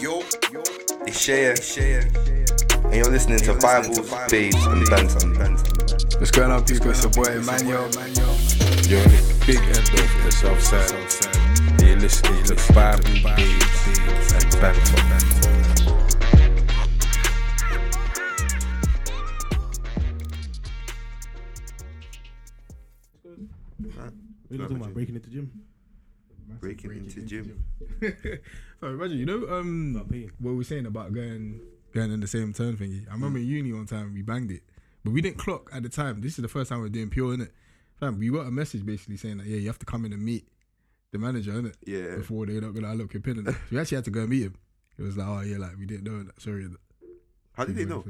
Yo, it's Shea, Shea, and you're listening to Bibles, Babes, and Banter. What's going on, people? It's your boy Emmanuel. You're on the big end of the south side. You're listening to Bible, Babes, and Banter. so imagine, you know, um, what we were saying about going going in the same turn thingy. I remember in uni one time we banged it, but we didn't clock at the time. This is the first time we're doing pure in it. Fam, we got a message basically saying that yeah, you have to come in and meet the manager, innit? Yeah. Before they're not gonna look your pin. innit? So we actually had to go and meet him. It was like, oh yeah, like we didn't know that. Sorry. How did they know?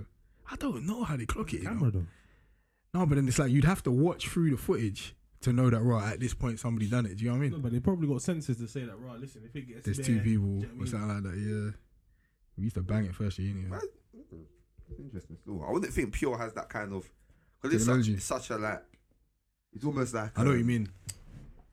I don't know how they clock it. Camera though. No, but then it's like you'd have to watch through the footage to know that right at this point somebody done it. Do you know what I mean? No, but they probably got sensors to say that. Right, listen, if it gets There's there, two do you people know what I or mean? something like that. Yeah, we used to bang it first year. You know? Right. It's interesting still. I wouldn't think Pure has that kind of because it's such, it's such a like. It's almost like I know what um, you mean.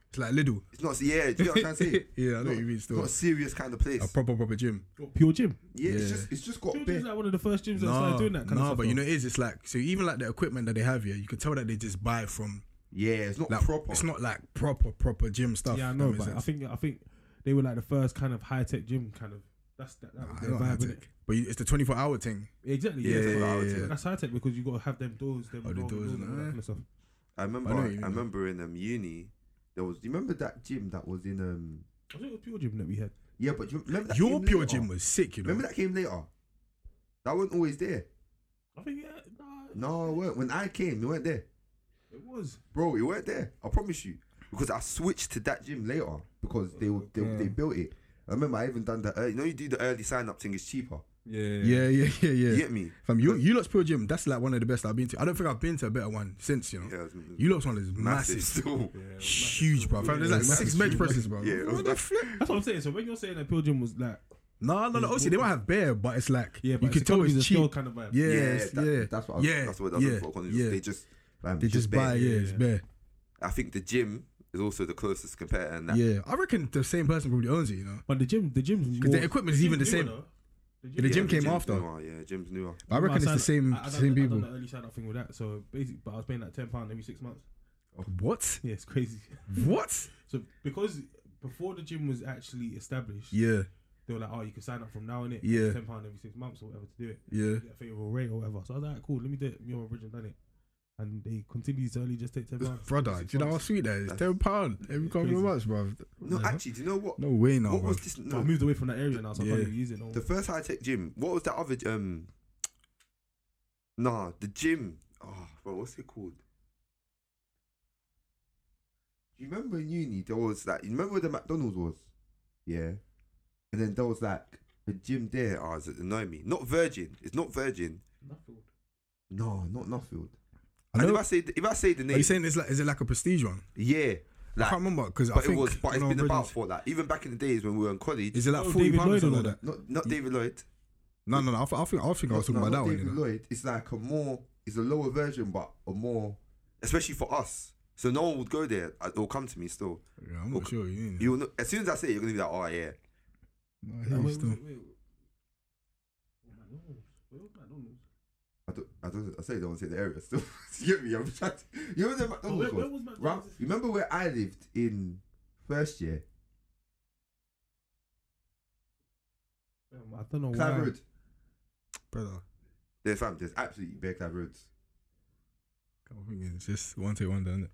It's like Lidl. It's not. Yeah, do you know what I'm trying to say? yeah, I know Not- what you mean. It's Still, not a serious kind of place. a proper proper gym. What, Pure gym. yeah, it's just it's just got Pure bare. gym's like one of the first gyms that No, started doing that kind no, of stuff. but you know it is. It's like so even like the equipment that they have here, you can tell that they just buy from Yeah, it's not like proper. It's not like proper proper gym stuff. yeah, I know, that makes but I think I think they were like the first kind of high tech gym kind of. That's that, that was I their vibe, high innit? tech. But it's the 24 hour thing. Exactly. Yeah, Yeah, yeah, that's, yeah, what- that's high tech because you got to have them doors, them Oh, the door- doors and and that. that kind of stuff. I remember. I know I, what you mean. remember in um uni there was. Do you remember that gym that was in um? I think it was Pure Gym that we had. Yeah, but you remember that Your came pure later? gym was sick. You know. Remember that came later. That wasn't always there. I think yeah, nah, No, it weren't. when I came, they weren't there, it was. bro. It weren't there. I promise you, because I switched to that gym later because they were- they, Yeah. they built it. I remember I even done the. Early, you know, you do the early sign up thing. It's cheaper. Yeah, yeah, yeah, yeah. yeah. You get me? Fam, you you lot's pure gym. That's like one of the best I've been to. I don't think I've been to a better one since. You know. Yeah, was You lot's one is massive massive. still. Huge, bro. Fam, there's like six massive. bench presses, bro. Yeah, What the flip? That's what I'm saying. So when you're saying that Pure Gym was like, No, no, no. Obviously, they might have bare, but it's like yeah, you but can tell it's of cheap. kind of vibe. Yeah, Yeah, yeah, that- yeah. that's what. I was, yeah, that's what. That's yeah, what yeah. They just. Fam, They just buy, bare. yeah, it's yeah. bare. I think the gym is also the closest competitor, and that. Yeah, I reckon the same person probably owns it. You know, But the gym, the gym's because the equipment is even the same. newer, though. Yeah, the gym came gym's after. Newer, yeah, gym's newer. I reckon it's the same I- I same the- I people. done the early sign up thing with that. So basically, but I was paying like ten pound every six months. Oh, what? Yeah, it's crazy. What? So because before the gym was actually established, Yeah, they were like, "Oh, you can sign up from now on it. Yeah. ten pound every six months or whatever to do it. yeah. Get a favorable rate or whatever." So I was like, "Cool, let me do it." Me and my brother done it, and they continued to only just take ten pounds. Brother, do you know how sweet that is? That's- Ten pound every couple of crazy. months, bro. No, Yeah. actually, do you know what? no way, no, what bro. was this? So I moved away from that area now, so I Yeah. can't even use it. No. the first high tech gym. What was that other um? Nah, the gym. Oh, bro, what's it called? Do you remember in uni there was like you remember where the McDonald's was? Yeah, and then there was like the gym there. Oh, it's annoying me. Not Virgin. It's not Virgin. Nuffield. No, not Nuffield. I And if I say if I say the Are name, you saying it's like is it like a prestige one? yeah, I like, can't remember because I but it was. But it's on been about bridges- for like even back in the days when we were in college. Is it like Oh, forty David pounds or Lloyd something and like all that? Not not David Lloyd. No, no, no. I, th- I think I think I was talking No, about not that one. David You know? Lloyd. It's like a more, it's a lower version, but a more, especially for us. So no one would go there. or come to me still. Yeah, I'm not Okay. sure. You? You will know, as soon as I say it, you're gonna be like, oh yeah. No, I Uh, hear you wait, still. wait, wait. Oh, McDonald's. Where was McDonald's? I don't, I don't, I say don't say the area still. you get me? I'm trying to, you know where the Oh, McDonald's where, where was? was Right? McDonald's? You remember where I lived in first year? Um, I don't know Clive why. Road. brother. There's fam, there's absolutely bare Clive Roads. I'm it's just one take one, done it?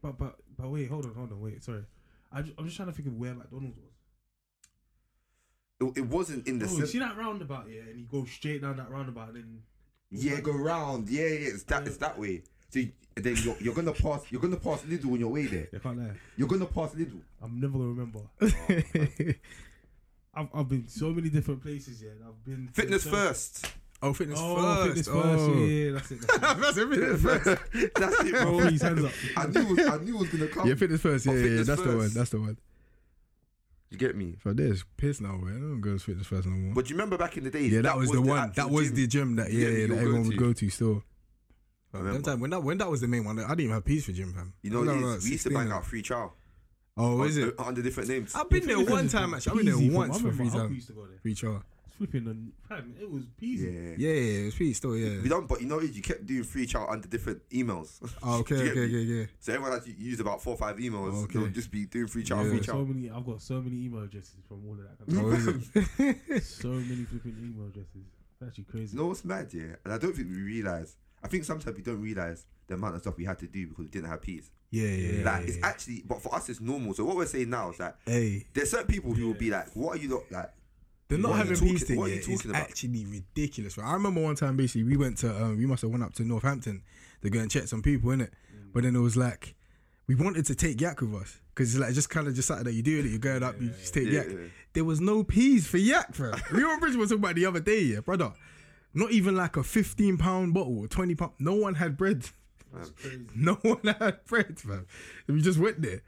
But but but wait, hold on, hold on, wait. Sorry, I ju- I'm just trying to think of where McDonald's was. It, it wasn't in the. Oh, cen- you see that roundabout, yeah, and you go straight down that roundabout, and then Yeah, go round. Yeah, yeah, it's that. It's that way. So you, then you're, you're gonna pass. You're gonna pass Lidl on your way there. I can't lie. You're gonna pass Lidl. I'm never gonna remember. Oh, I've, I've been so many different places, yeah. and I've been Fitness so- first. oh, fitness Oh, first. fitness first. Oh. Yeah, yeah, that's it. That's it. That's it. Fitness first. That's it, Bro, his hands up. I knew. It was, I knew it was gonna come. Yeah, fitness first. Oh, yeah, Oh, yeah, yeah. fitness That's the one. That's the one. You get me? So there's piss now, man. I don't go to fitness first no more. But you remember back in the days? yeah, that, was, the one. That was gym. the gym that yeah, Yeah, yeah, that everyone would go to still. I remember. time when that when that was the main one, I didn't even have peace for gym, fam. You know, No, it no, is. we used to bang out free trial. Oh, is it? under different names? I've been there one time actually. I've been there once for free my uncle time. used to go there. Free trial. Flipping and fam, it was peasy. Yeah. Yeah, yeah, it was pretty still, yeah. We don't, but you know, you kept doing free child under different emails. Oh, okay, Do you okay, get me? okay, yeah. So everyone had to use about four or five emails. Oh, okay. They'll just be doing free child, Yeah. free I've so many. I've got so many email addresses from all of that. Kind Oh, of is it? so many flipping email addresses. It's actually crazy. You know what's mad, yeah? And I don't think we realize. I think sometimes we don't realize the amount of stuff we had to do because we didn't have peas. yeah, yeah, yeah. Like it's actually, but for us it's normal. So what we're saying now is that Hey, there's certain people who will be like, "What are you not like?" They're not What having you peace talking- what yet. It's about? actually ridiculous. Right? I remember one time, basically, we went to, um, we must have went up to Northampton to go and check some people in it. But then it was like, we wanted to take yak with us because it's like just kind of just something that you do it. You're going up, you just take Yeah, yak. yeah. There was no peas for yak, fam. we were on Bridge was talking about the other day, yeah, brother. Not even like a 15 pound bottle or 20 pound. No one had bread. No one had bread, fam. We just went there.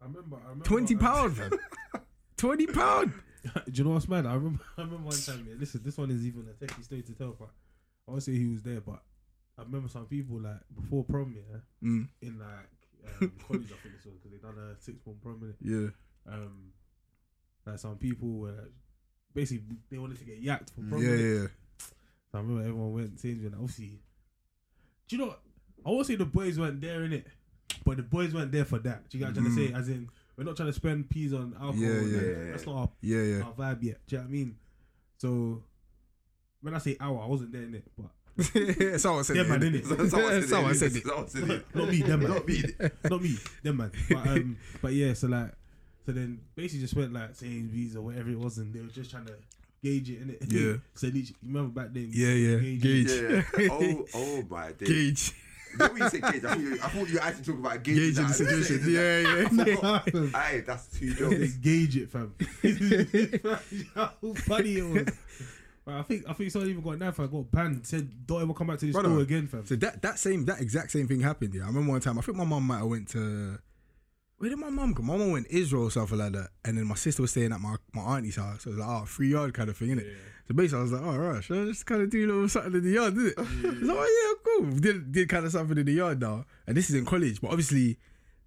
I remember. I remember 20 pound, pound, fam. 20 pound. Do you know what's mad? I remember. I remember one time. Yeah, listen, this one is even a techie story to tell. But I won't say he was there, but I remember some people like before prom, yeah, Mm, in like um, college. I think this was because they done a six month prom yeah. Um, like some people were basically they wanted to get yacked for prom. Yeah, yeah. So I remember everyone went singing. and Obviously, do you know? what? I won't say the boys weren't there in it, but the boys weren't there for that. Do you guys I'm trying to say? As in, we're not trying to spend peas on alcohol. Yeah, and yeah. That's not our Yeah, yeah. our vibe yet. Do you know what I mean? So when I say hour, I wasn't there in it, but Someone said Yeah, it. man, innit? innit? Someone said it. Someone said it. not me, them man. Not me. not me, them man. But um, but yeah, so like, so then basically just went like Sainsbury's or whatever it was, and they were just trying to gauge it in it. Yeah. so literally, you remember back then? Yeah, yeah. Gauge. Gauge. Yeah. Oh, oh my days. Gauge. Then when you say gauge, I thought you, I thought you were actually talking about gauge. Gauging the situation. Yeah, yeah. yeah. Aye, that's two They jokes. gauge it, fam. How funny it was. But I think I think someone even got knife. I got banned. Said don't ever come back to this Brother, store again, fam. So that that same that exact same thing happened. Yeah, I remember one time. I think my mum might have went to. Where did my mum go? My mum went Israel or something like that, and then my sister was staying at my, my auntie's house. So it was like, oh, free yard kind of thing, innit? So basically, I was like, oh, right, should I just kind of do a little something in the yard, did it? I was like, oh, yeah, cool. Did, did kind of something in the yard now. And this is in college, but obviously,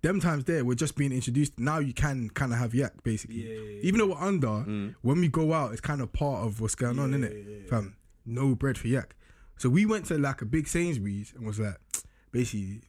them times there, we're just being introduced. Now you can kind of have yak, basically. Yeah, yeah, yeah. Even though we're under, mm. when we go out, it's kind of part of what's going on, Yeah, innit? yeah, yeah. Fam, no bread for yak. So we went to like a big Sainsbury's and was like, basically,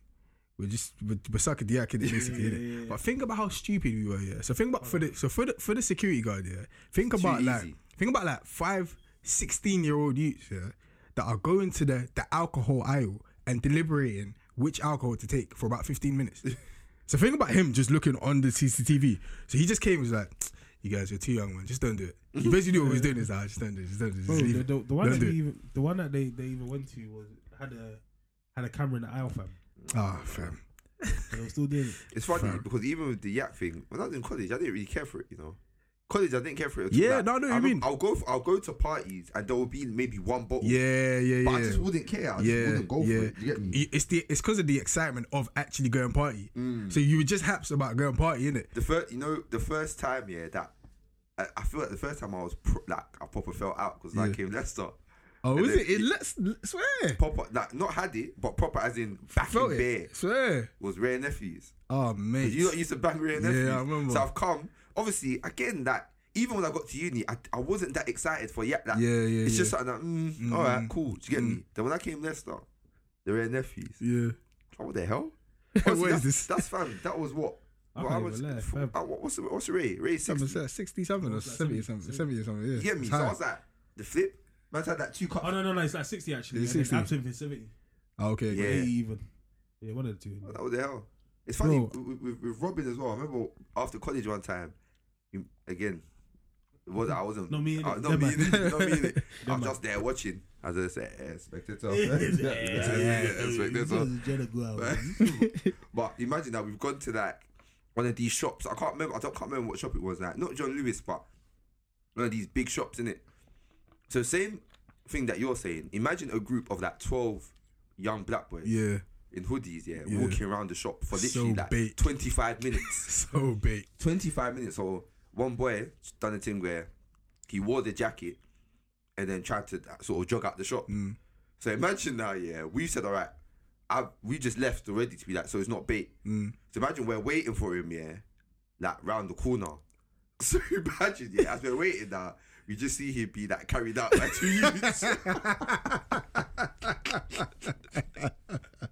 we're just we're, we're sucking the yak basically. Yeah, yeah, yeah. But think about how stupid we were, yeah. So think about for the so for the for the security guard, yeah. Think Too about like easy. think about like five 16 year old youths, yeah, that are going to the the alcohol aisle and deliberating which alcohol to take for about 15 minutes. so think about him just looking on the CCTV. So he just came and was like, "You guys you're too young, man. Just don't do it." He basically knew what he was doing. Is like, ah, just don't do it. Just don't do it. Just Bro, leave the, the, the one that do they it. even the one that they, they even went to was had a had a camera in the aisle, fam. Ah, fam. And they were still doing it. It's funny Fam. because even with the yak thing, when I was in college, I didn't really care for it. You know, college I didn't care for it. Yeah, Like, no, I know what you remember- mean. I'll go. For, I'll go to parties and there will be maybe one bottle. Yeah, yeah, yeah. but I yeah. just wouldn't care. I just Yeah, wouldn't go yeah. for it. You get me? It's the it's because of the excitement of actually going party. Mm. So you were just haps about going party, innit? The first, you know, the first time, yeah, that I, I feel like the first time I was pro, like I proper felt out because like Yeah. came Leicester. Oh, And is it? it let's swear. Proper, like not had it, but proper as in back Felt in bare Swear. was rare nephews. Oh man. You used to bang rare Yeah, nephews. I remember. So I've come. Obviously, again, that even when I got to uni, I, I wasn't that excited for yet. Like, Yeah, yeah, It's just yeah. something that, mm, Mm, all right, mm, cool. Do you get me? Then when I came Leicester, the rare nephews. Yeah. Oh, what the hell? what Honestly, is that's, this? That's fam. That was what. I what, can't how much- even lie, f- uh, what- what's the, what's the rate? Rate Something sixty. sixty something or like seventy 70, something, seventy something. Yeah. You get me? So I was like, the flip. Man's had that two cup. Oh no no no! It's like sixty actually. Is it 60? absinthe is seventy. Oh, okay. Yeah. Even. Yeah, one of the two. What the hell? It's funny Bro. with, with, with Robin as well. I remember after college one time, he- again, it was I wasn't Not me, innit? uh, not Them me, man. not me. I was just there watching. As I said, eh, spectator. Yeah, Yeah, spectator. Jenna go out. But imagine that we've gone to like one of these shops. I can't remember. I don't can't remember what shop it was. Like not John Lewis, but one of these big shops in it. So same thing that you're saying. Imagine a group of like twelve young black boys Yeah. in hoodies, yeah, Yeah. walking around the shop for So literally like bait. twenty five minutes. So big. twenty five minutes. So one boy done a thing where he wore the jacket and then tried to uh, sort of jog out the shop. Mm. So imagine now, yeah, we said, all right, I we just left already to be like, so it's not bait. Mm. So imagine we're waiting for him, yeah, like round the corner. So imagine, yeah, as we're waiting now, we just see him be like carried out by two youths.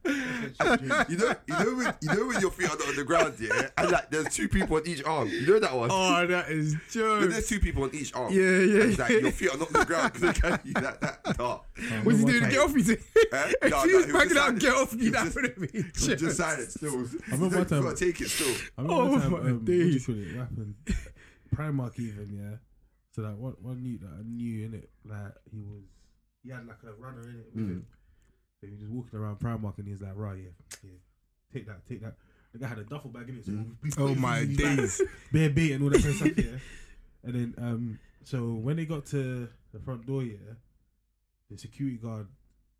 you know, you know when you know when your feet are not on the ground, yeah, and like there's two people on each arm. You know that one. Oh, that is When joke. there's two people on each arm. Yeah, yeah, And it's like your feet are not on the ground because they carry you that that dark. What's he doing? Get off me! Eh? If No, he no, was he was banging just out, get off me. He That was would have been It was just silent still. I remember one time- gotta take it still. I remember Oh one time, my um, what days. it? What happened? Primark even, yeah. So like one one new that I knew in it, like he was he had like a runner in it with Mm. him. So he was just walking around Primark and he was like, right, yeah, yeah, take that, take that. The guy had a duffel bag in it, so. Oh my in his bag, days. bare bait and all that kind of stuff, yeah. And then um, so when they got to the front door, yeah, the security guard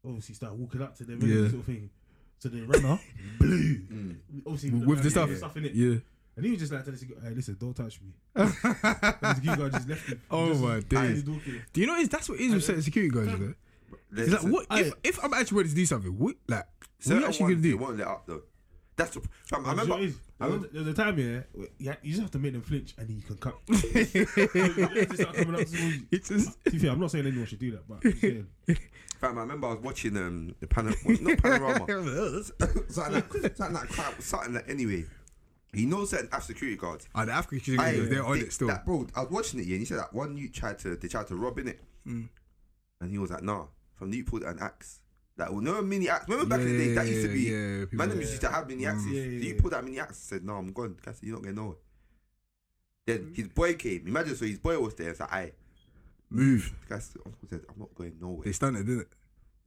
obviously started walking up to them, Yeah. yeah. sort of thing. So the runner blew, Mm. obviously With the stuff. stuff in it. Yeah. And he was just like telling the hey, listen, don't touch me. And the security guard just left him. Oh just, my days. Do you know what? That's what it is with certain security guards. You know? It's like, what if, I- if I'm actually ready to do something? What like what are you actually gonna They do? won't let up though. That's the. Fam, I I remember. remember, I there, remember- there a time here, where you, you just have to make them flinch and then you can cut. They just start coming up to you. It's just fair, I'm not saying anyone should do that, but I'm Fam, I remember I was watching um the panorama, not panorama, something like something like crap, something like anyway. He knows certain Af security guards. Ah, the African security guards, they're on it still. That, bro, I was watching it, yeah, and he said that one you tried to, they tried to rob in it, Mm. and he was like, nah, from you pulled an axe. Like, well, no mini axe. Remember back in the day, that used to be. yeah, Man, them used to have mini axes. Yeah, yeah, So you yeah. pulled that mini axe. Said, "No, I'm gone. Guys, you're not getting nowhere." Then his boy came. Imagine, so his boy was there. It's like, "I move. guys, uncle said, I'm not going nowhere." They stunned it, didn't it?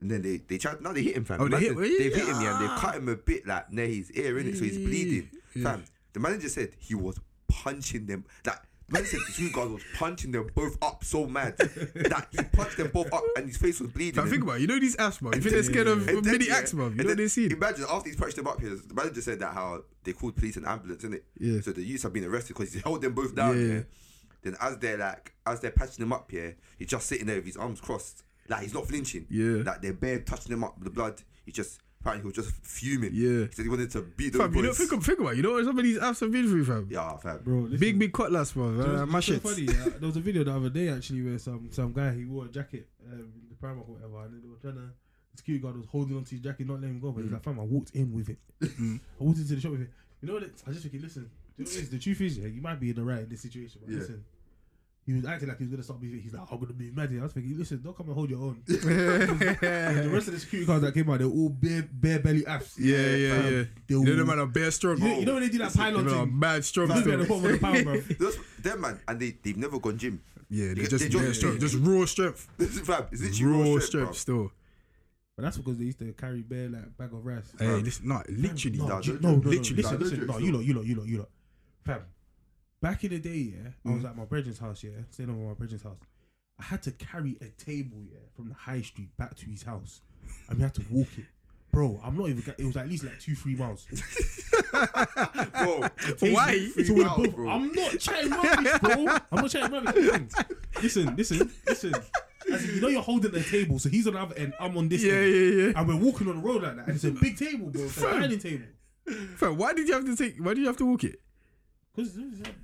And then they they tried. No, they hit him, fam. Oh, they hit- yeah, they've hit him, yeah, and they yeah. cut him a bit like near his ear, in it, so he's bleeding, Yeah. fam. The manager said he was punching them. Like, manager said the two guys was punching them both up so mad that he punched them both up, and his face was bleeding. But think about it. You know these apps, man. You think they're scared of And mini acts, man. You know then they seen? Imagine after he's punched them up here, the manager said that how they called police and ambulance, innit? Yeah. So the youths have been arrested because he held them both down. Yeah. Yeah. Then as they're like, as they're patching him up here, he's just sitting there with his arms crossed, like he's not flinching. Yeah. Like they're bare touching him up with the blood. He just apparently he was just fuming. Yeah. He said he wanted to beat those Fam, you know, boys. think, of- think about it. You know what some of these apps have been through, fam? yeah, fam. bro, listen, Big, big cutlass, bro. Do you Uh, my shit. funny, yeah? There was a video the other day actually where some some guy he wore a jacket, um, in the Primark or whatever, and they were trying to. The security guard was holding onto his jacket, not letting him go. But he's like, "Fam, I walked in with it. Mm. I walked into the shop with it. You know what? it- I just thinking, listen. do you know what it is? The truth is, yeah, you might be in the right in this situation, but Yeah. listen. He was acting like he was gonna stop me. He's like, I'm gonna be mad. here." I was thinking, listen, don't come and hold your own. The rest of the security guards that came out, they're all bare, bare belly apps. Yeah, yeah, fam. yeah. They You were, know, them man are bare strong. you, know, you know when they do that Them pylon man are thing? mad strong. Look at still. the bottom of the pound, bro. Those, them man, and they they've never gone gym. Yeah, they're just they just- bare strong. yeah. Just raw strength. This is fam. It's literally Raw raw strength strength, still. But that's because they used to carry bare like bag of rice. Hey, this, no, literally. No, Nah, do- don't- no, no, no, literally, Listen, nah, listen. don't No, do it, you so. lot, you lot, you lot, you lot. Fam, back in the day, yeah, I was Mm. at my brethren's house, yeah, staying over my brethren's house. I had to carry a table, yeah, from the high street back to his house, and we had to walk it. Bro, I'm not even. It was at least like two, three miles. bro. Why? Miles, bro. I'm not chatting rubbish, bro. I'm not chatting rubbish. Listen, listen, listen. As you know, you're holding the table, so he's on the other end, I'm on this Yeah, end, yeah, yeah. and we're walking on the road like that, and it's a big table, bro. It's a dining table. Fam, why did you have to take? Why did you have to walk it? Because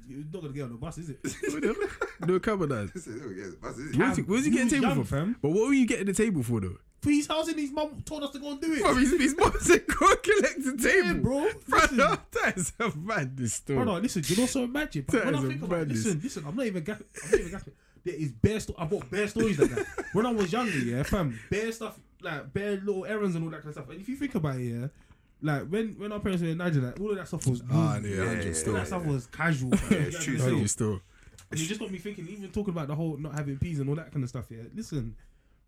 you're not gonna get on the bus, is it? No cover that. This is- yeah. Where's he, where's he getting was table young, for? fam. But what were you getting the table for though? For his house and his mum told us to go and do it. Fam, his, his mom said go collect the table, Yeah, bro. Brother, Listen. that is a madness story. No, listen, you know so magic. But That when I is a think about it, madness. listen, listen, I'm not even gapping. I'm not even gapping. There is bare sto- I've got bare stories like that. When I was younger, yeah, fam, bare stuff, like bare little errands and all that kind of stuff. And if you think about it, yeah, like when, when our parents were in Nigeria, like, all of that stuff was Ah, new. yeah, Yeah, hundred yeah, all still. that stuff was casual. Yeah, it's true still. still. And you just got me thinking, even talking about the whole not having peas and all that kind of stuff. Yeah, listen,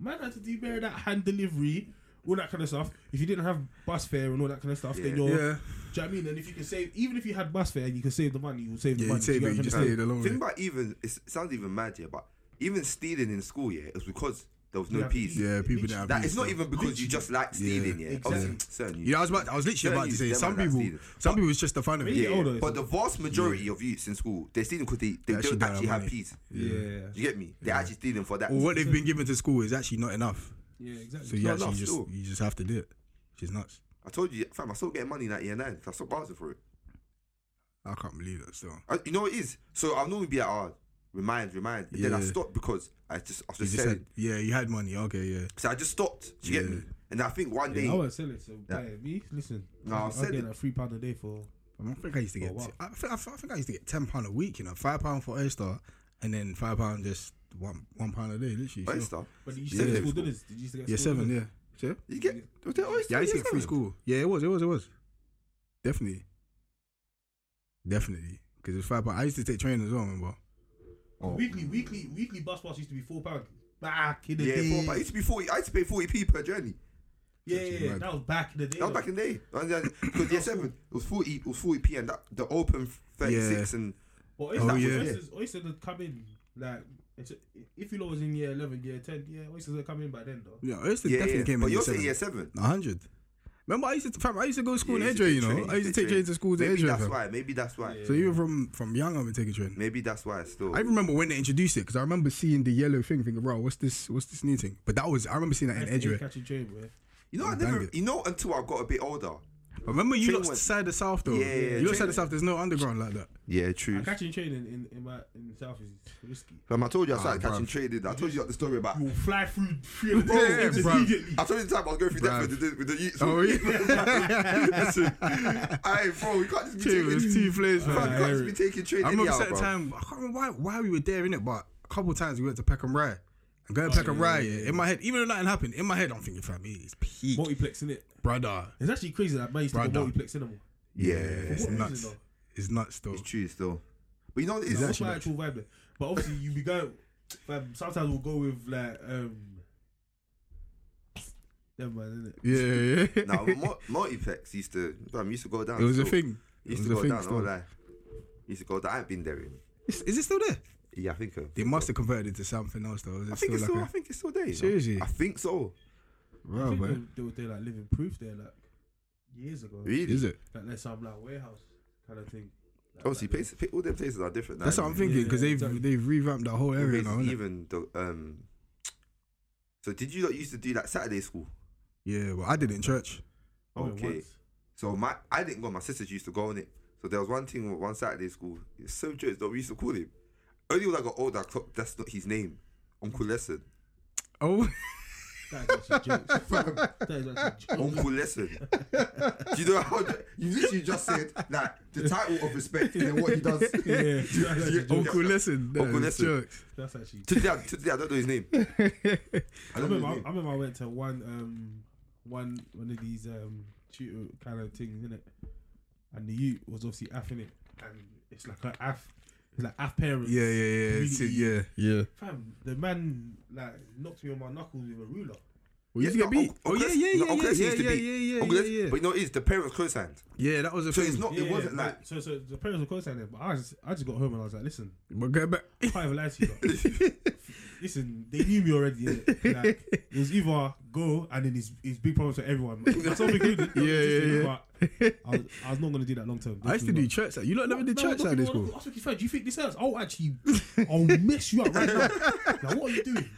man had to do bear that hand delivery, all that kind of stuff. If you didn't have bus fare and all that kind of stuff, then you're. Yeah, Do you know what I mean? And if you can save, even if you had bus fare and you can save the money, you would save the yeah. money. You say, Do you just I'm saying? stayed alone. Think about even it sounds even mad here, but even stealing in school, yeah, it was because there was no Yeah. peace. Yeah, people didn't have. That peace, it's not even because you just like stealing, yeah. Exactly. Obviously, certain You know, I was about, I was literally about to say some man like people, some people it's just the fun of it. Really? yeah, older, but the vast majority of youths in school, they're stealing because they, they, They don't don't actually have have money. peace. Yeah, You get me? They're actually stealing for that. Or what they've been given to school is actually not enough. yeah, exactly. So you actually enough just still. you just have to do it, She's nuts. I told you, fam, I still getting money in that year nine. 'cause I stopped bouncing for it. I can't believe that still. I, you know what it is? So I'll normally be at our remind, remind. And then I Yeah. stopped because I just I was You just just selling. said, yeah, you had money. Okay, yeah. So I just stopped. Do you get Yeah. me? And I think one day Yeah, I won't sell it. So Yeah. yeah. me, listen. No, I- I'll I'm sell getting it. like three pound a day for. I think I used to get. Oh, wow. I, think, I think I used to get ten pound a week. You know, five pound for Oyster, and then five pound just one one pound a day. Literally. so- oyster. But you used Yeah. get school School. dinners. Did you used to get Yeah, school seven. dinners? Yeah. See? You get was there oyster? Yeah, I used to get free seven? school. Yeah, it was. It was. It was. Definitely. Definitely. Because it's five pound. I used to take train as well. Remember? Oh. Weekly, weekly, weekly bus pass used to be four pound. Back in the Yeah, day. four, but I used to be forty. I used to pay forty p per journey. yeah, yeah, yeah. That was back in the day. That was back in the day. Because year seven, it was forty. It was forty p, and that, the open thirty six and But Oh, oysters, yeah. oysters, oysters would come in like if you know was in year eleven, year ten, yeah, oysters would come in by then though. Yeah, Oyster yeah, definitely yeah. came But in you're year seven. year seven. Hundred. Remember, I used to fam, I used to go to school Yeah, in Edgware. You know, train, I used to take trains to school to Maybe that's fam. why. Maybe that's why. Yeah. So even from from young, I've been taking train. Maybe that's why. Still. I remember when they introduced it because I remember seeing the yellow thing, thinking, "Bro, what's this? What's this new thing?" But that was I remember seeing that in That's the Edgware. train, bro. You know, I never. You know, until I got a bit older. But remember, you Train lost went- side of south though. Yeah, yeah, you lost train side of south. There's no underground like that. Yeah, Uh, true. catching train in in in, my, in the south is risky. Fam, I told you I Ah, started catching bruv. traded. I told you the story about. You will fly through three of the Yeah, immediately. I told you the time I was going through Bruv. that with the, with the youths. Oh yeah, Listen, hey, bro, we can't just be Two, taking. it two flames, Fam, man. we can't just be taking trade I remember anyhow, certain time. I can't remember why, why we were there in it, but a couple of times we went to Peckham Rye. And going to Peckham yeah, Rye, yeah, yeah, yeah. in my head, even though nothing happened, in my head I'm thinking, fam, it's peak, Multiplex in it. brother. It's actually crazy that man used to go Brother. multiplex cinema. Yeah, Yeah, it's what reason, nuts. though? It's nuts though. it's true still. But you know what It's is? Actually my actual vibe there? But obviously you be going. Um, sometimes we'll go with like um. Never mind, innit? Yeah, yeah. Now, mul- multiplex used to, fam, used to go down. it was a still. thing. It Used was to a go thing down. still. No lie. Used to go down. I ain't been there. In. Is, is it still there? Yeah, I think. so. They must have converted it to something else though. Is it I think still it's like still. a, I think it's still there. You know? Seriously? I think so. I Bro, think man. they, they were there like living proof there like years ago. Really? Is it? Like there's some like warehouse kind of thing. Like, Obviously, like, places, all them places are different. now, That's what I'm thinking because Yeah, they've exactly. they've revamped the whole area now. even the um. So did you not used to do that Saturday school? Yeah, well, I did it in church. Okay. So my I didn't go. My sisters used to go on it. So there was one thing one Saturday school. It's so true. Though we used to call him. Only when I got older, I clocked that's not his name. Uncle Lesson. Oh, That is actually jokes. that is actually jokes. Uncle Lesson. Do you know how you literally just said that the title of respect and then what he does? Yeah, that's actually Yeah, jokes. Uncle Listen. Uncle Uncle Listen. Listen. That's actually. To today, I- to today, I don't know his name. I I don't know remember, his I, name. I remember I went to one um one one of these um tutor kind of things in it, and the youth was obviously Af in it, and it's like a Af, it's like Af parents. Yeah, yeah, yeah. It's- yeah, yeah. Fam, the man like knocked me on my knuckles with a ruler. We used to Yeah, get beat. Uncle- Oh Uncle yeah, Les- yeah, no, yeah, yeah, yeah, yeah, yeah, yeah, yeah, yeah. But you know, it's the parents co-signed. Yeah, that was a So thing. it's not. It wasn't no, like. so. So the parents were co-signing, but I just I just got home and I was like, listen, But get back. I can't even lie to you. lot. Listen, they knew me already. innit? Like, it was either go and then it's, it's big problems for everyone. Myself included. Yeah, yeah, But I was, I was not going to do that long term. I used to do church. You lot never did church at Saturday school. I was thinking, fam, do you think this else? I'll oh, actually, I'll mess you up right now. Now, what are you doing?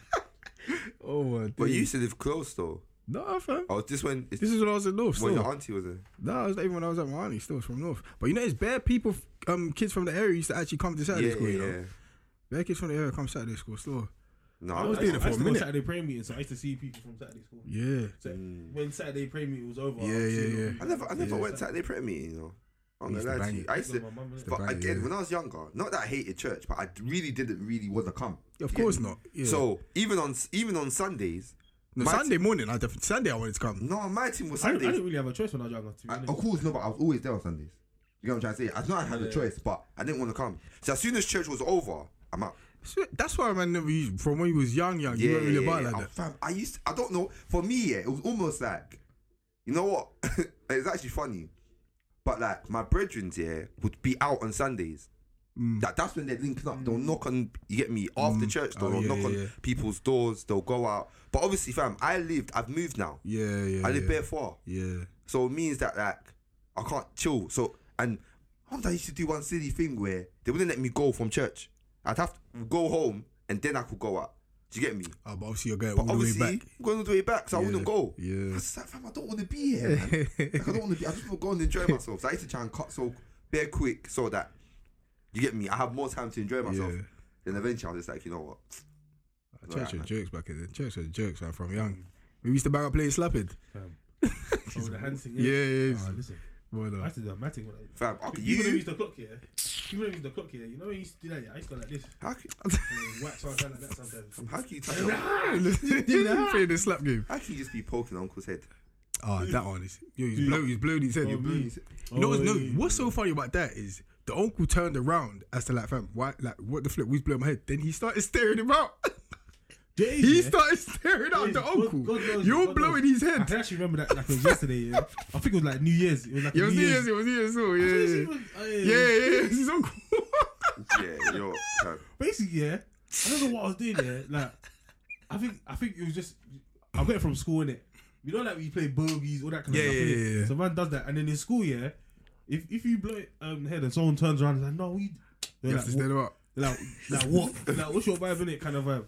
Oh my. But you days. used to live close though. No, fam. Oh, this when it's This is when I was in North. when Still. your auntie was there. No, it was not even when I was at my auntie. Still, it's from North. But you know, it's bare people, um, kids from the area used to actually come to Saturday Yeah, school. You yeah, know, yeah. bare kids from the area come Saturday school. Still, No, I I was was doing it I for a used to go minute. Saturday prayer meeting, so I used to see people from Saturday school. yeah. So Mm. when Saturday prayer meeting was over, Yeah, I yeah, yeah. I never, I never Yeah. went Saturday prayer meeting. You know, I'm Used gonna lie to you. I used to, My mum, innit? to but bang it, again, yeah. when I was younger, not that I hated church, but I really didn't really want to come. Of course me? not. Yeah. So even on even on Sundays, no, my Sunday morning, I definitely Sunday I wanted to come. no, my team was I didn't, I didn't really have a choice when I was younger. To be I, of course, no, but I was always there on Sundays. You know what I'm trying to say? I know I had a choice, but I didn't want to come. So as soon as church was over, I'm out. So That's why man never used from when you was young, young. you weren't really about like I, that. fam, I used, to- I don't know. For me, yeah, it was almost like, you know what? it's actually funny, but like my brethren here would be out on Sundays. Mm. That that's when they're linking up. They'll knock on, you get me, after Mm. church. Oh, They'll yeah, knock on yeah. people's doors. They'll go out. But obviously, fam, I lived. I've moved now. Yeah, yeah. I live yeah. bare far. Yeah. So it means that like I can't chill. So and I used to do one silly thing where they wouldn't let me go from church. I'd have to go home and then I could go out. Do you get me? Oh, but obviously you're going But all the way back. I'm going all the way back, so I wouldn't go. I yeah. was like, fam, I don't want to be here. Man. like, I don't want to be. I just want to go and enjoy myself. So I used to try and cut so bare quick so that you get me. I have more time to enjoy myself. Yeah. Then eventually I was just like, you know what? Church Right, was jokes back then. Church was jokes man, from young. We used to bang up playing slapping. Fam. Oh, the hand thing. Yeah, yeah. Oh, listen, Well, I used to do a matting. when I- Fam, okay, People don't you. use the clock here. People don't use the clock here. You know when you used to do that? Yeah, I used to go like this. How can, And then whack like that sometimes. how can you touch on, playing the slap game. How can you just be poking Uncle's head? Oh, that one is. Yo, he's blown. He's blown his head. Oh, He's blown me. his head. You know what's, no, Oh, yeah. what's so funny about that is the uncle turned around as to like, fam, why, like, what the flip? Who's blowing my head? Then he started staring him out. Jeez, he yeah. started staring out Jeez, the God- uncle. God knows, You're God blowing knows. his I head. can actually remember that like it was yesterday. Yeah. I think it was like New Year's. It was like It was New New Year's. Year's. It was New Year's. So I think yeah, was- oh, yeah, yeah, yeah. It's his uncle. Yeah, yo, fam. Basically, yeah. I don't know what I was doing there. Like, I think I think it was just I got it from school in it. You know, like we play bogeys, all that kind Yeah, of stuff. yeah, yeah, yeah. So man does that, and then in school, yeah, if if you blow it um head and someone turns around and like, no, we. You You're have to stand up. Like, like what? like what's your vibe in it? Kind of vibe.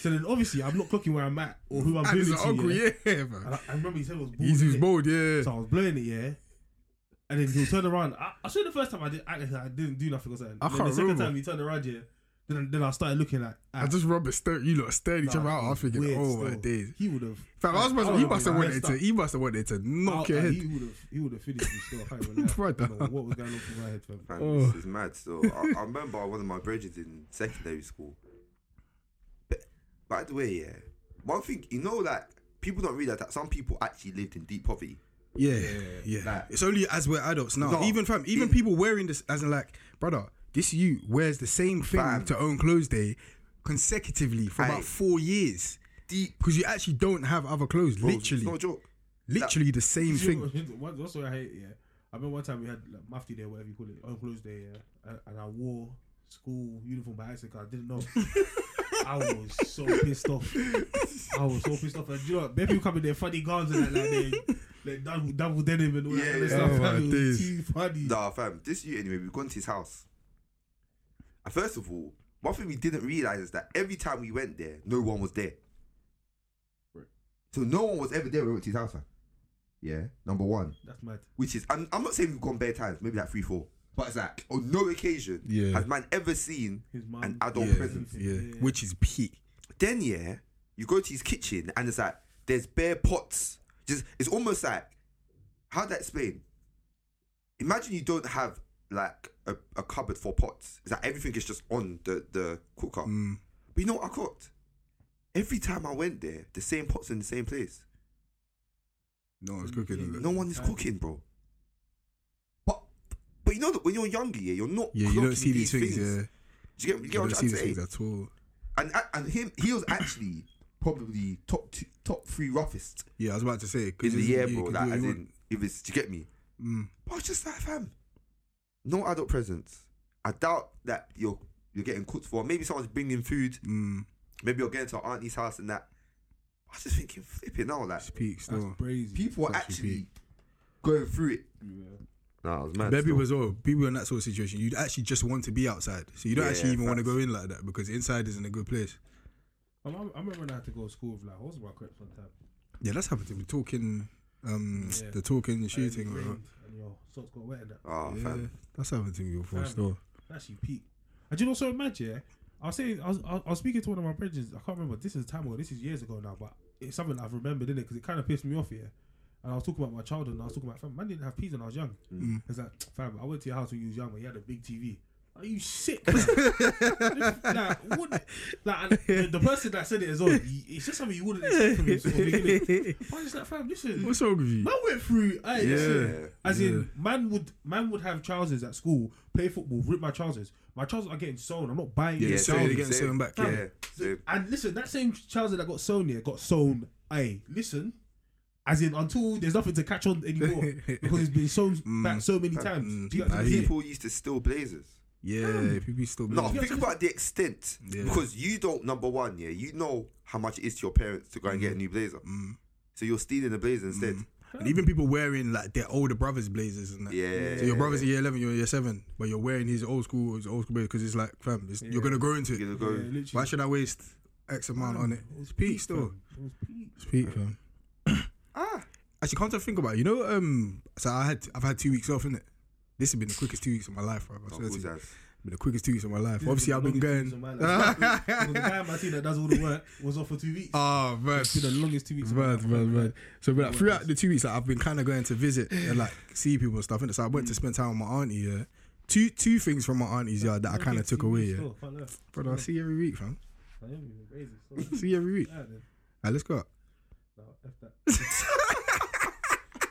So then obviously I'm not clocking where I'm at or who I'm doing it to. uncle, yeah. yeah, And. I, I remember he said it was bald. He's his bold, yeah. So I was blowing it, yeah. And then he'll turn around. I, I the first time I did, I, I didn't do nothing or something. I and can't the second remember. time he turned around, yeah. Then, then I started looking at. I at just remember stir, you lot stared each Nah, other out. I was thinking, weird oh my still. days. He would have. Fam, I was supposed to, he must have wanted to, to. he must have wanted to knock your head. He would have. He would have finished me still. I can't even lie. I Brother. don't know what was going on through my head, fam. Fam, Oh. This is mad. So I, I remember one of my bridges in secondary school. But, by the way, yeah, one thing you know, like people don't realize that some people actually lived in deep poverty. Yeah, yeah. Like- it's only as we're adults now. No, even fam, even in- people wearing this as in like, brother, this you wears the same thing Fam. to own clothes day consecutively for Aye. about four years Deep, because you actually don't have other clothes. bro, literally, It's no joke. literally the same You thing. know, what- What's what I hate? Yeah, I remember one time we had like, mufti day, whatever you call it, on clothes day, yeah, and, and I wore school uniform by accident 'cause I didn't know. I was so pissed off. I was so pissed off. And you know, what, people come in their funny gowns and like, like they like double, double denim and all that Yeah, kind of yeah. stuff. Oh, my fam. it was days. too funny. Nah, fam. This year anyway, we've gone to his house. And first of all, one thing we didn't realize is that every time we went there, no one was there. Right. So no one was ever there when we went to his house, fam. Yeah, number one. That's mad. Which is, I'm, I'm not saying we've gone bare times, maybe like three, four. But it's like, on no occasion Yeah. has man ever seen His mum. an adult yeah, presence. yeah, Yeah. which is peak. Then yeah, you go to his kitchen and it's like there's bare pots. Just it's almost like how to explain. Imagine you don't have like a, a cupboard for pots. It's like everything is just on the the cooker. Mm. But you know what I cooked? Every time I went there, the same pots in the same place. No one's cooking. is it? No one is cooking, bro. But but you know that when you're younger, yeah, you're not. Yeah, you don't see these things. Yeah, Do you get, you you what don't I'm see these things at all. And and him, he was actually probably top two, top three roughest. Yeah, I was about to say 'cause in the it's- year, yeah, bro. can Like, do what as in, if it's, do you get me? Mm. But I was just like, fam, no adult presence. I doubt that you're you're getting cooked for. Maybe someone's bringing food. Mm. Maybe you're going to our auntie's house and that. I was just thinking, flipping now, like It's peak That's still. crazy. people are That's actually going through it. Yeah. Nah, it was mad. Bare still. people as well. People in that sort of situation, you'd actually just want to be outside, so you don't Yeah, actually even want to go in like that because inside isn't a good place. I, I I remember when I had to go to school with like, what was my crepes one time? Yeah, that's happened to me. Talking, um, Yeah. the talking, the shooting. And, rained and your socks got wet and that. Oh, yeah, fam. that's happened to me before. Fam. Still, Actually, peak. And do you know so mad, yeah? I was saying, I was, I was speaking to one of my brethren. I can't remember. This is time ago. This is years ago now, but it's something I've remembered in it because it kind of pissed me off, yeah. And I was talking about my childhood. and I was talking about fam. Man didn't have peas when I was young. Mm. It's like fam. I went to your house when you was young, when you had a big TV. Are you sick? like, what? Like, the, the person that said it as well. he- It's just something you wouldn't expect from him. Sort of beginning. I was just like, fam, listen. what's wrong with you? Man went through. Hey, listen. Yeah. As in, man would man would have trousers at school, play football, rip my trousers. My trousers are getting sewn. I'm not buying Yeah, new so they're getting sewn back. Yeah, Yeah, same. And listen, that same trouser that got sewn here got sewn. Hey, listen. As in, until there's nothing to catch on anymore because it's been sewn Mm. back so many Mm. times. Mm. Do you get I what I'm hear saying? People used to steal blazers. Yeah. People still. No, think about the extent. Yeah. Because you don't, number one, yeah, you know how much it is to your parents to go and get a new blazer. Mm. So you're stealing the blazer instead. And even people wearing like their older brothers' blazers and that. Yeah. So your brother's in year eleven, you're in year seven, but you're wearing his old school, his old school blazer because it's like, fam, it's, you're gonna grow into it. You're Yeah, go. Why should I waste X amount on it? It's peak still. fam. It peak. It's peak, fam. Ah, Actually, come to think about it, you know, um, so I had I've had two weeks off, innit? This has been the quickest two weeks of my life, bro. I oh, swear to you. Been the quickest two weeks of my life. This Obviously, I've been going. two of my life. Because the guy in my team that does all the work was off for two weeks. Oh man, It's been the longest two weeks. of my Mad, life. mad, mad. So, but like, throughout the two weeks, like, I've been kind of going to visit and like see people and stuff. And so I went to mm. spend time with my auntie. Yeah, two two things from my auntie's yard that I kind of took away. Yeah, brother, I see you every week, fam. See you every week. Alright, let's go. No, F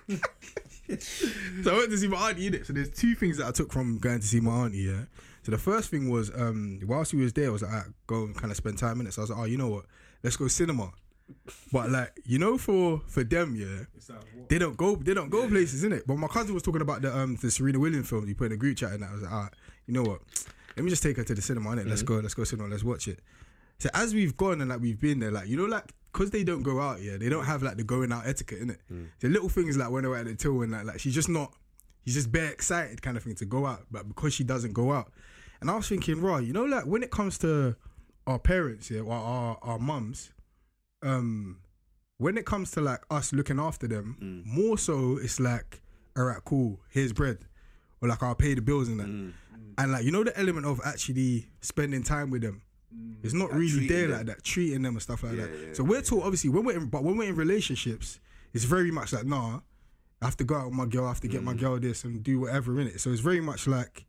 that. So I went to see my auntie in it. So there's two things that I took from going to see my auntie. Yeah. So the first thing was um whilst we was there, I was like, "Alright, go and kind of spend time in it. So I was like, oh, you know what? Let's go cinema. But like, you know, for for them, yeah, like, they don't go they don't go places, innit? But my cousin was talking about the um the Serena Williams film you put in the group chat and I was like, ah, you know what? Let me just take her to the cinema, innit? Let's go, let's go cinema, let's watch it. So as we've gone and like we've been there, like you know, like because they don't go out, yeah, they don't have like the going out etiquette, in innit? Mm. The little things like when they were at the till and like like she's just not she's just bare excited kind of thing to go out, but because she doesn't go out. And I was thinking, raw, you know, like when it comes to our parents, yeah, or our our mums, um, when it comes to like us looking after them, mm. more so it's like, all right, cool, here's bread, or like I'll pay the bills and that, mm. and like you know the element of actually spending time with them. It's not Like really treating there them. like that, treating them and stuff like Yeah, that. yeah, so we're taught obviously when we're in, but when we're in relationships, it's very much like nah, I have to go out with my girl, I have to get Mm. my girl this and do whatever in it. So it's very much like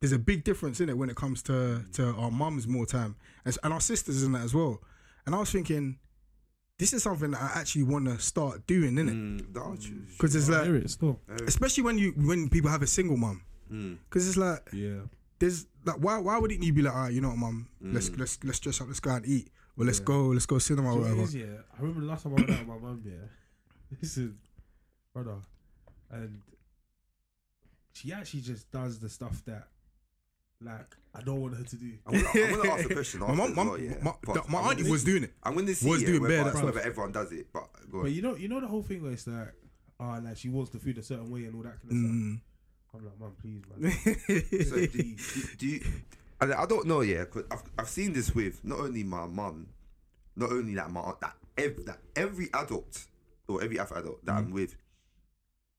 there's a big difference in it when it comes to to our mums more time and, and our sisters in that as well. And I was thinking, this is something that I actually want to start doing, innit? Mm, no, true, Because it's like, hear it still. especially when you when people have a single mum, Mm. because it's like Yeah. there's like why why wouldn't you be like, all right, you know what, mum, let's Mm. let's let's dress up, let's go out and eat, or let's Yeah. go let's go cinema or Do you know whatever. it is, yeah, I remember the last time I went out with my mum. Yeah, listen, brother, and she actually just does the stuff that, like, I don't want her to do. I'm gonna, I'm gonna ask the question. My after mum, well, yeah. my, But my auntie was doing it. I'm going to see was yeah, doing whether, bare that whether everyone does it, but go on. But you know, you know the whole thing where it's like, oh, like she wants the food a certain way and all that kind of stuff. Mm. Mm. I'm like, mum, please, man. So do, do, do you? I, I don't know, yeah, because I've, I've seen this with not only my mum, not only that my aunt, that, ev- that every adult or every other adult that I'm with.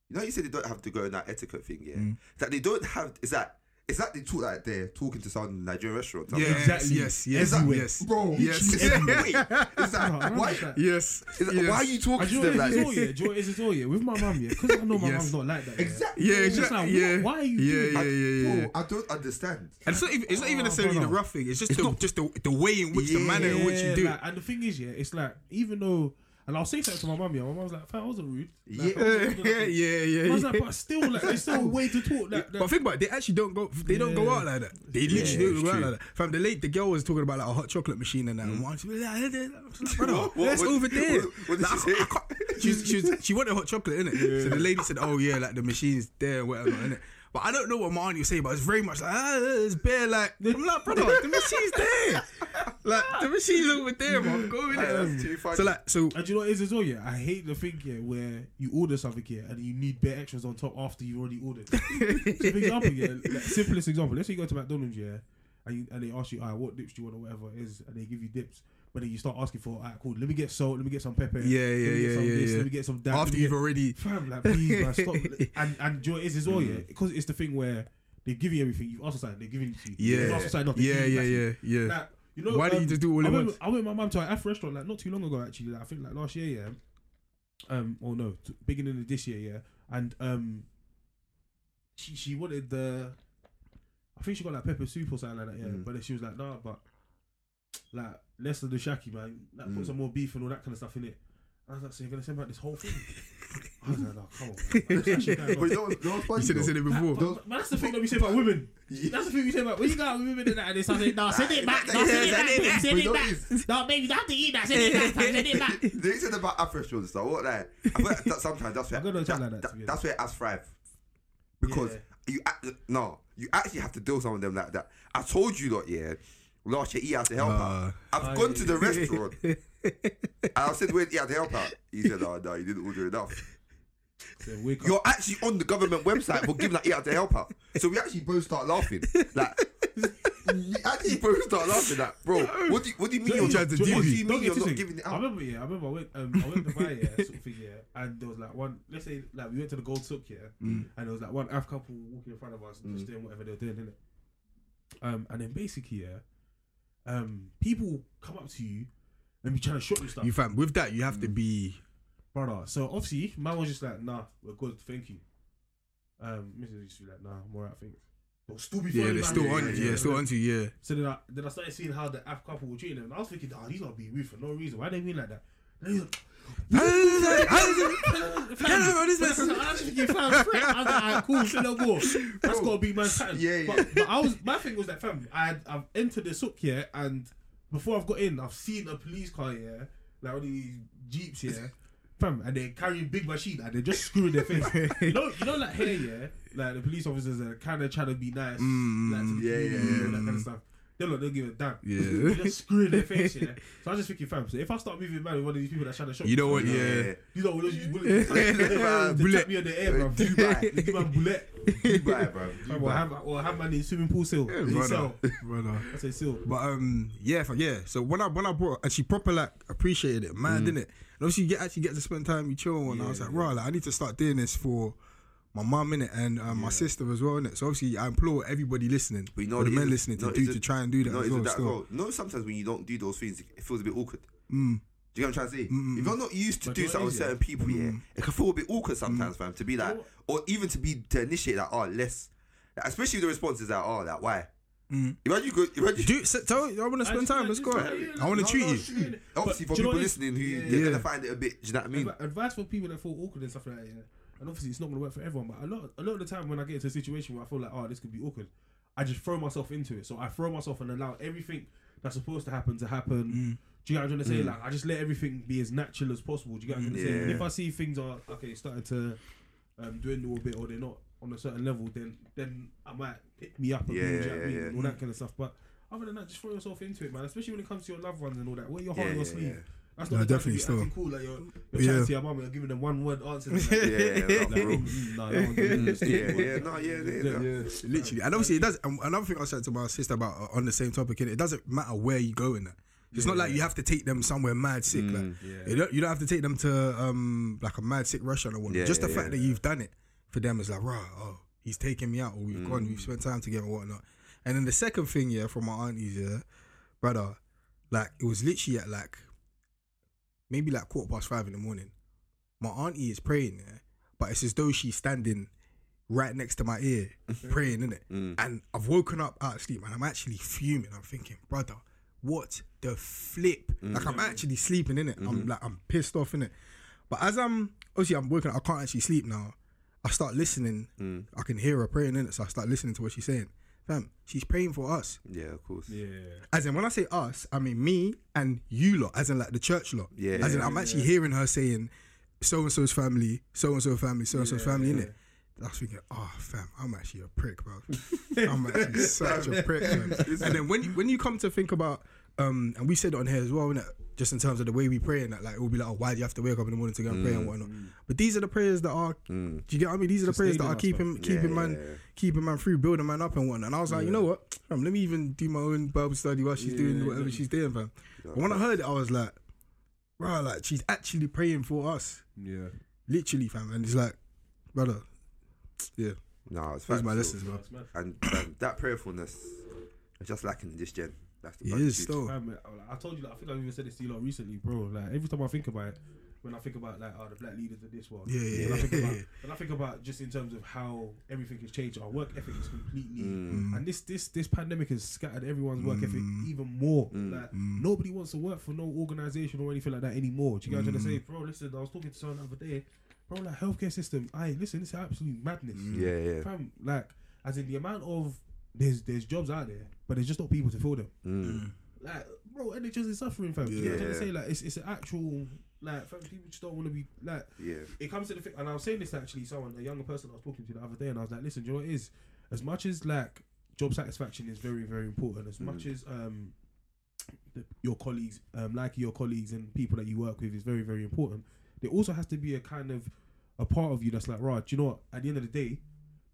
You know, you said they don't have to go in that etiquette thing, yeah. Mm. That they don't have. Is that? Is that they talk like they're talking to some Nigerian restaurant? Yes, Exactly. yes, yes, Everywhere. yes, bro. yes, everywhere. Is No, I that remember why? that. yes, Is that, yes. Why are you talking to them what like it is all, this? yeah? Do you know it is all, yeah? With my mum, yeah? Because I know my Yes. mum's not like that. Yeah? Exactly. Yeah, It's just like, Yeah, what- why are you yeah, doing yeah, I, yeah, yeah. Bro, I don't understand. And it's not even it's not even Oh, necessarily the brother. rough thing. It's just the, just the, the way in which the Yeah. manner in which you do like, it. and the thing is, yeah, it's like even though, and I'll say something to my mum, yeah, my mum's like, "Fam, I wasn't rude." Like, Yeah. I Yeah, wasn't- yeah, yeah, I was yeah. like, but still, like, there's still a way to talk. Like, But think about it, they actually don't go. They don't go out like that. They literally it's don't go out like that. Fam, the late the girl was talking about like a hot chocolate machine and that. And mm. one, like, "I was like, brother, What- what- that's what- over there. what- what did Like, she say? I She was, she was she wanted hot chocolate in it. So the lady said, "Oh yeah, like the machine's there, whatever in it." But I don't know what my auntie was saying, but it's very much like ah, it's bare. Like I'm like, brother, the machine's there. Like the machine's over there, man. Go in Yeah, there. that's too funny. So like, so And do you know what it is as well? Yeah, I hate the thing here where you order something here and you need bare extras on top after you've already ordered. so for example, yeah, like, simplest example. Let's say you go to McDonald's, yeah, and, you, and they ask you, "Alright, what dips do you want or whatever it is," and they give you dips. But then you start asking for, alright, cool. Let me get salt. Let me get some pepper. Yeah, let me yeah, get yeah, some yeah, this, yeah. Let me get some that. after you've get- already Fam, like, please, man, stop. And and do you know what it is as well, yeah? Because it's the thing where they give you everything. You've asked for something, they're giving it to you. yeah, You've asked for something, not, they yeah, yeah, yeah, yeah. Like, you know, Why don't you um, just do all I at went, once? I went with my mum to an restaurant like not too long ago actually. Like, I think like last year, yeah. Um, oh no, t- beginning of this year, yeah. And um, she she wanted the, I think she got like pepper soup or something like that, yeah. Mm. But then she was like, nah, but like less of the shaki, man. Like Mm. put some more beef and all that kind of stuff in it. I was like, so you're gonna send back this whole thing? I was like, no, come on, man. Like, what's actually going But on? you know, what- you know funny? You should said it before. But, but that's the thing that we say about women. That's the thing we say about when you go out with women and that, and they start saying, "No, send it back, no, send it back, babe, send But you it back." what? No, baby, you don't have to eat that. Send it back, send it back. They said about Afro restaurants though. What like? I feel like that sometimes that's where I'm gonna that- like that, that- that's where as thrive because Yeah. you no you actually have to deal with some of them like that. I told you lot yeah. Last year, he had to help Uh, out. I've Oh, gone to the restaurant and I said, wait, he had to help out?" He said, "Oh no, you didn't order enough." So wake up. You're actually on the government website for giving that he had to help out. So we actually both start laughing. Like, we actually both start laughing. Like, bro, what do you, what do you mean you're, you tried to what do do you mean you're not giving it out? I remember, yeah, I remember I went, um, I went to buy, yeah, sort of thing, yeah, and there was like one, let's say, like we went to the Gold Souk, yeah, Mm. and there was like one Af couple walking in front of us, just doing whatever they were doing, innit? Um, and then basically, yeah, um, people come up to you and be trying to short you stuff, You fam, with that you have to be. brother. So obviously, man was just like, nah, we're good, thank you. Um, Mrs. used to be like, nah, I'm alright, thanks. They'll still be Yeah, they're still on. yeah, Yeah, yeah. still onto you. Yeah. So then I then I started seeing how the Af couple were treating them. And I was thinking, oh, these are being rude for no reason. Why they mean like that? Cool, say no. That's gotta be man's pattern. Yeah, yeah. But, but I was my thing was that fam, I had, I've entered the souk here and before I've got in, I've seen a police car here, like of these jeeps here. Fam, and they're carrying big machine and they're just screwing their face. you know, you know, like here, yeah, like the police officers are kind of trying to be nice, Mm, like, to yeah, yeah, yeah. that kind of stuff. They don't, don't give a damn. Yeah. They're just screwing their face, yeah. So I was just thinking, fam. So if I start moving man with one of these people that's trying to shot, You know what? me, Yeah. you know, just use bullets. Bullet. me on the air, bro. Dubai. Man bullet. Dubai, bro. Fam, Or have, or have man in swimming pool seal. In brother. Brother. I say seal. But um, yeah, yeah. So when I when I brought and she proper like appreciated it, man, didn't it? And obviously you get actually get to spend time with chill and I was like, right, like I need to start doing this for my mum in it and um, my sister as well in it. So obviously I implore everybody listening, But you know or what the men listening to No, do to try and do that No, as well. that Still, well? No, sometimes when you don't do those things, it feels a bit awkward. mm, Do you know what I'm trying to say? If you're not used to But do something with certain people, yeah, it can feel a bit awkward sometimes, fam. To be like, or even to be to initiate that, oh, less, like, especially if the response is like, oh, like why? mm. Imagine you go, imagine. do so, tell I want to spend time. Let's go. I want to no, treat no, you. Obviously, But for do you know people what it is? listening who Yeah. they're Yeah. gonna find it a bit. Do you know what I mean? Advi- advice for people that feel awkward and stuff like that, yeah. And obviously, it's not going to work for everyone. But a lot, a lot of the time, when I get into a situation where I feel like, oh, this could be awkward, I just throw myself into it. So I throw myself and allow everything that's supposed to happen to happen. Mm. Do you get what I'm trying to say? Like, I just let everything be as natural as possible. Do you get what I'm trying to say? And if I see things are okay, starting to um, dwindle a bit, or they're not on a certain level, then then I might pick me up and Yeah, yeah, what I mean? yeah. all that kind of stuff. But other than that, just throw yourself into it, man. Especially when it comes to your loved ones and all that. Wear your heart Yeah, on your yeah, sleeve. Yeah. That's No, not the time to definitely still. acting cool. Like you're, you're Yeah. chatting to your mum and you're giving them one word answers. Yeah, Like, yeah, like, no, bro. mm, nah, that one didn't stick, yeah, yeah, no, yeah, yeah, no. Literally, and obviously it does. And another thing I said to my sister about uh, on the same topic, it doesn't matter where you go in that. It's not like you have to take them somewhere mad sick. like Yeah. you don't you don't have to take them to um like a mad sick restaurant or whatnot. Yeah, Just the yeah, fact yeah. that you've done it for them is like, right, oh, he's taking me out, or we've gone, we've spent time together, or whatnot. And then the second thing, yeah, from my aunties, yeah, brother, like it was literally at like maybe like quarter past five in the morning. My auntie is praying, yeah, but it's as though she's standing right next to my ear, mm-hmm. praying, innit? Mm. And I've woken up out of sleep and I'm actually fuming. I'm thinking, brother, what the flip? Like I'm mm. actually sleeping in it. I'm mm-hmm. like I'm pissed off in it. But as I'm obviously I'm working, I can't actually sleep now. I start listening. Mm. I can hear her praying in it, so I start listening to what she's saying. Fam, she's praying for us. Yeah, of course. Yeah. As in when I say us, I mean me and you lot, as in like the church lot. Yeah. As in I'm actually hearing her saying so and so's family, so and so family, so and so's family, in it. I was thinking, oh fam, I'm actually a prick, bro. I'm actually such a prick, man. And then when you, when you come to think about, um, and we said it on here as well, innit? Just in terms of the way we pray and that, like it will be like, oh, why do you have to wake up in the morning to go and pray and whatnot? But these are the prayers that are, do you get what I mean? These are the prayers that are Sustaining keeping us, keeping Yeah, man yeah, yeah. keeping man through, building man up and whatnot. And I was like, you know what? Fam, let me even do my own Bible study while she's doing whatever she's doing, fam. But when I heard it, I was like, bro, like she's actually praying for us, Yeah. literally, fam. And it's like, brother, yeah, No, it's those my though. lessons, bro. And um, that prayerfulness is just lacking in this gen. That's the It is still. Man, man, I told you, like, I think I even said this to you lot recently, bro. Like every time I think about it, when I think about like oh, the black leaders of this world, Yeah, yeah, when I think yeah, about yeah. when I think about just in terms of how everything has changed, our work ethic is completely, Mm. and this this this pandemic has scattered everyone's work ethic even more. Mm. Like nobody wants to work for no organization or anything like that anymore. Do you guys trying to say, bro? Listen, I was talking to someone the other day, bro. Like healthcare system, I listen, it's absolute madness. Yeah, yeah. Fam, like as in the amount of there's there's jobs out there, but there's just not people to fill them. Mm. Like, bro, NHS is suffering, fam. You know what I'm trying to Yeah. say? Like, it's it's an actual like, fam, people just don't want to be like. Yeah. It comes to the thing, and I was saying this to actually someone, a younger person I was talking to the other day, and I was like, listen, do you know what it is? As much as like job satisfaction is very very important, as much as um the, your colleagues, um, like your colleagues and people that you work with is very very important. There also has to be a kind of a part of you that's like, right, do you know what? At the end of the day,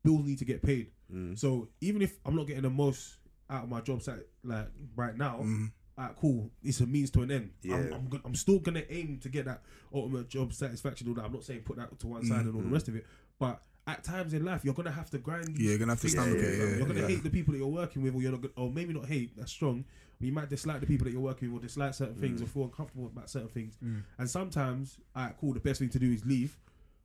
bills need to get paid. Mm. So even if I'm not getting the most out of my job site like right now, Mm. alright, cool. It's a means to an end. I'm, I'm, go- I'm still gonna aim to get that ultimate job satisfaction. All that. I'm not saying put that to one side and all the Mhm. rest of it, but at times in life you're gonna have to grind. Yeah, you're gonna have to things stomach out, it, fam. yeah, you're gonna yeah. hate the people that you're working with, or you're not, gonna- or maybe not hate. That's strong. But you might dislike the people that you're working with, or dislike certain things, or feel uncomfortable about certain things. Mm. And sometimes, alright, cool. The best thing to do is leave.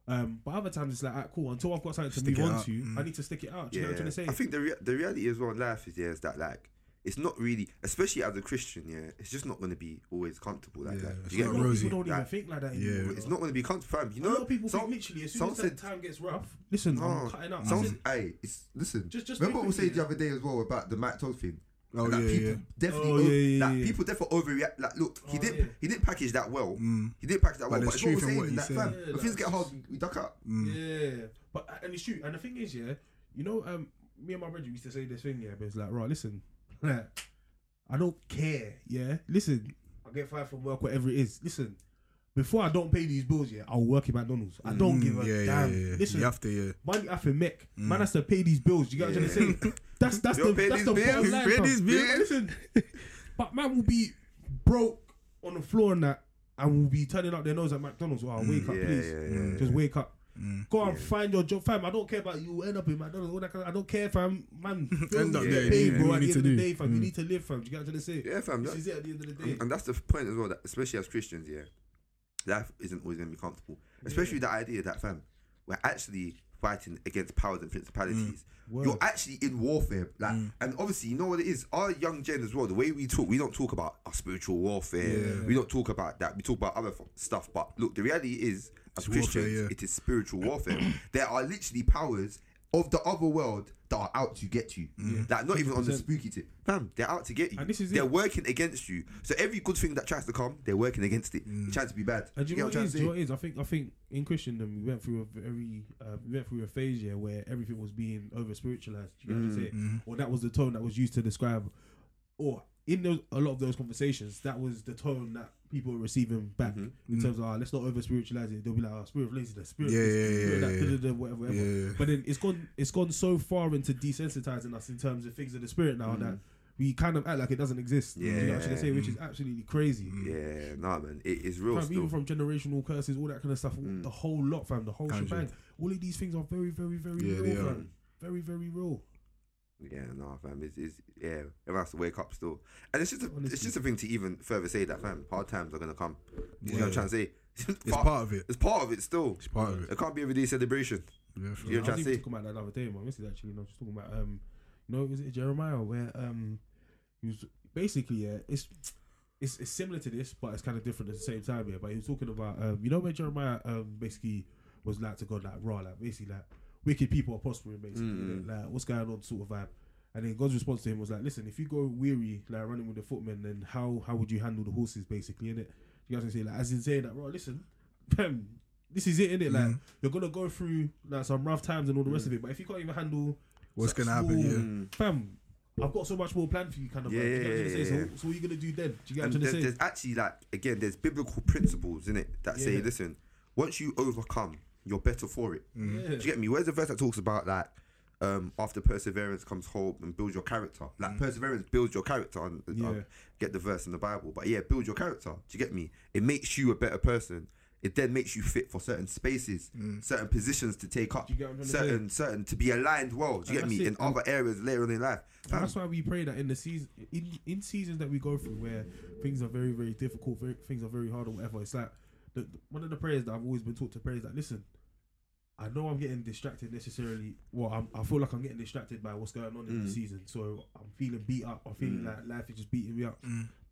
Um, but other times it's like, alright, cool. Until I've got something to Stick move on out. to, Mm. I need to stick it out. Do you Yeah, know what I'm trying to say? I think the rea- the reality as well in life is yeah, is that like it's not really, especially as a Christian, yeah, it's just not going to be always comfortable like Yeah, that. it's Do you get lot not me? rosy. people don't even think like that Yeah. It's not going to be comfortable, fam. You a lot know, of people some- think literally as soon some as that said- time gets rough, listen, I'm cutting out. some- I said, Hey, it's listen. just, just Remember what we quickly, said the other day as well about the Matt Todd thing. Oh And that yeah, people yeah. definitely, Oh, o- yeah, yeah, like yeah. people definitely overreact. Like, look, he Oh, didn't yeah. he didn't package that well. Mm. He didn't package that But well. there's But it's what we're truth in saying what in he that said. fam. Yeah, When like, things get hard, we duck out. Mm. Yeah, but and it's true. And the thing is, yeah, you know, um, me and my brother used to say this thing, yeah, but it's like, right, listen, I don't care, yeah. Listen, I get fired from work, whatever it is. Listen, before I don't pay these bills, yeah, I'll work in McDonald's. I don't give a Mm, yeah, damn. yeah, yeah. Listen, you have to, yeah. money have to make. Mm. Man has to pay these bills. You get what I'm trying to say? That's that's the pay that's the bills? bottom line. Pay these bills? Listen, but man will be broke on the floor and that, and will be turning up their nose at McDonald's. Oh, wake up, please. Just wake up. Mm. Go and Yeah. find your job, fam. I don't care about you. End up in McDonald's. All that kind of, I don't care, fam. Man, End up you there, paid, yeah, bro. At the end of the day, fam, you Mm. need to live, fam. Do you get what I'm trying to say? Yeah, fam. This that- is it at the end of the day. And, and that's the point as well. That especially as Christians, yeah, life isn't always going to be comfortable. Especially the idea that, fam, we're actually fighting against powers and principalities. Mm. Word. You're actually in warfare, like, mm. and obviously, you know what it is. Our young gen as well. The way we talk, we don't talk about our spiritual warfare. Yeah. We don't talk about that. We talk about other f- stuff. But look, the reality is, as It's warfare, Christians, yeah. it is spiritual warfare. there are literally powers of the other world that are out to get you. Like not even on the spooky tip. Fam, they're out to get you. And this is they're it. working against you. So every good thing that tries to come, they're working against it. Mm. Trying to be bad. And do you get know what I'm? Do trying you know to what it is? I think I think in Christendom we went through a very uh, we went through a phase yeah where everything was being over spiritualized. You know what I'm mm, saying? Mm. Or that was the tone that was used to describe, or in those a lot of those conversations, that was the tone that people were receiving back mm-hmm. in terms mm-hmm. of ah, let's not over spiritualize it. They'll be like, oh, spirit of laziness, spirit, Yeah, of this, yeah, yeah, that, yeah. whatever, whatever. But then it's gone it's gone so far into desensitizing us in terms of things of the spirit now that mm-hmm. we kind of act like it doesn't exist. You know what I'm say, which is absolutely crazy. Yeah, nah, man. It is real Fam, even from generational curses, all that kind of stuff, all- the mm. whole lot, fam, the whole shebang. All of these things are very, very, very Yeah, real, fam. Very, very real. Yeah, no, fam. Is it's yeah. Everyone has to wake up still, and it's just a, it's just a thing to even further say that, fam. Hard times are gonna come. You know what I'm trying to say? It's part of it. It's part of it still. It's part of it. It can't be everyday celebration. Yeah, for You're I'm trying to even say? talking about that the other day, man. This is actually, you know, just talking about, um, you know, was it Jeremiah where um, he was basically, yeah, it's it's, it's similar to this, but it's kind of different at the same time, yeah. But he was talking about, um, you know, where Jeremiah um basically was like to God, like raw, like basically like wicked people are prospering, basically, Mm. like what's going on, sort of vibe. And then God's response to him was like, "Listen, if you go weary, like running with the footmen, then how how would you handle the horses, basically, innit? You guys can say like, as in saying that, bro, listen, this is it, innit? Like Mm. you're gonna go through like some rough times and all the rest of it, but if you can't even handle What's gonna happen? small- Yeah. Mm. fam, I've got so much more planned for you, kind of. Yeah, vibe. Do you get what I'm yeah, trying yeah, So, so what are you gonna do then? Do you get what I'm trying there's, there's actually like again, there's biblical principles in it that say, listen, once you overcome, you're better for it. Yeah. Do you get me? Where's the verse that talks about like um, after perseverance comes hope and builds your character? Like perseverance builds your character. And, Mm. Yeah. um, get the verse in the Bible, but yeah, build your character. Do you get me? It makes you a better person. It then makes you fit for certain spaces, certain positions to take up, Do you get what I'm trying to certain certain to be aligned well. Do you And get me? that's In. And- other areas later on in life, And that's why we pray that in the season, in, in seasons that we go through, where things are very, very difficult, very, things are very hard or whatever. It's like the- one of the prayers that I've always been taught to pray is that listen, I know I'm getting distracted necessarily. Well, I'm, I feel like I'm getting distracted by what's going on in the Mm. season. So I'm feeling beat up. I'm feeling Mm. like life is just beating me up.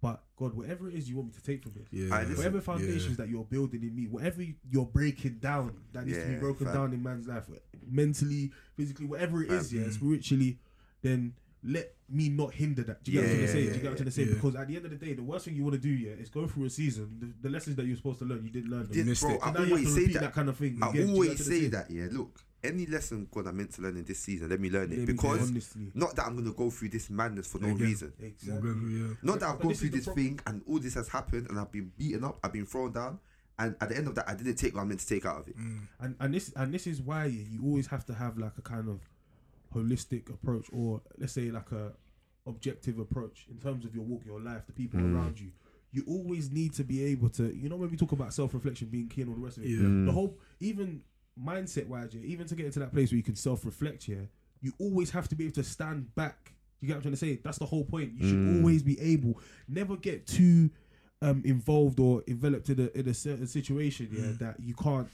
But God, whatever it is you want me to take from it, Yeah. I whatever foundations that you're building in me, whatever you're breaking down that needs to be broken fam. down in man's life, mentally, physically, whatever it Fam. is, yeah, spiritually, then let me not hinder that. Do you get what I'm trying to say? Do you get what I'm trying to say? Yeah. Because at the end of the day, the worst thing you want to do, yeah, is go through a season. The, the lessons that you're supposed to learn, you didn't learn them. Did- bro, it. I And now you have always to say that. that kind of thing. I again. Do you get what I'm always trying say that. Yeah, look, any lesson God I meant to learn in this season, let me learn it me because honestly. not that I'm gonna go through this madness for no Again. reason. Exactly. We'll go through, yeah. Not that I've But gone this through this thing and all this has happened and I've been beaten up, I've been thrown down, and at the end of that, I didn't take what I meant to take out of it. Mm. and and this and this is why you always have to have like a kind of holistic approach or let's say like a objective approach in terms of your walk your life the people Mm. around you you always need to be able to you know when we talk about self-reflection being key and all the rest of it Yeah. the whole even mindset wise, yeah, even to get into that place where you can self reflect, yeah, you always have to be able to stand back. You get what I'm trying to say? That's the whole point. You should Mm. always be able, never get too um, involved or enveloped in a in a certain situation, yeah, Mm. that you can't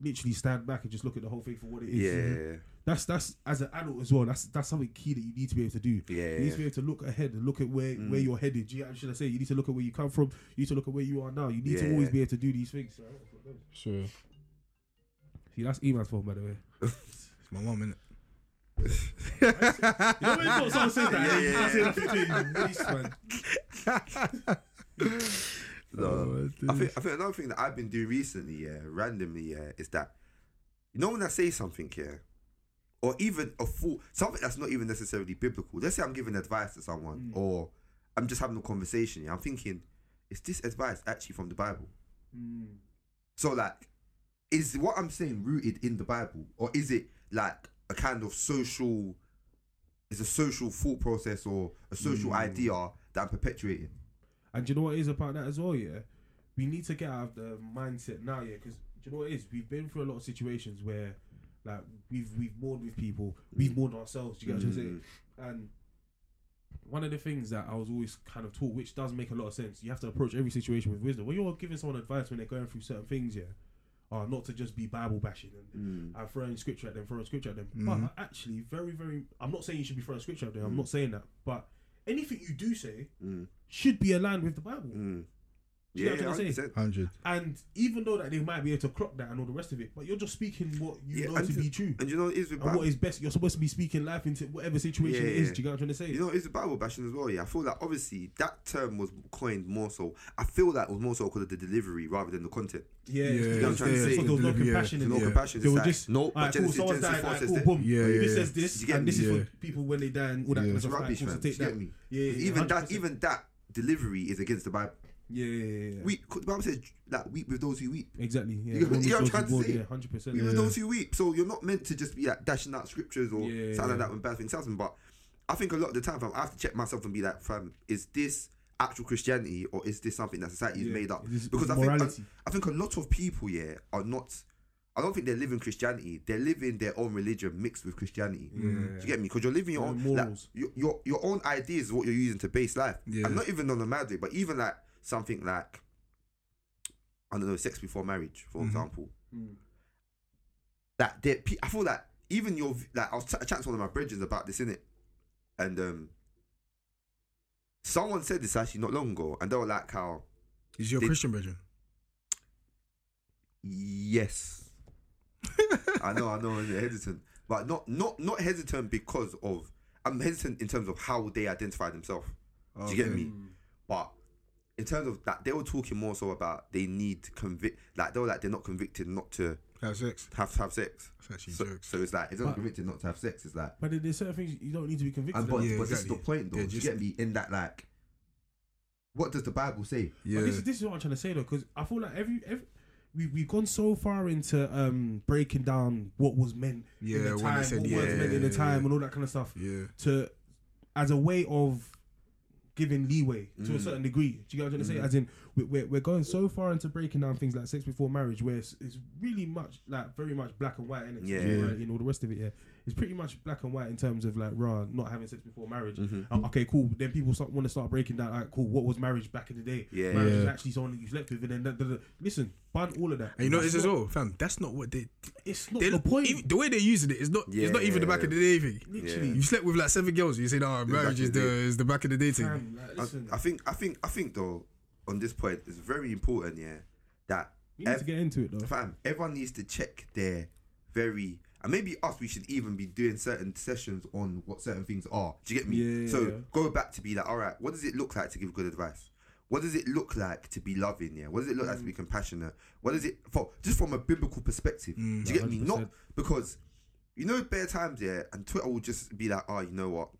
literally stand back and just look at the whole thing for what it is. Yeah, That's that's as an adult as well. That's that's something key that you need to be able to do. yeah, You need to be able to look ahead and look at where, Mm. where you're headed. You, should I say? You need to look at where you come from. You need to look at where you are now. You need to always be able to do these things. Sure. See, that's Eman's phone, by the way. It's my mum, innit? You know when you- someone says that, Yeah, you yeah, say nothing to you, waste, man. No, Oh, I think I think another thing that I've been doing recently, yeah, randomly, yeah, is that you know when I say something here, or even a full something that's not even necessarily biblical. Let's say I'm giving advice to someone, Mm. or I'm just having a conversation. Yeah, I'm thinking, is this advice actually from the Bible? Mm. So like, is what I'm saying rooted in the Bible, or is it like a kind of social? Is a social thought process or a social Mm. idea that I'm perpetuating? And do you know what is about that as well? Yeah, we need to get out of the mindset now. Yeah, because do you know what is? We've been through a lot of situations where, like, we've we've mourned with people, we've mourned ourselves. Do you get what I'm saying? And one of the things that I was always kind of taught, which does make a lot of sense, you have to approach every situation with wisdom. When you're giving someone advice when they're going through certain things, yeah, are not to just be Bible bashing and Mm. and throwing scripture at them, throwing scripture at them. Mhm. But actually, very, very. I'm not saying you should be throwing scripture at them. I'm Mm. not saying that. But anything you do say Mm. should be aligned with the Bible. Do you Yeah, get what I'm saying? 100%. And even though that they might be able to clock that and all the rest of it, but you're just speaking what you Yeah, know to be true. And you know what it is what is best, you're supposed to be speaking life into whatever situation it Yeah. is. Do you get what I'm trying to say? you know, it's the Bible bashing as well. Yeah, I feel like obviously that term was coined more so. I feel that it was more so because of the delivery rather than the content. yeah, Yeah, yeah, because I'm trying to say, there was no compassion in no compassion. They were just no, cool. Someone's died. 4 says cool. this. Boom. Yeah, yeah, this says this, and this is for people when they die and all that kind of stuff. rubbish, man. take that. yeah, Even that, even that delivery is against the Bible. Yeah, yeah, yeah, yeah. The Bible says, that weep with those who weep. exactly. Yeah, You know- One you know what I'm trying to say? Yeah, hundred percent. Weep with those who weep. So you're not meant to just be like dashing out scriptures or Yeah, something like yeah. that when bad things happen. But I think a lot of the time, fam, I have to check myself and be like, fam, is this actual Christianity or is this something that society has made up? Because I think, I, morality. I think a lot of people, yeah, are not. I don't think they're living Christianity. They're living their own religion mixed with Christianity. Yeah. Do you get me? Because you're living your own morals. Like, your, your your own ideas is what you're using to base life. Yeah. And not even on a mad way, but even like something like I don't know, sex before marriage, for Mhm. example. Mm. That there, I feel like even your like I was ch- chatting to one of my bridges about this in it, and um, someone said this actually not long ago, and they were like, "How Is your Did- Christian brethren? Yes. I know, I know, I'm hesitant, but not not not hesitant because of I'm hesitant in terms of how they identify themselves. Do you get me? But in terms of that, they were talking more so about they need convict, like they were like they're not convicted not to Have sex. have to have sex. That's actually So, jokes. so it's like it's not But- convicted not to have sex. It's like, But there's certain things you don't need to be convicted. and but, of. Yeah, but this is the point though. Yeah, do you get me? In that like, what does the Bible say? Yeah. But this, is- this is what I'm trying to say though, because I feel like every every we we've gone so far into um breaking down what was meant in Yeah, the time, they said what yeah, was meant in the time, yeah. and all that kind of stuff. Yeah. To as a way of giving leeway to a Mm. certain degree. Do you get what I'm trying to say? Mm. As in, we- we're, we're going so far into breaking down things like sex before marriage, where it's, it's really much like very much black and white, and Yeah. and all the rest of it. Yeah, it's pretty much black and white in terms of like raw not having sex before marriage. Mm-hmm. Oh, okay, cool. Then people start, want to start breaking down. Like, cool. What was marriage back in the day? Yeah. marriage is Yeah. actually someone that you slept with, and then da, da, da. listen, ban all of that. And you know That's this as well, fam. That's not what they. It's not they the point. even- the way they're using it is not. Yeah, It's not even the back of the day thing. Literally, You slept with like seven girls. You say, "No, back marriage in is the the is the back of the day thing." Fam, like, I, I think I think I think though on this point it's very important, yeah, that you need to get into it though. fam, everyone needs to check their very and maybe us we should even be doing certain sessions on what certain things are. Do you get me? Yeah, so yeah. go back to be like, all right, what does it look like to give good advice? What does it look like to be loving? Yeah. What does it look like to be compassionate? What is it for? Just from a biblical perspective. Mm. Do you get me? 100%. Not because you know bare times yeah, and Twitter will just be like, oh, you know what?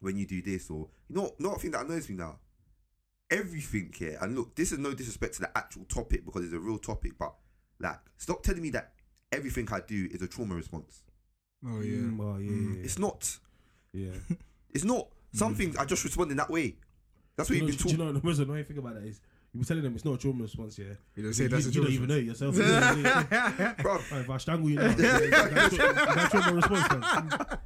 When you do this or you know, not a thing that annoys me now. Everything here, and look, this is no disrespect to the actual topic because it's a real topic, but like, stop telling me that everything I do is a trauma response. Oh yeah. Mm, oh, yeah, Mm. yeah, It's not. yeah. It's not. Some things I just respond in that way. That's what you, you've know, been do you know the most annoying thing about that is You were telling them it's not a trauma response, yeah. You don't say you, that's a you don't trauma even know it yourself. You don't even know it. Bro, Alright, if I strangle you now, is that that trauma response, fam? Is that-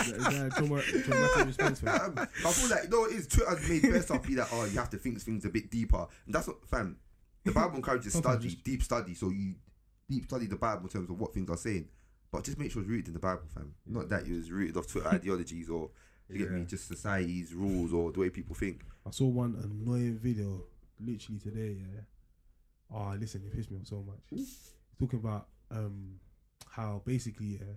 is that a trauma, traumatic response, fam? Um, I feel like no, it is Twitter's made better stuff be like, oh, you have to think things a bit deeper. And that's what, fam. The Bible encourages Sometimes study, deep study. So you deep study the Bible in terms of what things are saying, but just make sure it's rooted in the Bible, fam. Not that it was rooted off Twitter ideologies or you get me, just society's rules or the way people think. I saw one annoying video literally today. Yeah. Oh, listen, it pissed me off so much. It's talking about um how basically, yeah.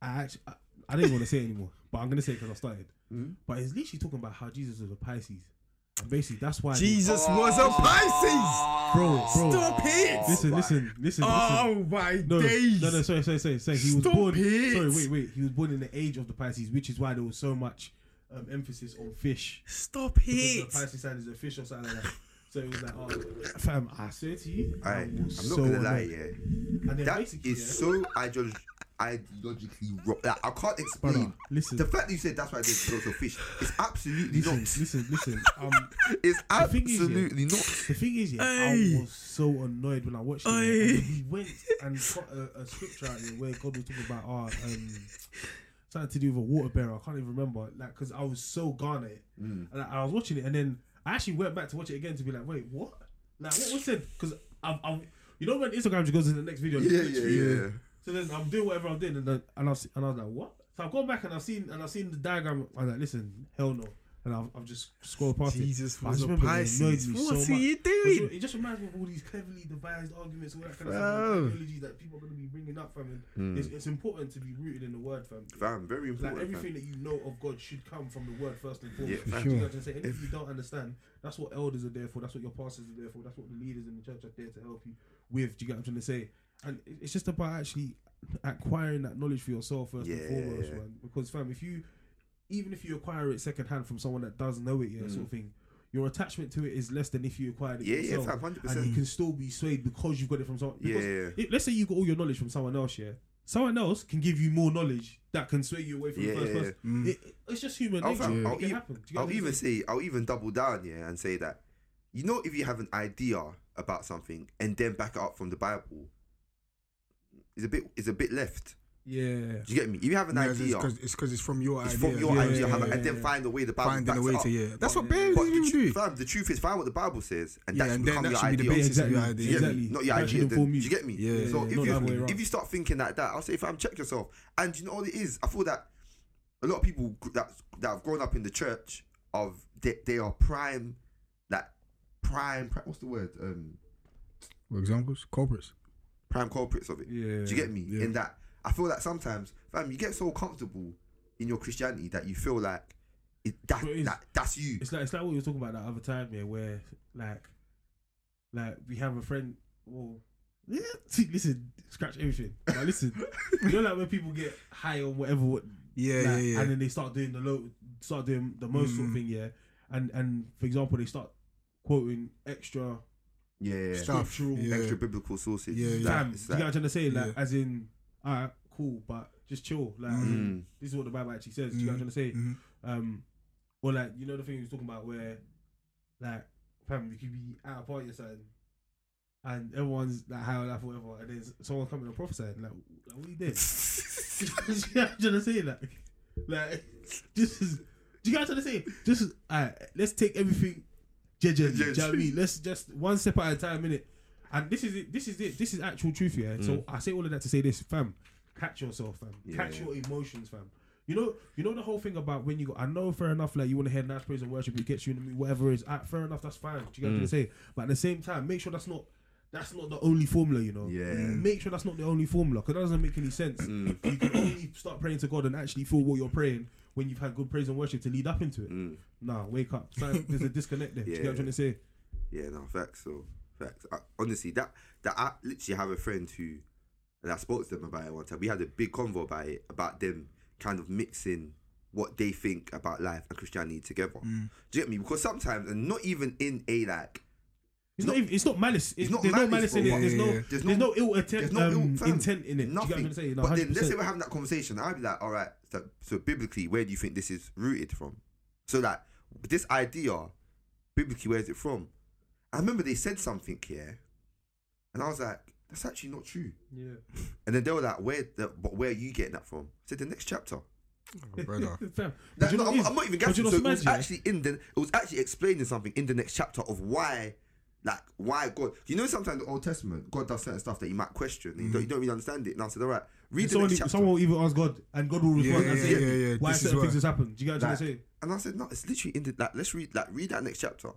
I actually I, I didn't want to say it anymore, but I'm gonna say it because I started. Mhm. But it's literally talking about how Jesus was a Pisces, basically that's why Jesus was a Pisces. bro, bro. Stop it. Listen, listen, listen, listen. Oh my No, days. no, no, sorry, sorry, sorry, sorry. He was Stop born. it. Sorry, wait, wait. He was born in the age of the Pisces, which is why there was so much um, emphasis on fish. Stop it. the Pisces sign is a fish or something like that. So it was like, oh, fam, I swear to you, I, I, I'm not so gonna lie, yeah. And then That yeah, so ideolog- ideologically wrong. Like, I can't explain. brother, listen, The fact that you said that's why there's lots of fish is absolutely listen, not. listen, listen. Um, It's The thing is, yeah, absolutely not. the thing is, yeah, Hey. I was so annoyed when I watched it. and he went and got a, a scripture out there where God was talking about oh, um, something to do with a water bearer. I can't even remember, like, because I was so gone at it. Mm. And I, I was watching it, and then I actually went back to watch it again to be like, wait, what? Like, what was said? Because I've, I've, you know, when Instagram just goes in the next video. and Yeah, yeah, yeah. So then I'm doing whatever I'm doing, and then, and I was and I was like, what? So I've gone back and I've seen and I've seen the diagram. I'm like, listen, hell no, and I've, I've just scrolled past it. Jesus I was just a remember it annoyed Pisces. me so What's much. he Because doing? It just reminds me of all these cleverly devised arguments, all that kind of Bro. stuff, ideology that people are going to be bringing up, fam. And Mm. it's, it's important to be rooted in the word, fam. Fam, very important. Like important. everything that you know of God should come from the word first and foremost. Yeah, Do sure. you know what And if you don't understand, that's what elders are there for. That's what your pastors are there for. That's what the leaders in the church are there to help you with. Do you get what I'm trying to say? And it's just about actually acquiring that knowledge for yourself first and Yeah. foremost, man. Because fam, if you even if you acquire it secondhand from someone that does know it, yeah, sort of thing, your attachment to it is less than if you acquired it Mm. Yeah, yeah, yourself. fam, hundred and you can still be swayed because you've got it from someone. Yeah, Because yeah, it- let's say you got all your knowledge from someone else, yeah. Someone else can give you more knowledge that can sway you away from Yeah, the first yeah, person. Mm. It, it's just human I'll, nature. I'll, can ev- happen. Do you get I'll what I'm even say, I'll even double down, yeah, and say that, you know, if you have an idea about something and then back it up from the Bible, it's a bit, it's a bit left. Yeah. Do you get me? If you have an Yeah, idea, it's because it's from your it's idea. from your Yeah, idea, yeah, and then find a way the Bible finding a way to yeah. That's But- what But the, people tru- do. fam, the truth is, find what the Bible says, and Yeah, that should and become that your be idea. basis of your exactly. idea. You? Exactly. Not your That idea. Then. you. get me? Yeah. So if not the other way you if you start thinking like that, I'll say, fam, check yourself. And you know what it is? I feel that a lot of people that that have grown up in the church of they, they are prime, like prime, pri- What's the word? Um, For examples, culprits. Prime culprits of it. Yeah. Do you get me? Yeah. In that, I feel that sometimes, fam, you get so comfortable in your Christianity that you feel like it, that, it is, that that's you. It's like it's like what we were talking about that other time, yeah, where like like we have a friend well yeah, see, listen, scratch everything. Like, listen, you know, like when people get high on whatever, what, Yeah, like, yeah, yeah. and then they start doing the low, start doing the most sort of Mm. thing, yeah. And and for example, they start quoting extra Yeah, yeah, yeah. Stuff. scriptural Yeah. extra biblical sources. Yeah, yeah. like- Fam, it's do you get what I'm trying to say? Like, Yeah. as in, alright, cool, but just chill. Like, Mm. this is what the Bible actually says. Do you get what I'm trying to say? Mhm. Um, or like, you know, the thing he was talking about where, like, fam, you could be at a party or something, and everyone's like high on life or whatever, and there's someone coming and prophesying, like, like what are you doing? do you get what I'm trying to say? Like, like, just, do you get what I'm trying to say? Just, alright, let's take everything Do you know what I mean? Let's just one step at a time, innit? And this is it. This is it. This is actual truth, yeah. So I say all of that to say this, fam. Catch yourself, fam. Yeah, catch yeah. your emotions, fam. You know, you know the whole thing about when you go. I know, fair enough. Like you want to hear nice praise and worship, it gets you in the mood, whatever it is. Ah, fair enough, that's fine. Do you get what I'm Mm. trying to say? But at the same time, make sure that's not that's not the only formula. You know, Yeah. Make sure that's not the only formula because that doesn't make any sense. Mm. You can only start praying to God and actually feel what you're praying when you've had good praise and worship to lead up into it. Mm. Nah, wake up. There's a disconnect there. Do you get what I'm trying to say? Yeah, no, facts. So, facts. I, honestly, that that I literally have a friend who, and I spoke to them about it one time. We had a big convo about it, about them kind of mixing what they think about life and Christianity together. Mm. Do you get me? Because sometimes, and not even in a like, It's No. not. it's not malice. It's, not there's no malice, malice in bro. it. There's Yeah, no. yeah, yeah. There's, There's no, no- ill attempt, there's no ill- um, fam, intent in it. Do you get what I'm nothing. trying to say? No, but then let's say we're having that conversation. I'd be like, all right, so, so biblically, where do you think this is rooted from? So that this idea biblically, where's it from? I remember they said something here, and I was like, that's actually not true. Yeah. And then they were like, where, the, but where are you getting that from? I said the next chapter. brother. That- no, I'm, I'm not even is? But gassing. you know So it was actually in the, it was actually explaining something in the next chapter of why, like, why God. You know, sometimes the Old Testament, God does certain stuff that you might question. and You, don't, you mm. don't really understand it. And I said, all right, read the Someone, next chapter. someone will even ask God, and God will respond Yeah, and yeah, say, yeah, yeah. "Why This is certain why. things has happened?" Do you get what I'm Like, trying to say? And I said, no, it's literally in the like. Let's read like read that next chapter,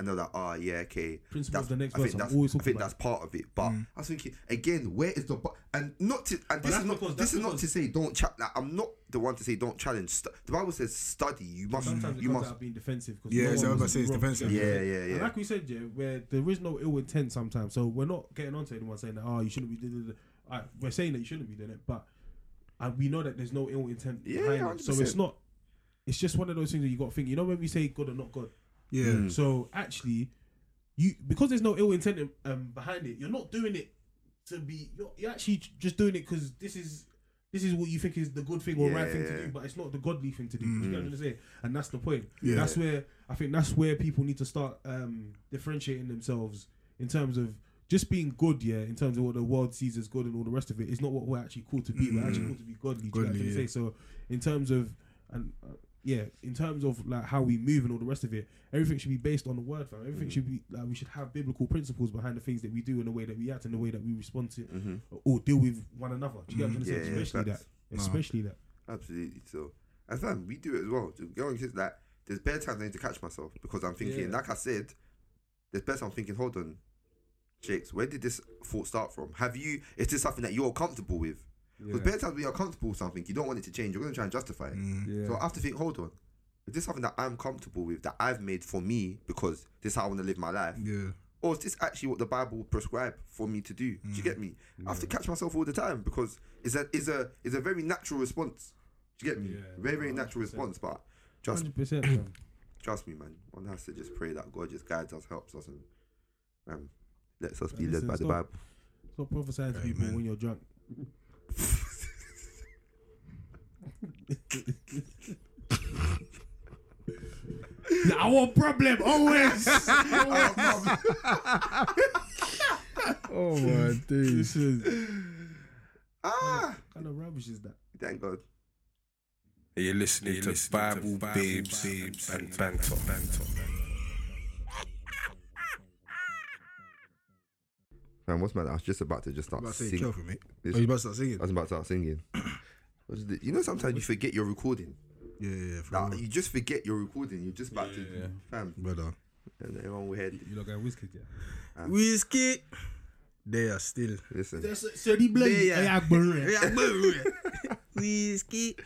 and, and they're like, oh yeah, okay. Principle That's, the next I verse. think I'm that's, I think that's part of it. But Mm. I was thinking again, where is the bu- and not to and this is not because- this is not to say don't chat. Like I'm not the one to say don't challenge. Stu- the Bible says study. You must. Sometimes it you comes must. out being defensive. 'cause Yeah, no so I was wants about say it's defensive. Yeah, And yeah, yeah. like we said, yeah, where there is no ill intent sometimes. So we're not getting onto anyone saying that, oh, you shouldn't be doing it. We're saying that you shouldn't be doing it, but and we know that there's no ill intent Yeah, behind it. So it's not. It's just one of those things that you got to think. You know when we say God or not God. Yeah. Mm. So actually, you because there's no ill intent um, behind it, you're not doing it to be. You're, you're actually just doing it because this is this is what you think is the good thing or right thing to do, but it's not the godly thing to do. You get what I'm Mm. trying to say? And that's the point. Yeah. That's where I think that's where people need to start um, differentiating themselves in terms of. Just being good, yeah, in terms of what the world sees as good and all the rest of it. it, is not what we're actually called to be. We're actually Mm. called to be godly. Do you get what I'm Godly, yeah. say? So, in terms of, and uh, yeah, in terms of like how we move and all the rest of it, everything should be based on the word, fam. Everything Mm. should be like we should have biblical principles behind the things that we do and the way that we act and the way that we respond to hmm or deal with one another. Do you get what I'm trying to? Yeah, yeah, Especially facts. that. Especially that. Absolutely. So, and fam, we do it as well. To go and kids like, there's better times I need to catch myself because I'm thinking, Yeah. like I said, there's better times I'm thinking, hold on, Jakes, where did this thought start from? Have you? Is this something that you're comfortable with? Because bare times when you're comfortable with something, you don't want it to change. You're going to try and justify it. Mm. Yeah. So I have to think, hold on, is this something that I'm comfortable with that I've made for me because this is how I want to live my life? Yeah. Or is this actually what the Bible prescribe for me to do? Do you get me? I have to catch myself all the time because it's a is a is a very natural response. Do you get me? Yeah, very very natural 100%. response, but just Hundred percent. fam. trust me, man. One has to just pray that God just guides us, helps us, and um, lets us be And led listen, by the. Bible. Stop prophesying to people when you're drunk. Nah, I want problem always. Oh my days. Listen, ah, kind of rubbish is that? thank God. Are You're listening to Bible Babes and Banter. Man, what's my? I was just about to just start About to say, singing. careful, mate. This- Oh, you about to start singing? I was about to start singing. What is it? You know, sometimes you forget you're recording. Yeah, yeah, yeah. For Like, real. you just forget you're recording. You're just about Yeah, to, yeah. fam. Brother. And everyone will head. You lot going Wizkid, yeah? Ah. Wizkid. They are still. Listen, So the blood, Yeah, yeah. I. Wizkid.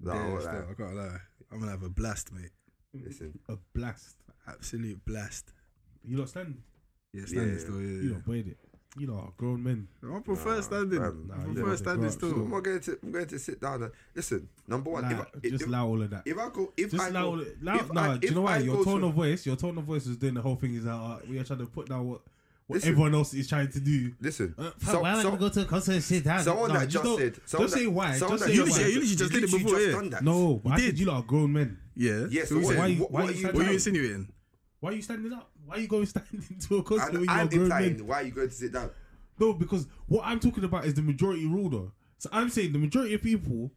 No, They I are won't still. lie. I can't lie. I'm gonna have a blast, mate. listen. A blast. Absolute blast. You lot standing? Yeah, standing Yeah. still. You Yeah, lot played it. You lot are grown men. I prefer Nah, standing. fam. Nah, I prefer lot standing are So. I'm going to I'm going to sit down and listen. Number one, if, Allow- I, if, just if, allow all of that. if I go, if Just I allow, go, allow, if nah, I- do you know why? Your tone to- of voice, your tone of voice is doing the whole thing is that uh, we are trying to put down what, what Listen. everyone else is trying to do. listen. Uh, so, why am I so, gonna go to a concert and sit down? someone Nah, that just don't- said, someone just say why. someone Just that say You why. literally- you literally just did it literally before, just yeah. done that. No, I did. said you lot are grown men. Yeah. Yes, So so we what, why you- why what you are you stand What are you insinuating? Why are you standing up? Why are you going standing to a concert when And you are I'm grown implying men? why are you going to sit down? No, because what I'm talking about is the majority rule, though. So I'm saying the majority of people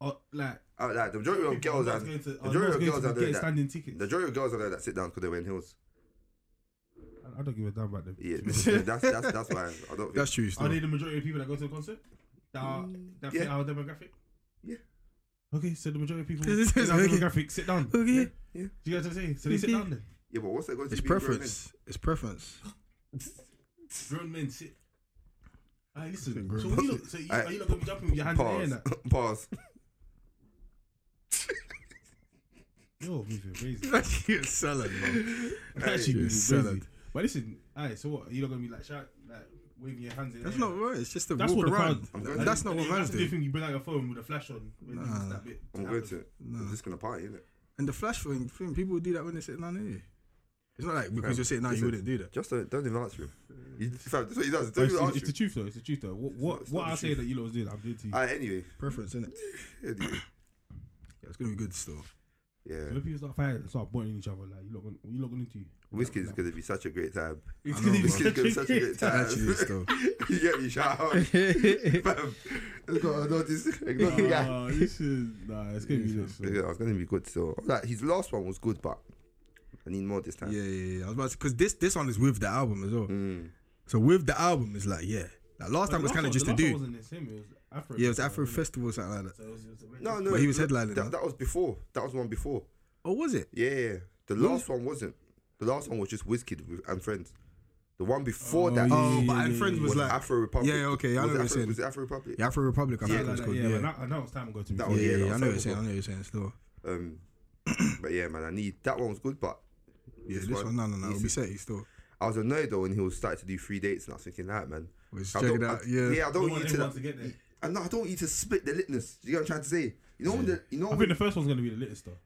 are like. Uh, like, the majority of girls are and going to, the majority of girls are be doing getting that. standing tickets. The majority of girls are there that sit down because they're wearing heels. I don't give a damn about them. Yeah, that's that's that's why I don't. That's true. Are Still. they the majority of people that go to the concert? That are that fit yeah. our demographic? Yeah. Okay, so the majority of people This in is- our okay. demographic sit down. Okay. yeah. Do you guys what I'm saying? So they sit down then. Yeah, but what's that going to It's be? grown preference. It's preference. Grown men sit. Alright, listen. So, men what you sit. look, so you, Alright. are you not gonna be jumping with your men? hands in the air and Pause. that? Pause. Yo, moving crazy. You're selling, man. Actually, moving salad. crazy. But listen, alright. So what? Are you not gonna be like shout, like waving your hands in the That's air? not right. It's just a That's walk what the around. crowd. I'm And going to- that's not And what then man's that's the do. thing. You bring out your phone with a flash on when Nah. that bit. I'm going to. I'm Nah. just gonna party, innit? And the flash thing, thing, people do that when they're sitting down here. It's not like because you're sitting down, you wouldn't do that. Just don't, don't even answer him. You, fam, that's what he does. Don't It's, even it's, answer the him. truth though. It's the truth though. What not- what, it's what the I say truth. that you lot was doing, I'm doing to you. Alright, anyway. Preference, isn't it? Anyway. Yeah, it's gonna be good still. Yeah, So when people start fighting, start pointing each other, like you lot, gonna- what you lot into? Wizkid is gonna be such a great time. It's I gonna be bro. Wizkid is gonna be such a great time. Actually, still. you get me, shout out. Fam, it's got a notice. Yeah. Oh, this is nah. It's gonna be lit. so. Yeah, it's gonna be good still. Like his last one was good, but I need more this time. Yeah, yeah, yeah. I was about because this this one is with the album as well. Mm. So with the album, it's like yeah. Like last But time was kind of just one- to the do. wasn't him, it was Afro. Yeah, it was Afro wasn't Festival or something like that. So it was- it was No, no, But he was that- headlining, That, that was before. That was one before. Oh, was it? Yeah, yeah. The last one wasn't. The last one was just Wizkid with, and friends. The one before Oh, that yeah, Oh, yeah, but and friends was was like Afro Republic. Yeah, okay, I know was what it you're Afro, saying. Was it Afro Republic? yeah, Afro Republic. I Yeah, think it was called. yeah, Yeah, but now, now it's time to go to. That be was- yeah, yeah, yeah, I know what was you're saying. I know what you're saying. Still, Um, but yeah, man, I need that one was good, but yeah, this one, no, no, no, it'll be set. Still, I was annoyed though when he was starting to do three dates, and I was thinking, that man, was I checking don't, out. I, Yeah, yeah, I don't want want you to. to get there. I know I don't want you to split the litness. You know what I'm trying to say? You know when the, you know I when think the first one's gonna be the latest though.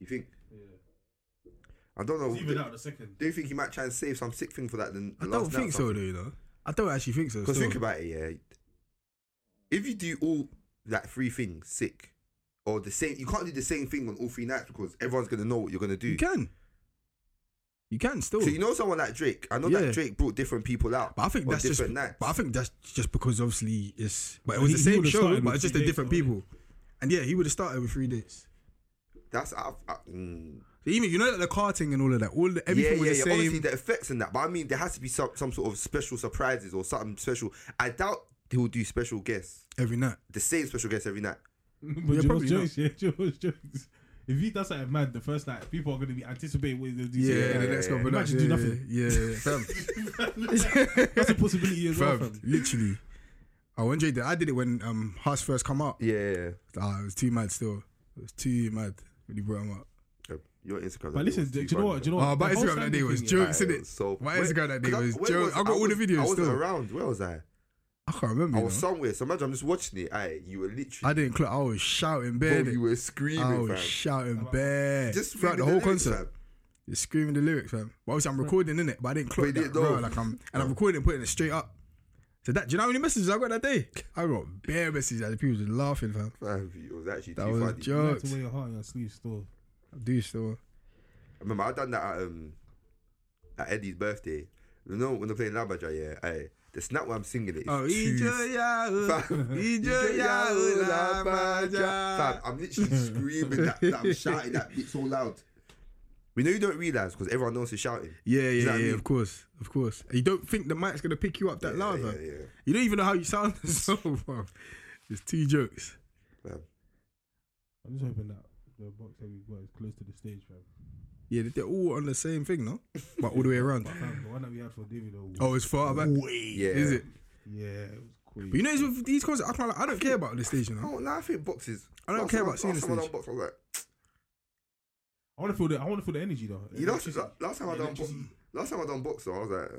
you think Yeah. I don't know. It's even out the second. Do you think he might try and save some sick thing for that? Then I don't think so, though. You know, I don't actually think so. Because think about it, yeah. If you do all like three things sick, or the same, you can't do the same thing on all three nights because everyone's gonna know what you're gonna do. you can, you can still. So you know someone like Drake. I know Yeah. that Drake brought different people out. But I think on that's just. nights. But I think that's just because obviously it's. But it was he- the same show, but it's just the different though, people. And yeah, he would have started with three dates. That's I, I, mm. So even you know like the karting and all of that, all the, everything yeah, was yeah, the yeah. same. Obviously the effects and that, but I mean there has to be some some sort of special surprises or something special. I doubt he will do special guests, every night. the same special guests every night. but Yeah, you know probably jokes, yeah, jokes, jokes. If he does something mad the first night, people are going to be anticipating what he'll do. Yeah, Yeah, the next yeah, couple yeah. nights, Imagine yeah, do nothing. Yeah, yeah, fam. That's a possibility as well, fam, fam. literally. I when Jay did, I did it when um Huss first come out. Yeah, yeah, yeah. Ah, it was too mad still. It was too mad when he brought him up. Yeah, Your Instagram. But listen, do, you know what? Do you know Oh, what? but The whole Instagram that standing day was thing, jokes, yeah. innit? So My Instagram that day 'cause I- was where joke. I got all the videos I wasn't still. around. Where was I? I can't remember. I you was know. somewhere. So imagine I'm just watching it. Aye, you were literally. I didn't clock. I was shouting bro, you were screaming. I was fam. shouting bare Just throughout the screaming whole lyrics, concert. fam. Just screaming the lyrics, fam. But obviously I'm recording in it, but I didn't clock you that, didn't bro. Like I'm and I'm recording and putting it straight up. So that, do you know how many messages I got that day? I got bare messages and people just laughing, fam. Fam, It was actually That too was funny. a You have to wear your heart on your sleeve still. I do still. I remember I done that at um at Eddie's birthday. You know when they're playing Labaja, yeah. Aye, the snap where I'm singing it. is Oh, too Ijo Yahoo, Fam, Ijo Yahoo, La Fam, Maja. I'm literally screaming that, that. I'm shouting that bit so loud. We know you don't realize because everyone knows you're shouting. Yeah, know yeah, I yeah. mean? Of course, of course. And you don't think the mic's gonna pick you up that Yeah, loud, yeah, yeah. You don't even know how you sound. so, fam. It's two jokes. Fam. I'm just hoping that the box that we got is close to the stage, fam. Yeah, they're all on the same thing, no? But all the way around. But fam, the one that we had for David, though, Oh, it's far back. Yeah. Is it? yeah, it was crazy. But you know, it's with these concerts. I, can't, I don't care about the stage, you know. Oh, no, I think boxes. I don't last care time about seeing the time I stage. done box, I was like, I want to feel the I want to feel the energy though. you know, Electricity. last time I Yeah, done box, electricity. Last time I done box, though, I was like,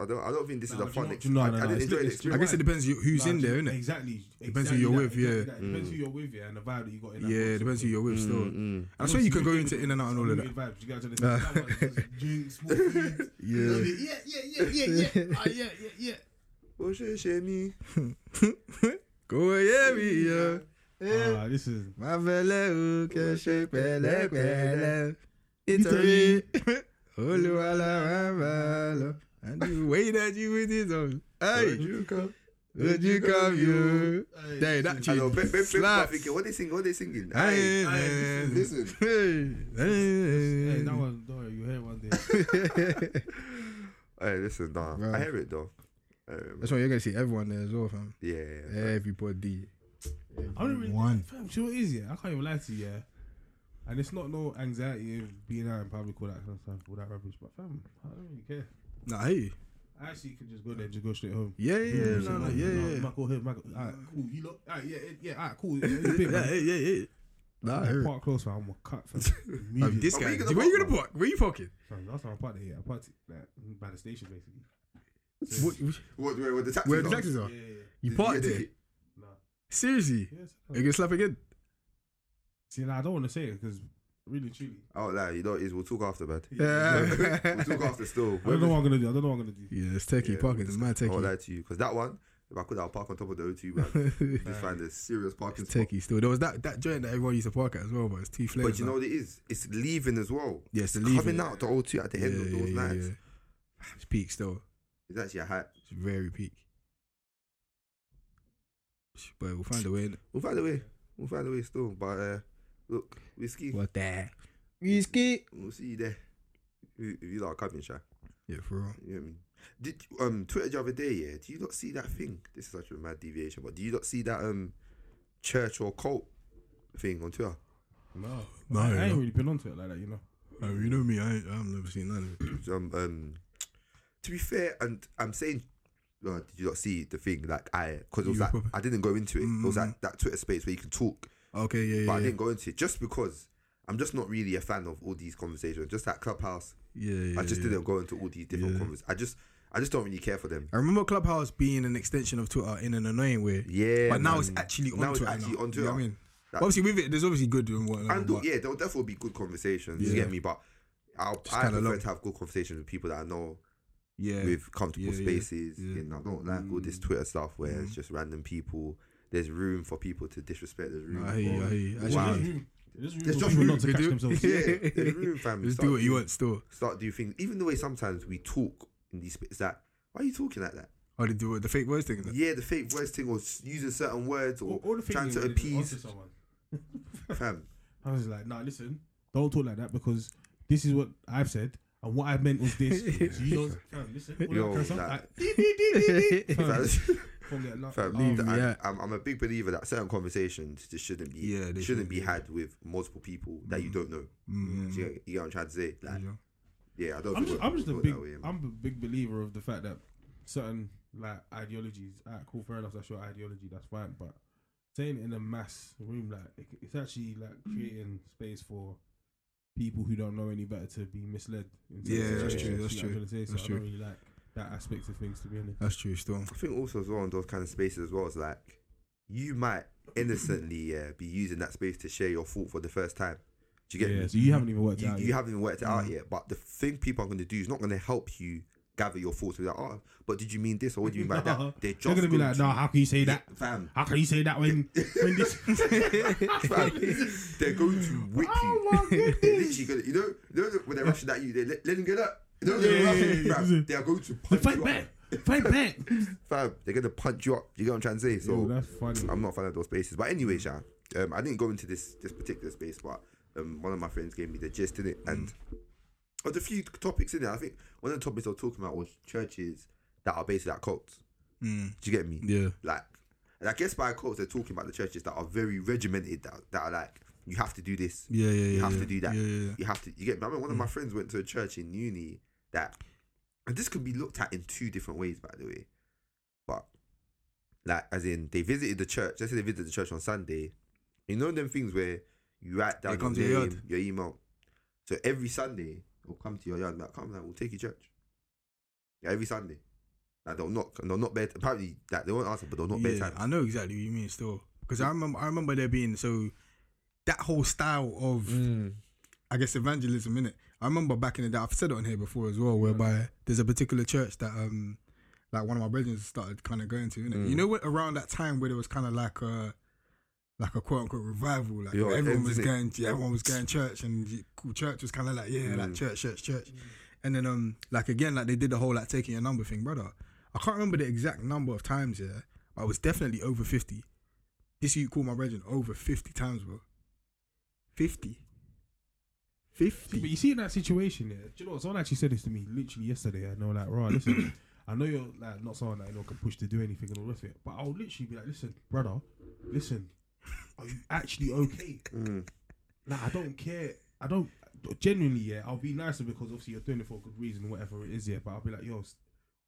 I don't, I don't think this is a fun you know- experience. I, no, I no, didn't enjoy lit- the experience. I guess it depends who- who's Nah, in do you- there, innit? Exactly. Depends who you're that, with, exactly yeah. that. Depends Mm. who you're with, yeah, and the vibe that you got in that Yeah, box. depends who you're with still. Mm, mm. I swear you can go into in and out and all of that. Vibes. You guys understand? That one is just Drink. Yeah. Yeah, yeah, yeah, yeah, yeah. Ah, yeah, yeah, yeah. Oh, shit, shit, me. Go yeah, me, yeah. Ah, this is My fella who can shake pele pele. It's a re. And the way that you with his own. Hey, you come? would you come you? Hey, Hey, that I know, tune babe, babe, babe, what they singing? What they singing? Hey, Aye, hey, listen. Hey, Hey, hey. that one, don't worry, you hear one day. Hey, listen, nah, Right. I hear it though. Um, That's why you're gonna see everyone there as well, fam. yeah, yeah, Everybody. I don't really. One. Fam, you know what it is, yeah? I can't even lie to you, yeah. And it's not no anxiety of being out in public, all that kind of stuff, all that rubbish. But fam, I don't really care. Nah, hey. I actually could just go there and just go straight home. Yeah, yeah, yeah, Yeah, no, no, yeah, yeah. Might go here, might alright, cool. You look, alright, yeah, yeah, yeah, alright, cool. Yeah, it's big, Yeah, yeah, yeah, yeah. Nah, I hear. Park close, fam. I'm gonna cut, fam. Um, Immediately. this guy. where you gonna you park, gonna park? Where you parking? Fam, last time I parked there, yeah, I parked like, by the station, basically. What, What, where, where the taxis where the are? taxis Yeah, are? yeah, yeah. You parked get a there? Nah. Seriously? Yes. You gonna slap again? See, nah, I don't want to say it because really, truly, Oh, like, you know what it is? We'll talk after, man. Yeah. we'll talk after still. I don't know what I'm gonna do. I don't know what I'm gonna do. Yeah, it's techie Yeah, parking. It's mad I won't lie to you because that one, If I could, I'll park on top of the O2, man. Just find a serious parking It's spot. techie still. There was that, that joint that everyone used to park at as well, but it's two flares. But you know what it is? It's leaving as well. yeah, it's the Coming out the O2 at the end of those nights. Yeah. It's peak still. It's actually a hat. It's very peak. But we'll find a way. We'll find a way. We'll find a way still. But uh, look, Wizkid. What the? Wizkid. We'll see you there. If if you like coming, Shy. Yeah, for real. You know what I mean? Did um Twitter the other day, yeah? Do you not see that thing? This is such a mad deviation, but do you not see that um church or cult thing on Twitter? No, No, I, I you ain't know. really been onto it like that, you know. Oh, you know me, I I've never seen none of it. um, um to be fair, and I'm saying, uh, did you not see the thing? Like I, because it was You like proper- I didn't go into it. It was Mm. like that Twitter space where you can talk, Okay, yeah, but yeah. I didn't go into it just because I'm just not really a fan of all these conversations. Just that clubhouse, yeah, yeah, I just yeah. didn't go into all these different Yeah. conversations. I just, I just don't really care for them. I remember Clubhouse being an extension of Twitter in an annoying way. Yeah, but now man. it's actually on now it's Twitter. actually now. on You know what I mean? That- obviously, with it, there's obviously good and whatnot. And but yeah, there'll definitely be good conversations. You get me? But I'll, Just I prefer to have good conversations with people that I know yeah, with comfortable spaces. yeah. And I don't like all this Mm. Twitter stuff where it's Mm. just random people. There's room for people to disrespect. There's room. No, I hear you, for, I hear you. There's Wow. Actually, room. There's room There's just room. not to catch do. themselves. yeah, there's room, fam. Just Start do what you doing- want still. Start do things. Even the way sometimes we talk in these spaces. That why are you talking like that? Oh, they do it, the fake voice thing. innit? Yeah, the fake voice thing or using certain words or All, all the trying to appease. onto someone. Fam, I was like, nah, listen, don't talk like that because this is what I've said. And what I meant was this. So you don't, fam, listen, Yo, that kind of stuff, that- like, dee, dee. Fam, fam, from there, oh, Leave me. I'm, I'm a big believer that certain conversations just shouldn't be Yeah, they shouldn't shouldn't be be. had with multiple people that you don't know. Mm, So you, get, you get what I'm trying to say? Like, yeah. yeah, I don't. I'm just, I'm just a big, way. I'm a big believer of the fact that certain like ideologies, alright, cool, fair enough, that's your ideology, that's fine. But saying it in a mass room, like it, it's actually like creating space for people who don't know any better to be misled. in Yeah, that's situations, true, that's you know true, I'm trying to say? That's true. Don't really like that aspect of things to be honest. That's true. Still, I think also as well in those kind of spaces as well is like you might innocently yeah, be using that space to share your thought for the first time. Do you get it? yeah, me? so you haven't even worked it You, out. you yet. haven't even worked it out Mm. yet, but the thing people are going to do is not going to help you gather your thoughts. Be like, oh, but did you mean this or what do you mean by that? They're just They're gonna be like, to- no, how can you say that? fam. How can you say that when when this? fam, they're going to whip you. Oh you. my They're literally going to, you know, you know when they're rushing at you, they let, let them get up. You know, Yeah, they're yeah, rushing, yeah, yeah. they are going to punch fight you back, up. fight back. Fam, they're going to punch you up. You get what I'm trying to say? So Yo, that's funny. I'm not a fan of those spaces. But anyway, Sha, um, I didn't go into this this particular space, but um, one of my friends gave me the gist in it, and there's a few topics in it. I think one of the topics I was talking about was churches that are based at cults. mm, Do you get me? yeah, Like, and I guess by cults they're talking about the churches that are very regimented, that, that are like you have to do this, yeah, yeah. you yeah, have yeah. to do that, Yeah, yeah, yeah. you have to. You get me? I mean, one of my friends went to a church in uni that, and this could be looked at in two different ways, by the way. But like, as in, they visited the church. Let's say they visited the church on Sunday. You know them things where you write down your, name, yard. your email. So every Sunday, they'll come to your yard. and be Like, come, like, we'll take you church. Yeah, every Sunday. Like they'll knock, and they'll not bed. Apparently, like they won't answer, but they'll not yeah, bedtime. I know exactly what you mean still because I remember I remember there being so that whole style of Mm. I guess evangelism in it. I remember back in the day I've said it on here before as well, whereby there's a particular church that um like one of my brothers started kind of going to. Mm. You know, what, around that time where there was kind of like a like a quote unquote revival, like Yeah, it everyone was innit? going, yeah, everyone was going church, and church was kind of like yeah, like Mm. church, church, church. And then um like again like they did the whole like taking your number thing, brother. I can't remember the exact number of times yeah, but it was definitely over fifty. This you call my brethren over fifty times, bro. Fifty. Fifty. But you see in that situation, yeah. Do you know what? Someone actually said this to me literally yesterday. I know, like, right, listen, I know you're like not someone that I know can push to do anything and all of it, but I'll literally be like, listen, brother, listen, are you actually okay? Mm. Like, I don't care. I don't genuinely, yeah. I'll be nicer because obviously you're doing it for a good reason, whatever it is, yeah. But I'll be like, yo,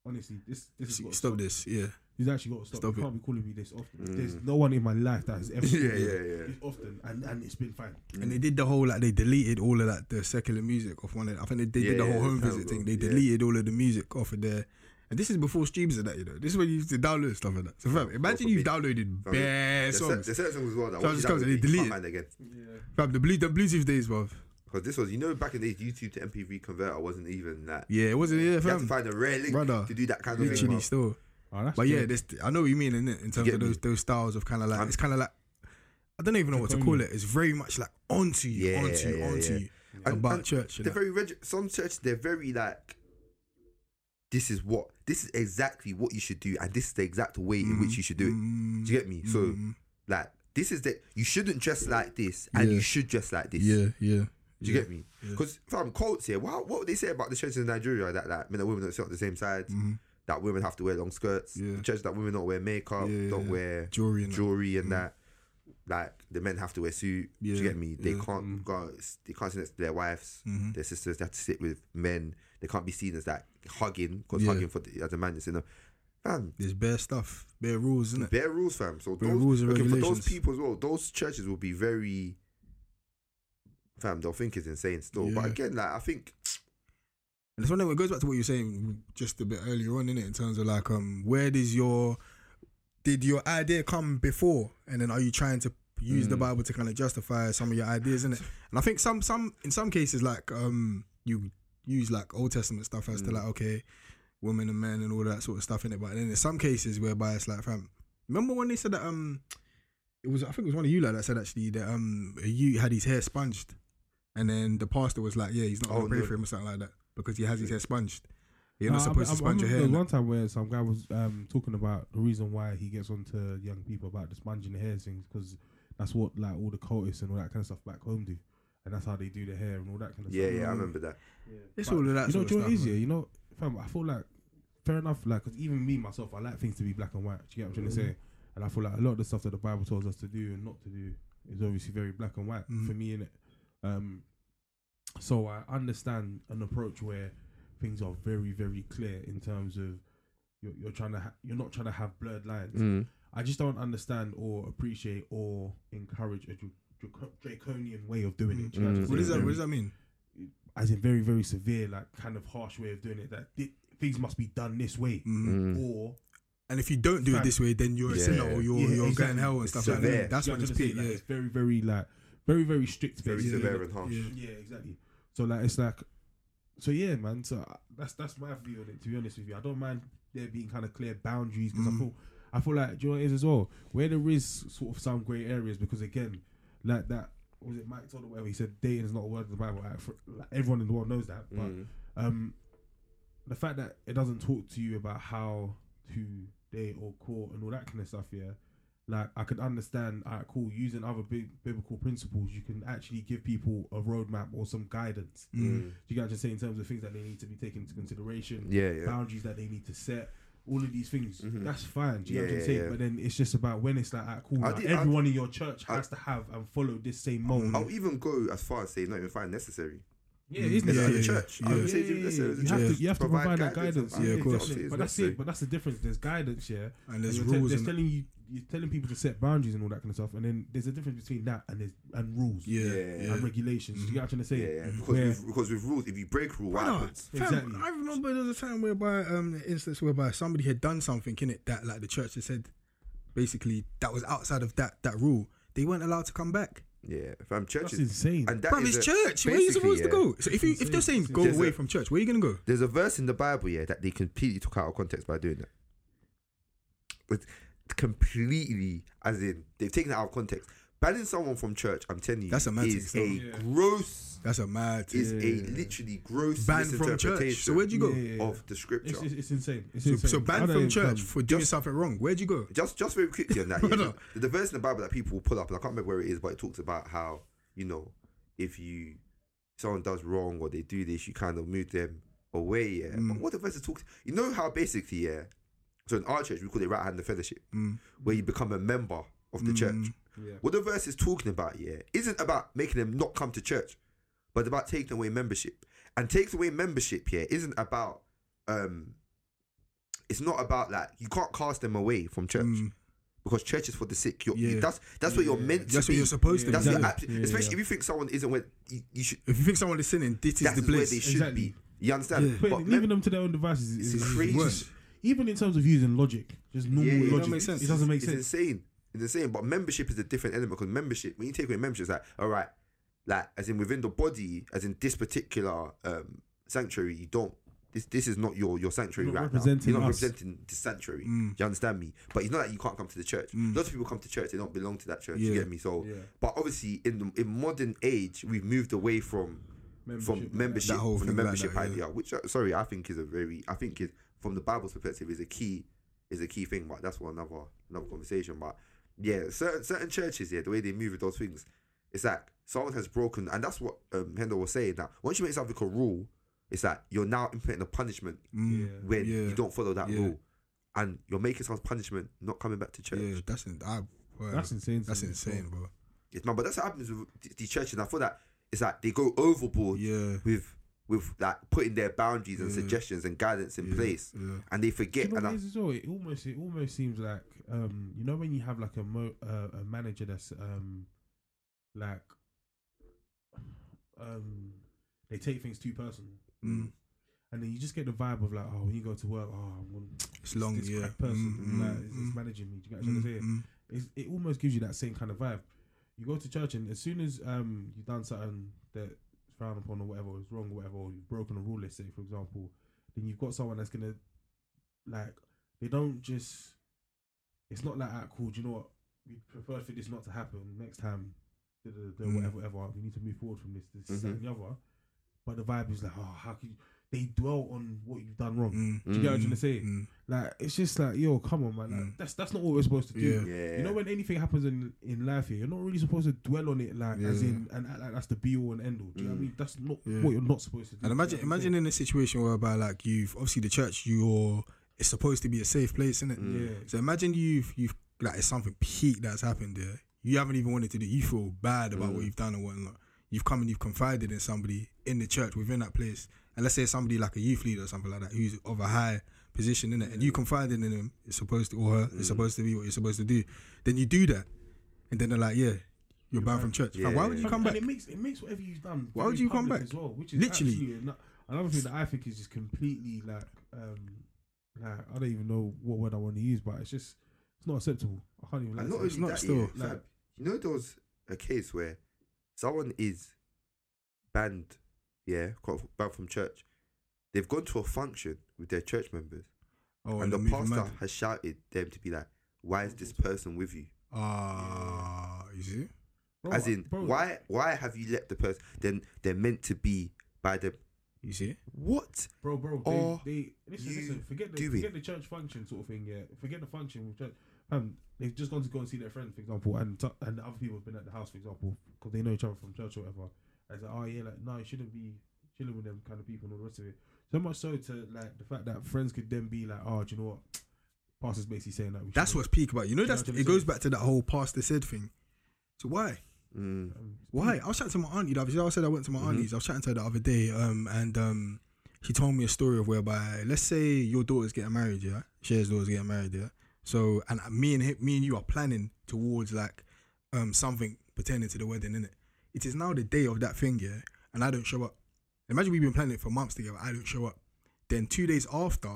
honestly, this this is Stop, stop. this, yeah. He's actually got to stop. Stop you it. can't be calling me this often. Mm. There's no one in my life that has ever Yeah, yeah, yeah. this often, and and it's been fine. And they did the whole like they deleted all of that the secular music off one of them. I think they, they Yeah, did the whole yeah, home time visit thing. They yeah. deleted all of the music off of there. And this is before streams and that, you know. This is when you used to download stuff like that. So fam, imagine you've downloaded Fam, bare There's cer- songs. there's certain songs as well that So once just you comes download and it, they delete it again. Yeah. Fam, the blue the Bluetooth days, bro. Because this was, you know, back in the days, YouTube to MP3 converter wasn't even that. Yeah, it wasn't yeah, fam. You have to find a rare link Brother, to do that kind of thing. Literally still. Oh, that's But yeah, this I know what you mean in it in terms of those me? those styles of kind of like I'm- it's kind of like I don't even know what to call it. It's very much like onto you, Yeah, onto you, yeah, onto yeah. you And- about and church. They're that. very reg- some churches. They're very like. This is what. This is exactly what you should do, and this is the exact way in which you should do it. Do you get me? So, mm, like, this is the. You shouldn't dress like this, and Yeah. you should dress like this. yeah, yeah. Do you yeah. get me? Because fam, quotes here. What what would they say about the churches in Nigeria that like men and women don't sit on the same sides? Mhm. That women have to wear long skirts. Yeah. The churches that women don't wear makeup, Yeah, don't yeah. wear Jewelry and that. jewelry and that. Like the men have to wear suit. Do Yeah, you get me? They yeah. can't go. They can't sit next to their wives, Mhm. their sisters. They have to sit with men. They can't be seen as that hugging because Yeah. hugging for the, as a man is in a fam. There's bare stuff, bare rules, isn't it? Bare rules, fam. So Bare those, rules and okay, for those people as well, those churches will be very, fam. They'll think it's insane still. But again, like I think, it's one it goes back to what you were saying just a bit earlier on, in it, in terms of like, um, where does your did your idea come before, and then are you trying to use the Mm. Bible to kind of justify some of your ideas, in it? And I think some some in some cases, like, um, you use like Old Testament stuff as to Mm. like, okay, women and men and all that sort of stuff in it, but then in some cases whereby it's like, fam, remember when they said that um, it was I think it was one of you like that said actually that um, you had his hair sponged. And then the pastor was like, "Yeah, he's not gonna Oh, pray no. for him or something like that because he has his hair sponged. You're Nah, not supposed I- to sponge I your hair. remember innit? there One time where some guy was um, talking about the reason why he gets onto young people about the sponging the hair things because that's what like all the cultists and all that kind of stuff back home do, and that's how they do their hair and all that kind of yeah, stuff. yeah, yeah, I remember that. It's But all of that You know, sort do you know of it is, stuff, yeah? man. You know, fam, I feel like fair enough, like, because even me myself, I like things to be black and white. Do you get what I'm trying to say? And I feel like a lot of the stuff that the Bible tells us to do and not to do is obviously very black and white Mhm. for me, innit? Um, so I understand an approach where things are very, very clear in terms of you're, you're trying to ha- you're not trying to have blurred lines. Mm. I just don't understand or appreciate or encourage a dra- dra- draconian way of doing it. Do Mm. What does that? saying? What does that mean? as in very, very severe, like kind of harsh way of doing it. That thi- things must be done this way, Mm. Mm. or And if you don't do it this way, then you're a sinner or you're Yeah, you're exactly. going hell and It's stuff like that. That's You when it's what I'm peak. saying? Yeah. It's very, very like very, very strict. Very basically. severe and harsh. Yeah. Yeah, exactly. So like it's like, so yeah, man. So uh, that's that's my view on it. To be honest with you, I don't mind there being kind of clear boundaries because Mm. I feel I feel like do you know what it is as well where there is sort of some grey areas because again, like that was it Mike told or whatever he said dating is not a word of the Bible. Like, for, like, everyone in the world knows that, but Mm. um, the fact that it doesn't talk to you about how to date or court and all that kind of stuff, yeah. Like I could understand, alright, cool. Using other big biblical principles, you can actually give people a roadmap or some guidance. Mm. You guys just say in terms of things that they need to be taken into consideration, Yeah, yeah. boundaries that they need to set, all of these things. Mhm. That's fine. Do you Yeah, know what I'm saying? yeah. But then it's just about when it's like, alright, cool. I like, did- I- everyone in your church I- has to have and follow this same mold. I'll even go as far as say not even find necessary. yeah, isn't As it? Yeah, yeah, church, yeah. Yeah, yeah, yeah, yeah. You have church. to, you have to provide that guidance. Yeah, of course. exactly. But that's it. But that's the difference. There's guidance, yeah. And there's And you're te- rules. there's and telling you, you're telling people to set boundaries and all that kind of stuff. And then there's a difference between that and there's and rules yeah, Yeah, yeah. and regulations. Do you get what I'm trying to say? Yeah, yeah. Because, Where- with, because with rules, if you break rule, what happens? Exactly. I remember there was a time whereby um an instance whereby somebody had done something in it that like the church had said basically that was outside of that that rule. They weren't allowed to come back. Yeah, fam, That's churches. insane. And that Bro, is it's a- church. Where are you basically, supposed to go? So if you if they're saying go There's away a- from church, where are you gonna go? There's a verse in the Bible, yeah, that they completely took out of context by doing that. With completely, as in, they've taken it out of context. Banning someone from church, I'm telling you, That's a mad is thing, a Yeah. gross, That's a mad. thing. is Yeah, a yeah, yeah. literally gross Ban from church. So where'd you go? Yeah, yeah, yeah. of the scripture. It's, it's, it's insane. It's So, insane. so I banned from church come- for doing Just- something wrong. Where'd you go? just just very quickly on that, yeah, the, the verse in the Bible that people will pull up, and I can't remember where it is, but it talks about how you know if you someone does wrong or they do this, you kind of move them away. Yeah, Mm. but what the verse is talking, you know how basically, yeah. So in our church, we call it right hand of fellowship, Mm. where you become a member of the Mm. church. Yeah. What the verse is talking about, yeah, isn't about making them not come to church, but about taking away membership. And takes away membership here isn't about um it's not about like you can't cast them away from church Mm. because church is for the sick. You're, Yeah. that's that's what you're Yeah. meant to That's be. what you're supposed to. That's be. what Exactly. you're especially yeah. if you think someone isn't where you, you should. If you think someone is sinning, this is the is where place. they should Exactly. be. You understand? Yeah. Putting- But leaving mem- them to their own devices is, is crazy. worse. Even in terms of using logic, just normal Yeah, yeah, logic, that makes sense. it doesn't make sense. it's sense. insane. It's insane. But membership is a different element because membership, when you take away membership, it's like, all right, like as in within the body, as in this particular um sanctuary, you don't this this is not your your sanctuary You're not right now. representing You're not us. representing the sanctuary. Mm. Do you understand me? But it's not that you can't come to the church. Mm. Lots of people come to church, they don't belong to that church. You get me? So, Yeah. but obviously in the in modern age, we've moved away from from Membership. membership, That whole from the thing like membership that, yeah. idea, which uh, sorry, I think is a very, I think is from the Bible's perspective is a key, is a key thing. But that's for another another conversation. But yeah, certain certain churches, yeah, the way they move with those things, it's like someone has broken, and that's what um, Hendo was saying. That once you make something a rule, it's like you're now implementing a punishment Mm. Yeah. when Yeah. you don't follow that Yeah. rule, and you're making someone's punishment not coming back to church. Yeah, that's in, I, well, That's insane. That's insane, bro. It's man, but that's what happens with th- these churches. And I feel that it's like they go overboard Yeah. with with like putting their boundaries and suggestions and guidance in place, and they forget. you know and what I, as well? It almost it almost seems like um you know when you have like a mo- uh, a manager that's um like um they take things too personal Mm. and then you just get the vibe of like oh when you go to work oh I'm gonna, It's long, this yeah. person Mm, like mm, is, mm, is managing me. Do you get what I'm mm, trying to say? mm. It almost gives you that same kind of vibe. You go to church and as soon as um you've done something that's frowned upon or whatever, or is wrong or whatever, or you've broken a rule, let's say for example, then you've got someone that's gonna like they don't just. It's not like ah cool. Do you know what? We prefer for this not to happen next time. Da, da, da, Mm. Whatever, whatever. We need to move forward from this, this, that, Mhm. and the other. But the vibe is like, oh, how can you? They dwell on what you've done wrong. Mm, Do you get what I'm trying to say? mm. Like it's just like, yo, come on, man. Like, Mm. That's that's not what we're supposed to do. Yeah. yeah, You know when anything happens in in life here, you're not really supposed to dwell on it like as in and act like that's the be all and end all. Do you know what I Mm. mean? That's not Yeah. what you're not supposed to do. And imagine, You know imagine in a situation whereby like you've obviously the church, you're it's supposed to be a safe place, isn't it? Mm. Yeah. So imagine you've you've like it's something peak that's happened there. You haven't even wanted to do. You feel bad about what Mm. you've done and whatnot. You've come and you've confided in somebody in the church within that place, and let's say somebody like a youth leader or something like that who's of a high position in it, and you confided in him. It's supposed to or her. Mm. It's supposed to be what you're supposed to do. Then you do that, and then they're like, "Yeah, you're banned from church." Fam, why would you Yeah. come and back? it makes it makes whatever you've done. Why would you come back? as well? Which is Literally. not, another thing that I think is just completely like um like I don't even know what word I want to use, but it's just it's not acceptable. I can't even. And Like, not say only it. not that, still. yeah, fam, you know, there was a case where someone is banned, yeah, got banned from church. They've gone to a function with their church members, Oh, and the pastor mad. has shouted them to be like, "Why is this person with you?" Ah, you see. Bro, As in, bro, why why have you let the person? Then they're meant to be by the You see. what? Bro, bro, they, they listen, you listen. Forget the do forget the church function sort of thing. Yeah, forget the function with church. Um, they've just gone to go and see their friend, for example, and t- and other people have been at the house, for example, because they know each other from church or whatever. And it's like, oh yeah, like no, you shouldn't be chilling with them kind of people and all the rest of it. So much so to like the fact that friends could then be like, oh, do you know what? Pastor's basically saying that. We That's what's peak about. You know, that's I was it goes say. back to that whole pastor said thing. So why? Mm. Um, Why? I was chatting to my auntie. The other. I said I went to my Mhm. auntie's. I was chatting to her the other day, um, and um, she told me a story of whereby, let's say your daughter's getting married, yeah, Cher's daughter's getting married, yeah. So, and me and him, me and you are planning towards like, um, something pertaining to the wedding, innit? It is now the day of that thing, yeah, and I don't show up. Imagine we've been planning it for months together. I don't show up. Then two days after,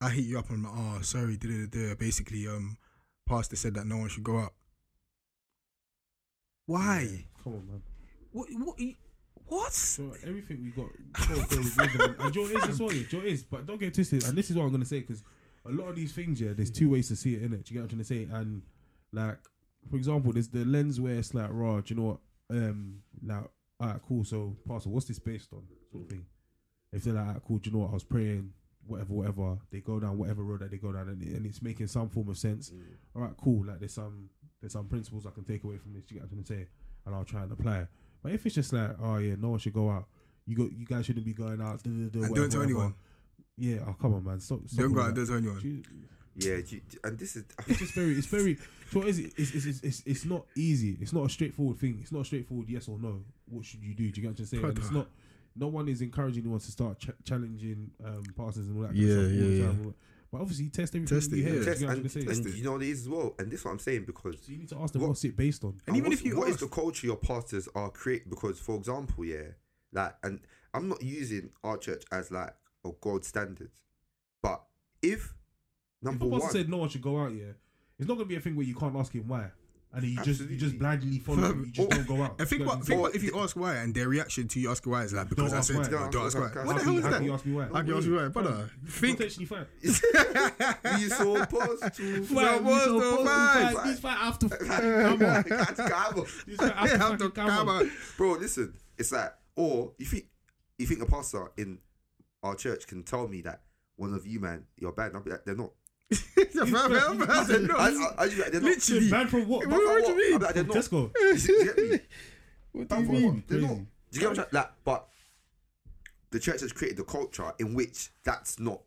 I hit you up and I'm like, oh, sorry, da, da, da, da. basically, um, pastor said that no one should go out. Why? Come on, man. What? What? What? So everything we got, got to go and Joe is as well. Yeah, Joe is, but don't get twisted. And this is what I'm gonna say because a lot of these things, yeah, there's two ways to see it in it. Do you get what I'm trying to say? And like, for example, there's the lens where it's like, raw. Do you know what? Um, like, alright, cool. So, pastor, what's this based on? Sort of thing. If they're like, alright, cool. Do you know what? I was praying, whatever, whatever. They go down whatever road that they go down, and, and it's making some form of sense. All right, cool. Like, there's some there's some principles I can take away from this. You get what I'm trying to say? And I'll try and apply it. But if it's just like, oh yeah, no one should go out. You go, you guys shouldn't be going out. Da, da, da, And whatever, don't tell whatever. anyone. Yeah, oh come on, man, stop. stop Don't go out there to anyone. Do you- Yeah, you- and this is It's just very, it's very. So what is it? It's, it's, it's, it's, it's not easy. It's not a straightforward thing. It's not a straightforward yes or no. What should you do? Do you get what I'm saying? And it's not. No one is encouraging anyone to start ch- challenging um, pastors and all that. Kind Yeah, of stuff all the yeah, time. But obviously, test everything Test you it, hear. yeah. do you test, get and, trying to say? and you know what it is as well, and this is what I'm saying because So you need to ask them What- what's it based on. And even if you what is ask- the culture your pastors are create? Because for example, yeah, like, and I'm not using our church as like a gold standard, but if If a pastor one, said no one should go out, yeah, it's not gonna be a thing where you can't ask him why. and then you just you just blindly follow. It, you just oh, don't go out. And think You think what about if you ask why and their reaction to you asking why is like because Don't I said why. to don't ask why. What the hell is that? can you ask me why? How can you ask me why, brother? Think. Potentially fine. you supposed to Fam, what's the vibe? This fight after Come on, that's Gamma. This fight after to come bro. Listen, it's like, or you think you think a pastor in our church can tell me that one of you, man, you're bad. They're not. I, I, I, just be like, not. Literally. Banned from what? What- what do you mean? Like, they're not. Tesco. You see- you get me? What do you mean? what? Not. Do you get what I'm saying? Like, but the church has created the culture in which that's not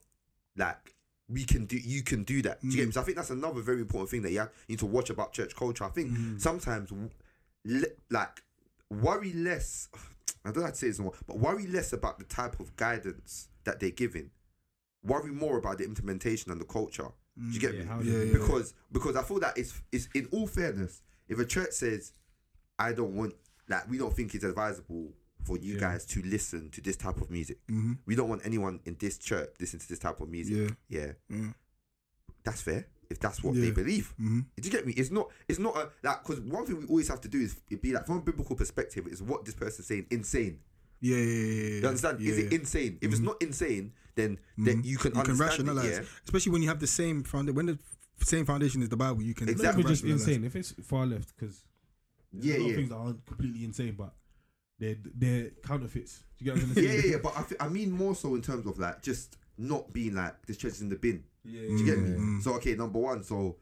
like we can do. You can do that. Do you get me? Mm. So I think that's another very important thing that you, have, you need to watch about church culture. I think mm. sometimes, le- like, worry less. I don't know how to say this, more, but worry less about the type of guidance that they're giving. Worry more about the implementation and the culture. Do you get Yeah, me? how Yeah, they- yeah. because because I feel that it's it's in all fairness, if a church says, I don't want like we don't think it's advisable for you Yeah. guys to listen to this type of music. Mhm. We don't want anyone in this church listen to this type of music. Yeah. Yeah. Mm. That's fair. If that's what they Yeah. believe. Mhm. Do you get me? It's not it's not a like because one thing we always have to do is it be like from a biblical perspective is what this person's saying insane. Yeah, yeah, yeah, yeah. You understand? Yeah, is it insane? If it's not insane, then then you can you can rationalize, It, yeah? especially when you have the same foundation. When the f- same foundation is the Bible, you can Exactly. even just rationalize. insane. If it's far left, because Yeah, a lot yeah. of things that aren't completely insane, but they're they're counterfeits. Do you get what I'm yeah, saying? yeah, yeah. But I, th- I mean more so in terms of like just not being like this church is in the bin. yeah. Do you get me? Mm. So okay, number one, so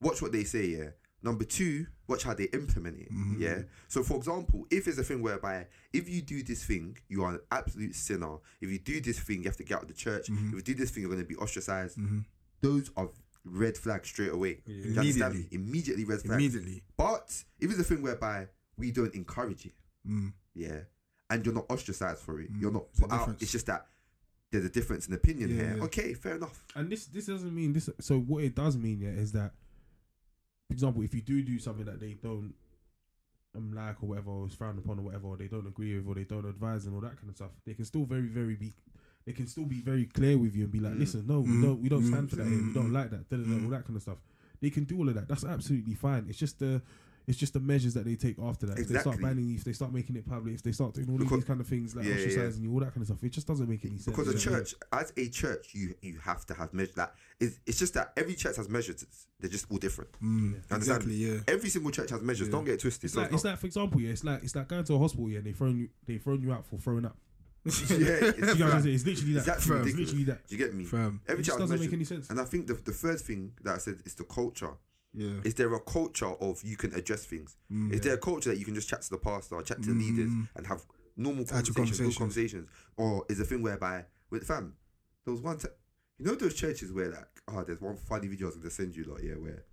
watch what they say. Yeah. Number two, watch how they implement it. Mm-hmm. Yeah. So for example, if it's a thing whereby if you do this thing, you are an absolute sinner. If you do this thing, you have to get out of the church. Mm-hmm. If you do this thing, you're going to be ostracized. Those are red flags straight away. Do you understand me? Immediately red flags. Immediately. But if it's a thing whereby we don't encourage it, Mm. yeah, and you're not ostracized for it, you're not It's put out. It's just that there's a difference in opinion Yeah, here. yeah. Okay, fair enough. And this this doesn't mean this. So what it does mean, yeah, is that, for example, if you do do something that they don't um, like or whatever, or is frowned upon or whatever, or they don't agree with, or they don't advise and all that kind of stuff, they can still very very be. They can still be very clear with you and be like, listen, no, we Mm. don't, we don't Mm. stand for that. Here. We don't Mm. like that. All that kind of stuff. They can do all of that. That's absolutely fine. It's just the, it's just the measures that they take after that. If they start banning you, if they start making it public, if they start doing all Because- these kind of things like Yeah, yeah, yeah. ostracizing you, all that kind of stuff, it just doesn't make any sense. Because a Yeah. church, as a church, you you have to have measures. That it's, it's just that every church has measures. They're just all different. Mm. Understand? Exactly. Yeah. Every single church has measures. Yeah. Don't get it twisted. It's So like it's like for example, yeah, it's like it's like going to a hospital, yeah, and they thrown you they thrown you out for throwing up. yeah, it's, You know what I'm like- saying? It's literally that. it's actually it's ridiculous. literally that. Do you get me? Fam. Every It church just doesn't measures. make any sense. And I think the the third thing that I said is the culture. Yeah. Is there a culture of you can address things? Mm. Is there a culture that you can just chat to the pastor, chat to the leaders, and have normal Actual conversations, good conversations. conversations? Or is a thing whereby with fam, there was one time, you know those churches where like, oh, there's one funny video I was gonna send you lot, yeah, where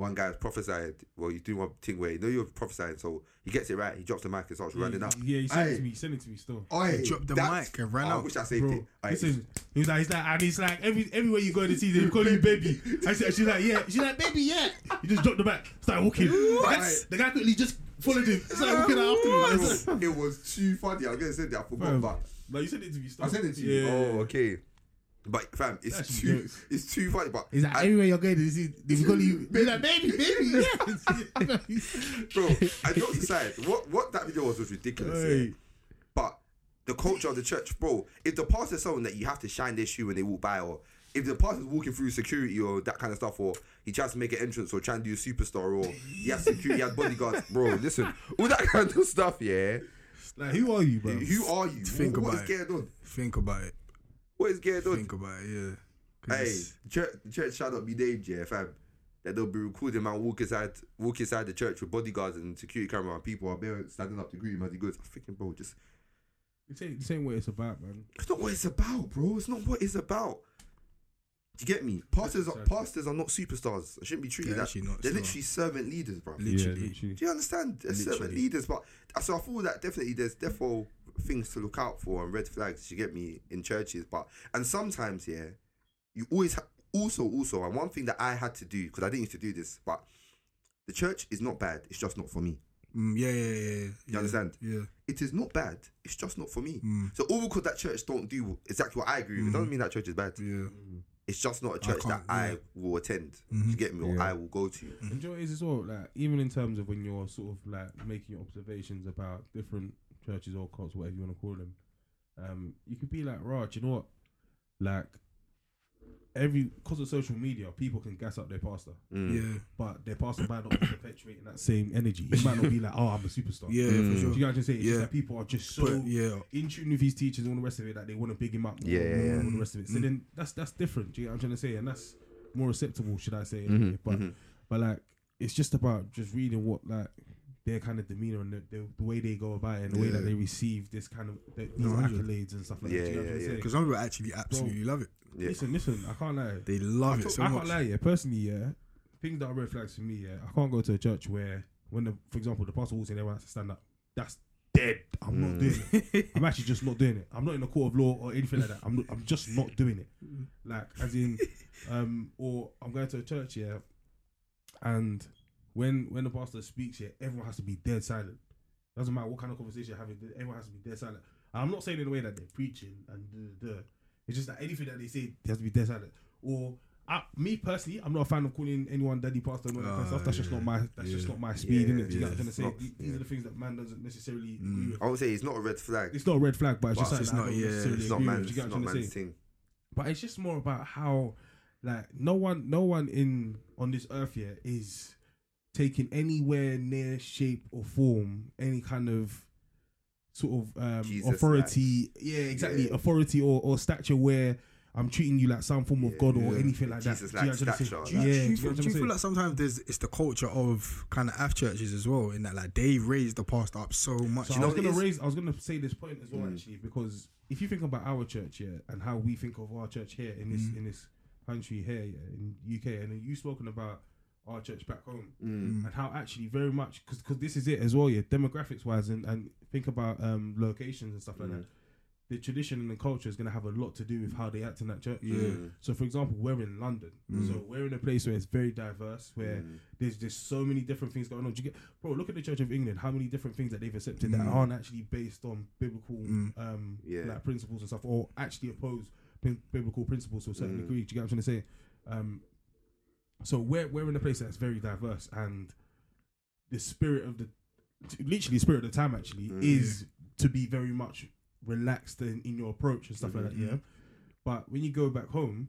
one guy prophesied. Well, you do one thing where you know you're prophesying, so he gets it right. He drops the mic and starts running up. Yeah, he sent it to me. He sent it to me still. Oi, dropped the mic and ran I out. wish I saved Bro, it. Aye, listen, he was like, he's like, and he's like, every everywhere you go in the season, you call you baby. I said, she's like, yeah, she's like, baby, yeah. He just dropped the back, started walking. The guy, What? the guy quickly just followed him, started walking out after me. I was like, it was too funny. I was gonna say that. I forgot, Fam. but No, you sent it to me. Still. I sent it to you. Yeah. Oh, okay. But fam, it's That's too, jokes. it's too funny. But He's like, I- everywhere you're going to see, they call you, he's like, baby, baby, bro, I jokes aside, what what that video was was ridiculous. yeah. But the culture of the church, bro. If the pastor's someone that you have to shine their shoe when they walk by, or if the pastor's walking through security or that kind of stuff, or he tries to make an entrance or trying to do a superstar, or he has security, he has bodyguards, bro. Listen, all that kind of stuff, yeah. Like, who are you, bro? Who are you? Think what, what about is it. going on? Think about it. What is going on? Think about it. yeah. Hey, it's- church, church shall not be named, yeah, fam. That they'll be recording man walk inside, walk inside the church with bodyguards and security camera, and people are there standing up to greet him as he goes. I'm thinking, bro, just This ain't, this ain't what it's about, man. it's not what it's about, bro. It's not what it's about. Do you get me? Pastors, are, pastors are not superstars. I shouldn't be treated They're that. They're it's literally servant leaders, bro. Literally. literally. Do you understand? They're servant leaders, but so I feel that definitely there's therefore things to look out for and red flags. You get me in churches, but and sometimes yeah, you always ha- also also and one thing that I had to do because I didn't used to do this, but the church is not bad. It's just not for me. Mm, yeah, yeah, yeah, yeah. You understand? Yeah. It is not bad. It's just not for me. Mm. So all because that church don't do exactly what I agree with, it doesn't mean that church is bad. Yeah. it's just not a church that can't, I will attend. Mhm. You get me, or Yeah. I will go to. And do you know what it is as well? Like even in terms of when you're sort of like making your observations about different churches or cults, whatever you want to call them, um, you could be like, right, you know what? Like every because of social media, people can gas up their pastor, Mm. Yeah, but their pastor might not be perpetuating that same energy. He might not be like, oh, I'm a superstar. yeah, Mm. for Do sure. you guys just say it's Yeah. just that people are just so But yeah, in tune with his teachers and all the rest of it that they want to big him up. more Yeah, and yeah, more yeah. all the rest of it. So Mm. then that's that's different. Do you get what I'm trying to say? And that's more acceptable, should I say? Mhm, anyway. But mhm. but like it's just about just reading what like their kind of demeanor and the, the, the way they go about it and the way that they receive this kind of the, these No, accolades and stuff like Yeah, that. You know yeah, I'm trying to yeah. because some people actually absolutely love it. Yeah. Listen, listen, I can't lie. They love I, it so I much. can't lie, yeah. Personally, yeah, things that are red flags for me, yeah. I can't go to a church where when the, for example, the pastor walks in, everyone has to stand up. That's dead. I'm not Mm. doing it. I'm actually just not doing it. I'm not in a court of law or anything like that. I'm not, I'm just not doing it. Like as in, um, or I'm going to a church yeah, and when when the pastor speaks here, everyone has to be dead silent. Doesn't matter what kind of conversation you're having, everyone has to be dead silent. And I'm not saying in the way that they're preaching and duh, duh, duh. it's just that anything that they say, they have to be dead silent. Or I, me personally, I'm not a fan of calling anyone daddy pastor and all that kind of Ah, stuff. That's just not my that's just not my speed, Yeah, innit? Do you yeah, get what I'm trying to say? These yeah. are the things that man doesn't necessarily Mm. agree with. I would say it's not a red flag. It's not a red flag, but it's But just it's something not- yeah, It's not with. man's, Do you get it's not man's thing. But it's just more about how, like, no one, no one in on this earth here is taking anywhere near shape or form any kind of sort of um, Jesus authority. Yeah, exactly, Yeah. authority or, or stature where I'm treating you like some form of Yeah, God or yeah. anything like that. Jesus Do you like get what I'm trying to say? stature, Do you, yeah, do you do you feel, do you feel like sometimes there's it's the culture of kind of F churches as well in that like they raise the pastor up so much. So you I know was gonna raise. I was gonna say this point as well, Mm. actually, because if you think about our church here and how we think of our church here in this Mm. in this country here yeah, in UK, and then you spoken about our church back home Mm. and how actually very much because this is it as well, yeah, demographics wise, and and think about um locations and stuff like Mm. that. The tradition and the culture is gonna have a lot to do with how they act in that church. Yeah. Mm. So, for example, we're in London, Mm. so we're in a place where it's very diverse, where Mm. there's just so many different things going on. Do you get, bro? Look at the Church of England. How many different things that they've accepted that Mm. aren't actually based on biblical Mm. um, Yeah. like principles and stuff, or actually oppose biblical principles to a certain Mm. degree. Do you get what I'm trying to say? Um, so we're we're in a place that's very diverse, and the spirit of the, literally, the spirit of the time actually Mm. is to be very much relaxed in, in your approach and stuff like that. Mhm. Yeah, but when you go back home,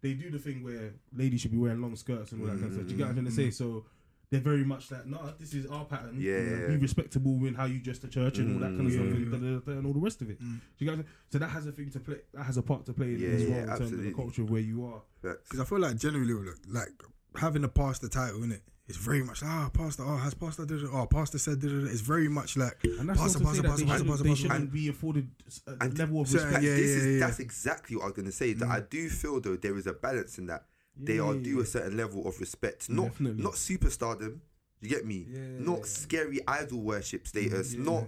they do the thing where ladies should be wearing long skirts and all that kind of stuff. Do you get what I'm trying to say? So they're very much like, no, this is our pattern. Yeah, You know, Be yeah. respectable in how you dress to church and all that kind of Mm, stuff yeah. and, da, da, da, and all the rest of it. Mm. Do you get what I'm saying? So that has a thing to play. That has a part to play in Yeah, as well yeah, in terms of the culture of where you are. Because I feel like generally, like, like having a pastor title in it, it's very much ah pastor. Oh, has pastor did it? Oh, pastor said did it? It's very much like And that's Pastor, not to say pastor, pastor, pastor, pastor, pastor. And- be afforded a and level of respect. yeah, this is yeah. that's exactly what I was gonna say. That Mm. I do feel though there is a balance in that. They Yeah, are yeah, due yeah. a certain level of respect. Not Definitely. not superstardom. You get me? Not scary idol worship status. Not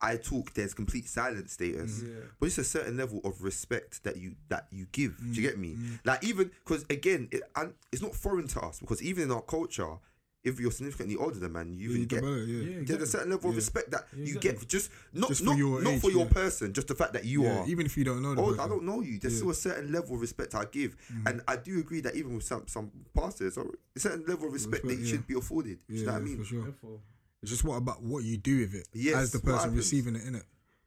I talk. There's complete silence status. But it's a certain level of respect that you that you give. Do you get me? Mm. Like even because again, it, and it's not foreign to us because even in our culture, if you're significantly older than man, you Yeah, even get develop, yeah. Yeah, there's a certain level of respect that Yeah, you exactly. get just not Just for not, your not age, for your yeah. person, just the fact that you Yeah, are. even if you don't know the Oh. I don't know you. There's Yeah. still a certain level of respect I give, Mhm. and I do agree that even with some some pastors, or a certain level of respect, that Respect, you yeah. should be afforded. Yeah, you know what I mean? for mean? sure. Therefore, It's just what about what you do with it Yes, as the person receiving it in it.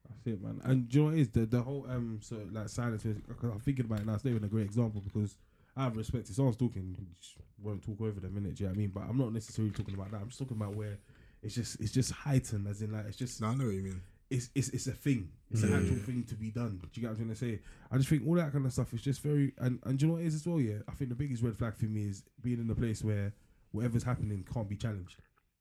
That's it, man. And do you know what it is the the whole um so like silence. is- Cause I'm thinking about it now. It's not even a great example because I have respect. If someone's talking, you just won't talk over them, innit? Do you know what I mean? But I'm not necessarily talking about that. I'm just talking about where it's just it's just heightened, as in like it's just No, I know what you mean. it's it's it's a thing. It's Yeah. an actual mm. thing to be done. Do you get what I'm trying to say? I just think all that kind of stuff is just very and and do you know what it is as well? Yeah, I think the biggest red flag for me is being in a place where whatever's happening can't be challenged.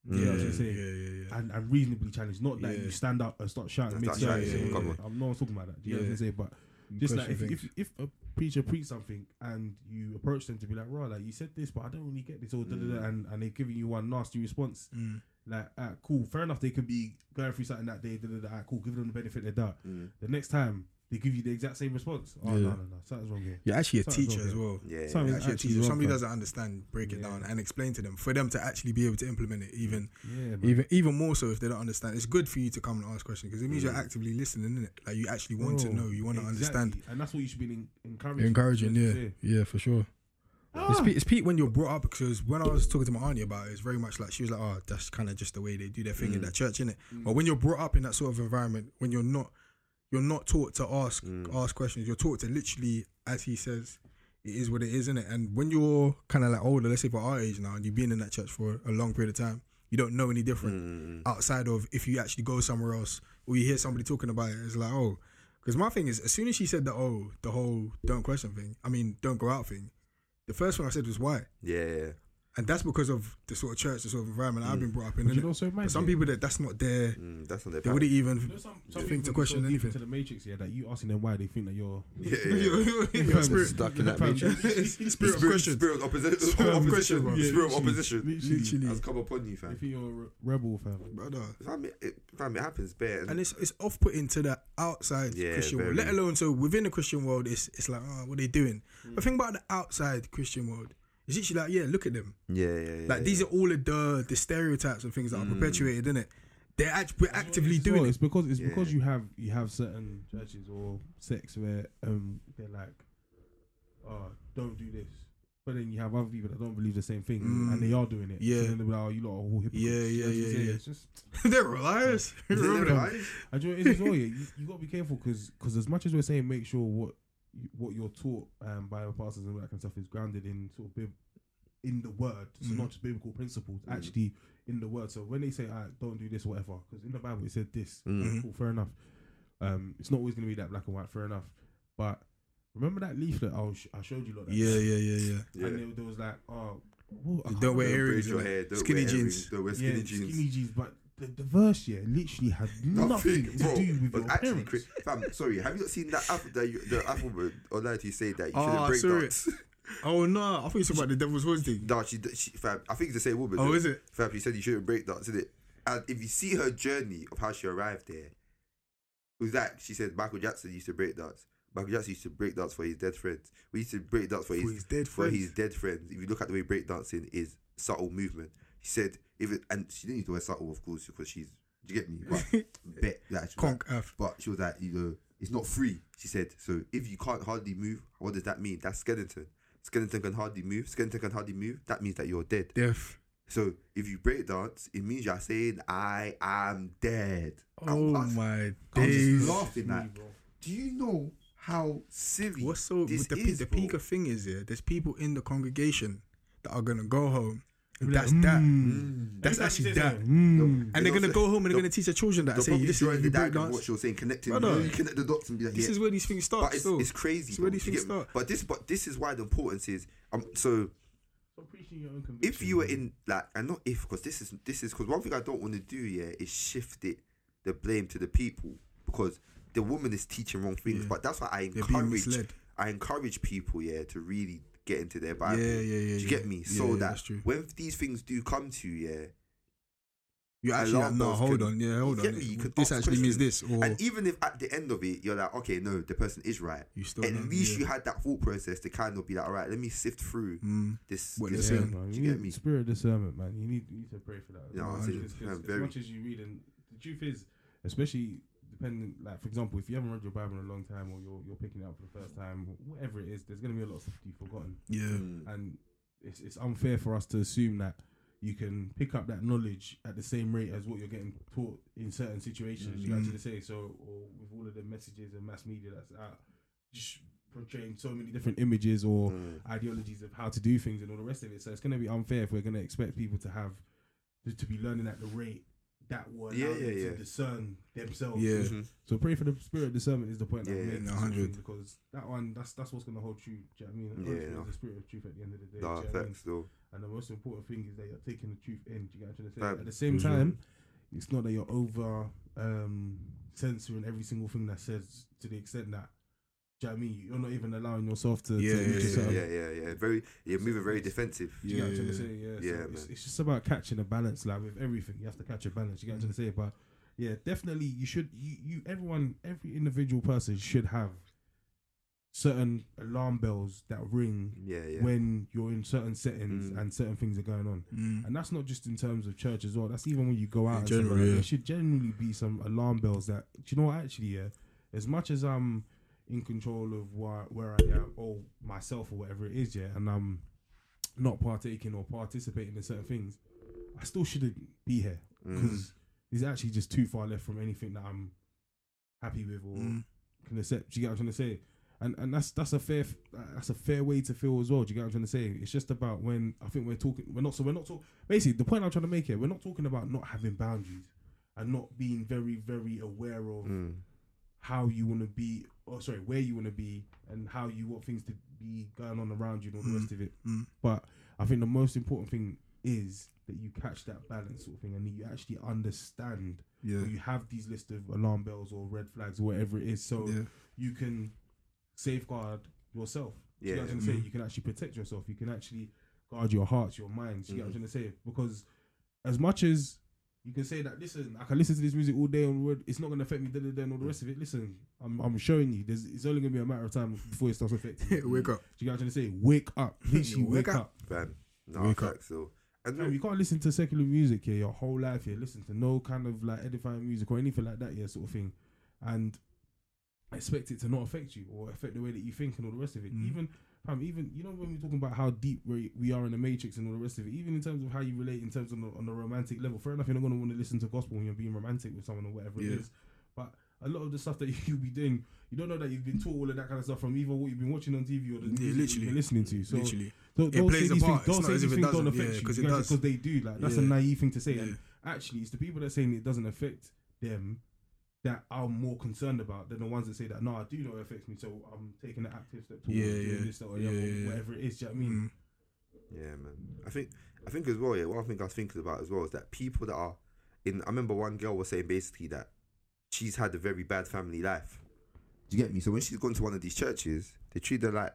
Yeah, Yeah, I yeah, was yeah, gonna say. yeah, yeah. and, and reasonably challenged. Not that Yeah. you stand up and start shouting And mid shouting, Yeah, come yeah. on. I'm not talking about that. Do you know what I'm Yeah. saying? But just like if, if if a preacher preach something and you approach them to be like, right, like you said this, but I don't really get this, or da, da, da, Mm. and and they're giving you one nasty response, Mm. Like, ah, cool, fair enough. They could be going through something that day, da, da, da, ah, cool, give them the benefit of the doubt. Mm. The next time they give you the exact same response. Oh Yeah. no, no, no, something's wrong here. You're actually a Something's teacher as well. Yeah. Something- You're actually a teacher. Wrong, somebody fam. doesn't understand, break it Yeah. down and explain to them for them to actually be able to implement it. Even Yeah, even even more so if they don't understand. It's good for you to come and ask questions because it means you're actively listening, is it? Like you actually want to know, you want to understand. and that's what you should be encouraging. Encouraging, yeah, yeah, for sure. It's, Pete, it's peak when you're brought up because when I was talking to my auntie about it, it's very much like she was like, "Oh, that's kind of just the way they do their thing in Mm. that church, innit?" Mm. But when you're brought up in that sort of environment, when you're not, you're not taught to ask Mm. ask questions. You're taught to literally, as he says, it is what it is, innit? And when you're kind of like older, let's say for our age now, and you've been in that church for a long period of time, you don't know any different outside of if you actually go somewhere else or you hear somebody talking about it. It's like, oh, because my thing is, as soon as she said that, oh, the whole don't question thing, I mean, don't go out thing, the first one I said was why. Yeah. And that's because of the sort of church, the sort of environment I've Mm. been brought up in. But you innit? know, so But some people that that's not their, Mm, that's on their they wouldn't even You know, some, some think to question so deep anything. into the matrix, yeah, that you asking them why they think that you're Yeah, yeah. Your spirit, Stuck in that Fam, matrix. spirit, spirit of question. Spirit of opposition. Spirit of opposition. question, bro. Spirit of opposition literally. Literally. has come upon you, They fam. think you're a re- rebel, fam. Brother. Fam, it, it, fam, it happens bare. And it's it's off putting to the outside Yeah, Christian world, very. let alone so within the Christian world, it's it's like, oh, what are they doing? Mm. But think about the outside Christian world. It's literally like, yeah, look at them. yeah, yeah, yeah. Like these are all of the the stereotypes and things that are Mm. perpetuated, in it. They're act- we're actively It's doing well, it. It's because it's Yeah. because you have you have certain churches or sects where um they're like, oh, don't do this. But then you have other people that don't believe the same thing Mm. and they are doing it. Yeah. So then they're like, oh, you lot are all hypocrites. Yeah, You yeah, know what I'm yeah, yeah. It's just, They're liars. Remember that? Right? and you know it is as well, yeah, you, you got to be careful because because as much as we're saying make sure what you, what you're taught um, by our pastors and all that kind of stuff is grounded in sort of bib- in the word, so Mhm. not just biblical principles, Mm. actually in the word. So when they say, "I don't do this," whatever, because in the Bible it said this, Mm. cool, fair enough. Um, it's not always going to be that black and white, fair enough. But remember that leaflet I, was, I showed you, lot that Yeah, yeah, yeah, yeah. Yeah. and there, there was like, oh, what, Don't wear earrings. your hair, don't Skinny wear jeans. Don't wear skinny yeah, jeans. skinny jeans, but the, the verse, yeah, literally had nothing, to bro, do with but your actually, parents. Chris, fam, sorry, have you not seen that app that you, the alphabet online you say that you Oh, shouldn't I break saw dance? Oh no, I thought you talking about the devil's horse thing. no, she, she, fam, I think it's the same woman. Oh, is it? Fam, she said you shouldn't break dance, isn't it? And if you see her journey of how she arrived there, it was that she said Michael Jackson used to break dance. Michael Jackson used to break dance for his dead friends. We used to break dance for, For his, his dead for friends. his dead friends. If you look at the way break dancing is subtle movement. She said if it, and she didn't use the word subtle, of course, because she's. Do you get me? But bet like, she was like, F. but she was like, you know, it's not free. She said, so if you can't hardly move, what does that mean? That's skeleton. Skeleton can hardly move. Skeleton can hardly move. That means that you're dead. Death. So if you break dance, it means you're saying, I am dead. Oh I'm, my I'm days. just laughing at. bro. Do you know how silly What's so this the, pe- is, the bro? peak of thing is yeah, there's people in the congregation that are gonna go home. And Be like, that's that. Mm. That's actually you say that. something, mm. And they're They'll gonna go home and they're they'll- gonna teach their children that. They'll Say, probably listen, join the you break diagram, dance, what she was saying, connecting, Brother. you, you connect the dots and be like, this yeah. is where these things start. but it's, still. it's crazy. It's where these things start. But this, but this is why the importance is. Um, so your own if you were in like, and not if, because this is this is because one thing I don't want to do, yeah, is shift it the blame to the people because the woman is teaching wrong things. Yeah. But that's why I encourage. I encourage people, yeah, to really get into their Yeah, Bible. yeah, yeah. Do you yeah. get me? So yeah, that that's true. when these things do come to you, yeah, You actually like, alarm no, hold can- on, yeah, hold on. me? You could This ask actually means this, or and even if at the end of it you're like, okay, no, the person is right. you still At know, least yeah. you had that thought process to kind of be like, all right, let me sift through Mm. this. What this they're Yeah, saying. man. Do You you get need me? spirit discernment, man. You need, you need to pray for that. Yeah, man. I see. Because Yeah, as much as you read, and the truth is, especially depending, like for example, if you haven't read your Bible in a long time, or you're you're picking it up for the first time, whatever it is, there's gonna be a lot of stuff you've forgotten, Yeah, Mm. and it's it's unfair for us to assume that you can pick up that knowledge at the same rate as what you're getting taught in certain situations. You Mm. actually say so, or with all of the messages and mass media that's out, just portraying so many different images or Mm. ideologies of how to do things and all the rest of it. So it's going to be unfair if we're going to expect people to have to, to be learning at the rate that will allow Yeah, them yeah, to yeah. discern themselves. Yeah. Mhm. So pray for the spirit of discernment is the point. Yeah, that I'm yeah, making 100. because that one that's that's what's going to hold true. Do you know what I mean? Yeah, The Holy Spirit no. the spirit of truth at the end of the day. No, do you know what I mean? facts though. And the most important thing is that you're taking the truth in. Do you get what I'm trying to say? Fam, At the same for sure. time, it's not that you're over um, censoring every single thing that says to the extent that. Do you know what I mean? You're not even allowing yourself to. Yeah, to yeah, Yeah, yeah, yeah, yeah. Very, you're moving very defensive. do you get what I'm trying to Yeah, say? Yeah, yeah, so it's, man. it's just about catching a balance. Like with everything, you have to catch a balance. You get what I'm trying to say? But yeah, definitely. You should. You, you everyone, every individual person should have certain alarm bells that ring Yeah, yeah. when you're in certain settings Mm. and certain things are going on. Mm. And that's not just in terms of church as well. That's even when you go out. In general, stuff like that. yeah. There should generally be some alarm bells that. Do you know what? Actually, yeah. As much as I'm in control of where where I am or myself or whatever it is, yeah, and I'm not partaking or participating in certain things, I still shouldn't be here Mm. because it's actually just too far left from anything that I'm happy with or Mm. can accept. Do you get what I'm trying to say? And and that's that's a fair that's a fair way to feel as well. Do you get what I'm trying to say? It's just about when I think we're talking. We're not so we're not talking. Basically, the point I'm trying to make here, we're not talking about not having boundaries and not being very very aware of Mm. How you want to be. Or sorry, where you want to be and how you want things to be going on around you and all the Mm. rest of it. Mm. But I think the most important thing is that you catch that balance sort of thing and you actually understand Yeah. you have these list of alarm bells or red flags or whatever it is so Yeah. you can safeguard yourself Do you Yeah. what I'm trying to say Mhm. you can actually protect yourself you can actually guard your hearts your minds you get what I'm Mhm. trying to say because as much as you can say that listen I can listen to this music all day on word it's not going to affect me da, da, da, and all the rest of it listen I'm, I'm showing you there's, it's only going to be a matter of time before it starts affecting you Wake up. do you get what I'm trying to say wake up literally Wake wake, up. up, Fam. No, Wake up. so. And Fam, you can't listen to secular music here your whole life here. Listen to no kind of like edifying music or anything like that, yeah, sort of thing, and expect it to not affect you or affect the way that you think and all the rest of it. Mm. Even, fam, even you know when we're talking about how deep we, we are in the matrix and all the rest of it. Even in terms of how you relate in terms of the, on the romantic level. Fair enough, you're not going to want to listen to gospel when you're being romantic with someone or whatever Yeah. it is, but. A lot of the stuff that you'll be doing, you don't know that you've been taught all of that kind of stuff from either what you've been watching on TV or the Yeah, literally. you've been listening to. So Literally. don't, It don't plays say a these part. things, don't say these it things don't doesn't. affect Yeah, you because they do. Like that's a naive thing to say. Yeah. And actually, it's the people that are saying it doesn't affect them that I'm more concerned about than the ones that say that no, I do know it affects me, so I'm taking an active step towards Yeah, doing yeah. this or, Yeah, or yeah, yeah. whatever it is. Do you know what I mean? Mm. Yeah, man. I think I think as well. Yeah, one thing I was thinking about as well is that people that are in. I remember one girl was saying basically that she's had a very bad family life. Do you get me? So when she's gone to one of these churches, they treat her like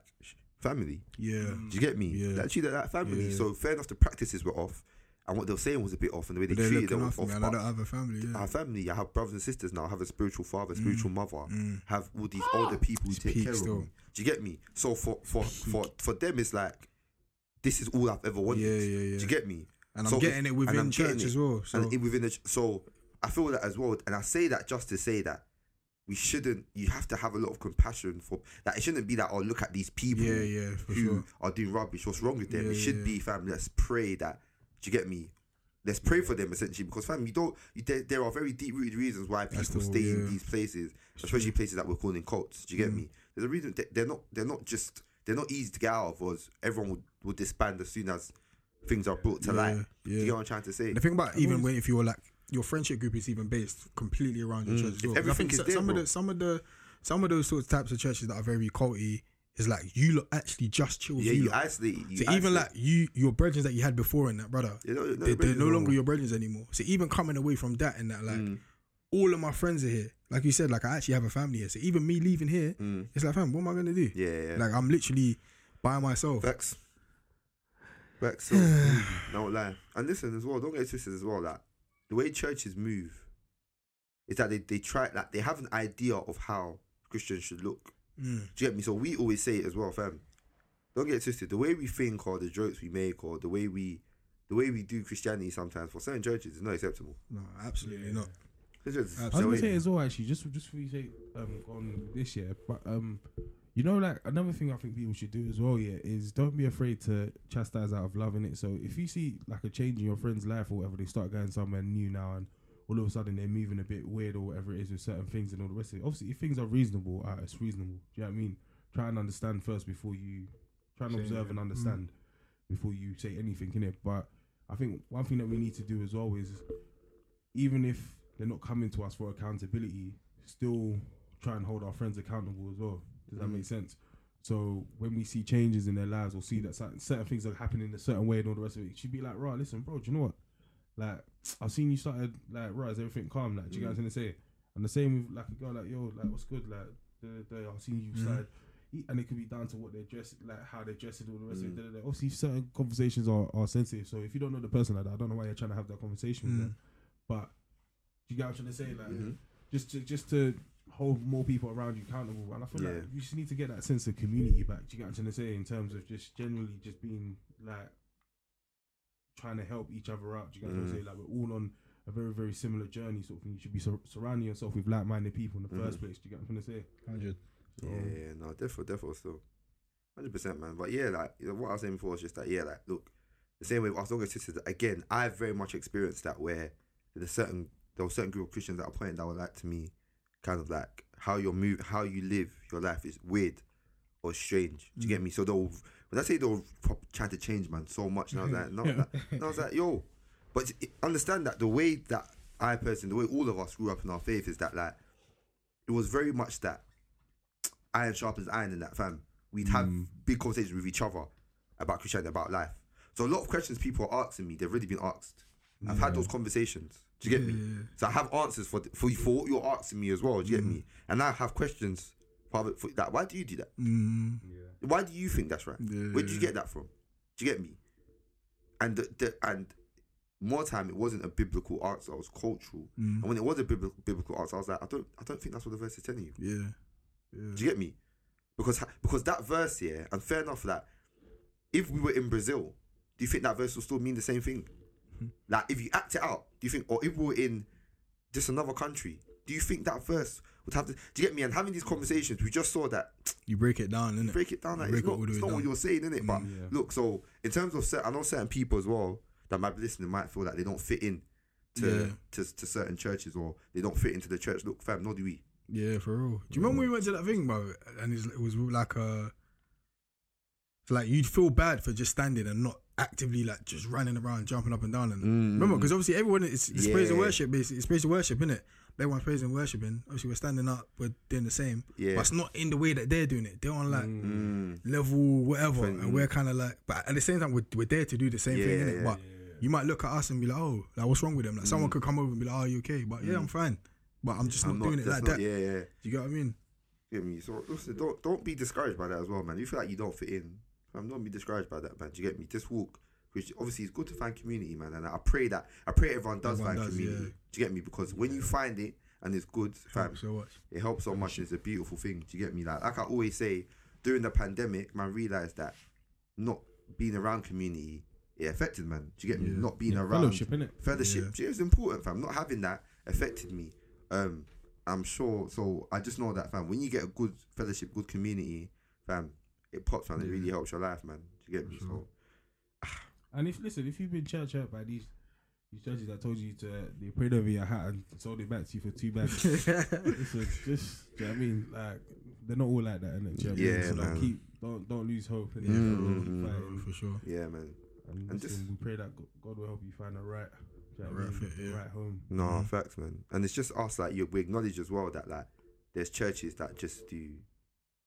family. Yeah. Do you get me? Yeah. They treat her like family. Yeah. So fair enough, the practices were off, and what they were saying was a bit off, and the way they they're treated them was after me and I don't have a family. I Yeah. have family. I have brothers and sisters now. I have a spiritual father, spiritual mother. Mm. Have all these older people who take care still. of me. Do you get me? So for for for for them, it's like this is all I've ever wanted. Yeah, yeah, yeah. Do you get me? And So I'm getting it within church it. as well. So and in within the so I feel that as well, and I say that just to say that we shouldn't. You have to have a lot of compassion for that. It shouldn't be that. Oh, look at these people yeah, yeah, for who sure. are doing rubbish. What's wrong with them? Yeah, it should yeah. be, fam. Let's pray that. Do you get me? Let's pray for them essentially because, fam, you don't. You, there, there are very deep rooted reasons why people That's stay in these places, especially places that we're calling cults. Do you get Mm. me? There's a reason they, they're not. They're not just. They're not easy to get out of. Was everyone would, would disband as soon as things are brought to Yeah, light. Do you yeah. get what I'm trying to say? The thing about even when if you're like your friendship group is even based completely around your Mm. church well. everything think is so- there, some of the some of the some of those sorts of types of churches that are very culty is like you lot actually just chill. Yeah, you you isolate. You So even like you, your brethren that you had before and that brother, You know, they, they're no longer your brethren anymore. So even coming away from that and that, like Mm, all of my friends are here. Like you said, like I actually have a family here. So even me leaving here, mm. it's like, fam, what am I gonna do? Yeah, yeah. Like I'm literally by myself. Facts. Facts. So, don't lie. And listen as well. Don't get twisted as well. That the way churches move is that they they try like they have an idea of how Christians should look. Mm. Do you get me? So we always say it as well, fam. Don't get it twisted. The way we think or the jokes we make or the way we the way we do Christianity sometimes for certain churches is not acceptable. No, absolutely not. It's just- I I was so gonna say as well, actually, just just for you say um on this year, but um, you know, like another thing I think people should do as well, yeah, is don't be afraid to chastise out of love in it. So if you see like a change in your friend's life or whatever, they start going somewhere new now, and all of a sudden they're moving a bit weird or whatever it is with certain things and all the rest of it. Obviously, if things are reasonable, uh, it's reasonable. Do you know what I mean? Try and understand first before you try and observe and understand before you say anything in it. But I think one thing that we need to do as well is even if they're not coming to us for accountability, still try and hold our friends accountable as well. Does that Mm. make sense? So when we see changes in their lives or see that certain, certain things are happening in a certain way and all the rest of it, it should be like, right, listen, bro, do you know what? Like, I've seen you started like, right, is everything calm? Like, do you get what I'm say? And the same with like a girl like, yo, like, what's good? Like, da, da, da, I've seen you started. And it could be down to what they're dressed, like how they're dressed and all the rest of Mm. it. Da, da, da. Obviously, certain conversations are, are sensitive. So if you don't know the person like that, I don't know why you're trying to have that conversation with Mm. them. But you get what I'm trying to say? Like, Mhm. just to just to hold more people around you accountable. And I feel Yeah. like you just need to get that sense of community back. Do you get what I'm trying to say? In terms of just generally just being like trying to help each other out. Do you get what I'm Mm. say? Like we're all on a very very similar journey, sort of thing. You should be sur- surrounding yourself with like-minded people in the first Mhm. place. Do you get what I'm trying to say? Hundred. So, Yeah, yeah, no, definitely, definitely still. Hundred percent, man. But yeah, like you know, what I was saying before was just that. Yeah, like look, the same way with our younger sisters. Again, I've very much experienced that where there's certain there was a certain group of Christians at a point that were like to me, kind of like how your move, how you live your life is weird or strange. Do you get me? So they'll when I say they'll pro- try to change, man, so much, and I was like, no, that, and I was like, yo, but understand that the way that I personally, the way all of us grew up in our faith is that like it was very much that iron sharpens iron in that fam. We'd have big conversations with each other about Christianity, about life. So a lot of questions people are asking me, they've already been asked. I've had those conversations. Do you get me? So I have answers for for for what you're asking me as well. Do you get me? And I have questions for, for that. Why do you do that? Mm, Why do you think that's right? Yeah. Where did you get that from? Do you get me? And the, the and more time it wasn't a biblical answer, it was cultural. mm, And when it was a biblical, biblical answer, I was like, I don't I don't think that's what the verse is telling you. yeah. Yeah. Do you get me? Because because that verse here, and fair enough, that if we were in Brazil, do you think that verse will still mean the same thing? Like if you act it out, do you think, or if we were in just another country, do you think that verse would have to? Do you get me? And having these conversations, we just saw that You break it down, innit? break it down. Like, Break it's it not, all it's way not what you're saying, innit? But Yeah. look, so in terms of, cer- I know certain people as well that might be listening might feel that they don't fit in to, Yeah. to to certain churches or they don't fit into the church. Look, fam, nor do we. Yeah, for real. Do you remember when we went to that thing, bro? And it was like a, like you'd feel bad for just standing and not actively like just running around, jumping up and down. And remember, because obviously everyone is it's praise and Mm. Yeah. worship, basically. It's praise and worship, innit? Everyone's praising worshiping. Obviously, we're standing up, we're doing the same. Yeah. But it's not in the way that they're doing it. They're on like Mm. level whatever, Different, and we're kind of like, but at the same time, we're, we're there to do the same Yeah, thing, yeah, innit? yeah. But you might look at us and be like, oh, like what's wrong with them? Like someone could come over and be like, oh, you okay? But yeah, I'm fine. But I'm just Mm. I'm not, doing it like not- that. Yeah, yeah. Do you get what I mean? Get me? So listen, don't don't be discouraged by that as well, man. You feel like you don't fit in. I'm don't be discouraged by that, man. Do you get me? Just walk. Which obviously is good to find community, man. And I pray that I pray everyone does Everyone find does, community. yeah. Do you get me? Because when you find it and it's good, fam, So much. it helps so much. It's a beautiful thing. Do you get me? Like like I always say, during the pandemic, man, realized that not being around community it affected man. Do you get me? Yeah. Not being Yeah, around fellowship, innit? fellowship. Yeah. It's important, fam. Not having that affected me. Um, I'm sure. So I just know that, fam. When you get a good fellowship, good community, fam, it pops, man. It really helps your life, man. Do you get me? So And if listen, if you've been church hurt by these these churches that told you to they prayed over your hat and sold it back to you for two bags, listen, just do you know what I mean? Like they're not all like that, innit? Do you know what I mean? Yeah, so man. like, keep don't don't lose hope and Mm, keep mm, fighting. For sure. yeah, man. And, And listen, just- we pray that Go- God will help you find the right, do you know what I Right mean? fit, yeah. right home. No facts, man. And it's just us, like you. We acknowledge as well that like there's churches that just do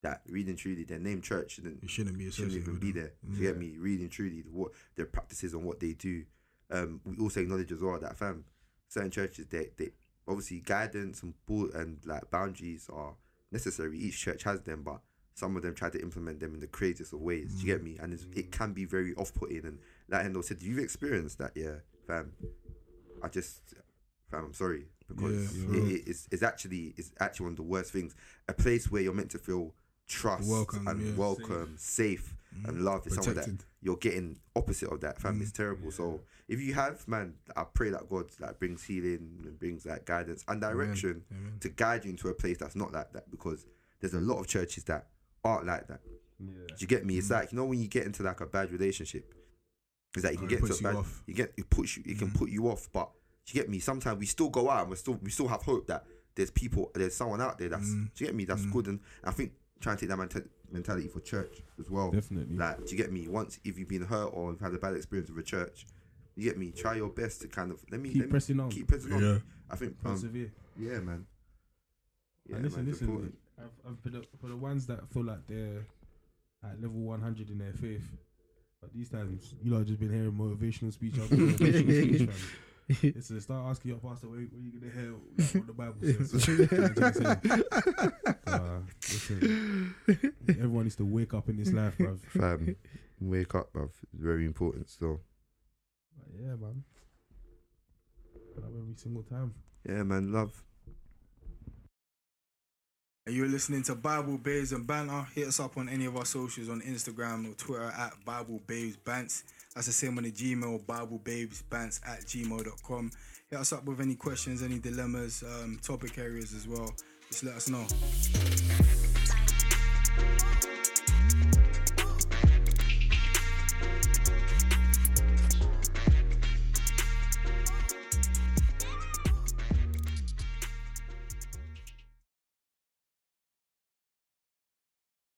that. reading truly, their name church shouldn't You shouldn't be shouldn't even be there. Do you get me? And truly, what their practices and what they do. Um, we also acknowledge as well that fam, certain churches they they obviously guidance and bull and like boundaries are necessary. Each church has them, but some of them try to implement them in the craziest of ways. Do you get me? And it's, it can be very off putting. And like Endo said, you've experienced that, yeah, fam. I just, fam, I'm sorry because Yeah, it, it- it's, it's actually it's actually one of the worst things. A place where you're meant to feel trust Welcome, and yeah. welcome, safe, and mm-hmm. love is something that you're getting opposite of that, fam. It's mm-hmm. terrible. So if you have, man, I pray that God like brings healing and brings like guidance and direction Amen. to guide you into a place that's not like that because there's a lot of churches that aren't like that. Yeah. Do you get me? It's mm-hmm. like you know when you get into like a bad relationship, is that you Oh, can it get into a you bad, off. you get it puts you, it can put you off. But do you get me? Sometimes we still go out and we still we still have hope that there's people, there's someone out there that's. Do you get me? That's good, and I think trying to take that menta- mentality for church as well. Definitely. Like, do you get me? Once if you've been hurt or you've had a bad experience with a church, you get me. Try your best to kind of let me Keep let me pressing on. Keep pressing on. Yeah. I think. Um, Persevere. yeah, man. Yeah, and listen, man, listen. important. I've, I've, for, the, for the ones that feel like they're at level 100 in their faith, but these times, you lot have just been hearing motivational speech after motivational speech, fam. Listen, start asking your pastor where, where you gonna hear like, what the Bible says. You know what I'm saying? uh, listen, everyone needs to wake up in this life, bruv. Fam, wake up, bruv. It's very important still. But yeah, man. Wake up every single time. Yeah, man, love. And you're listening to Bible Babes and Banter. Hit us up on any of our socials on Instagram or Twitter at Bible Babes Bants. That's the same on the Gmail, Bible Babes Bants at gmail.com. Hit us up with any questions, any dilemmas, um, topic areas as well. Just let us know.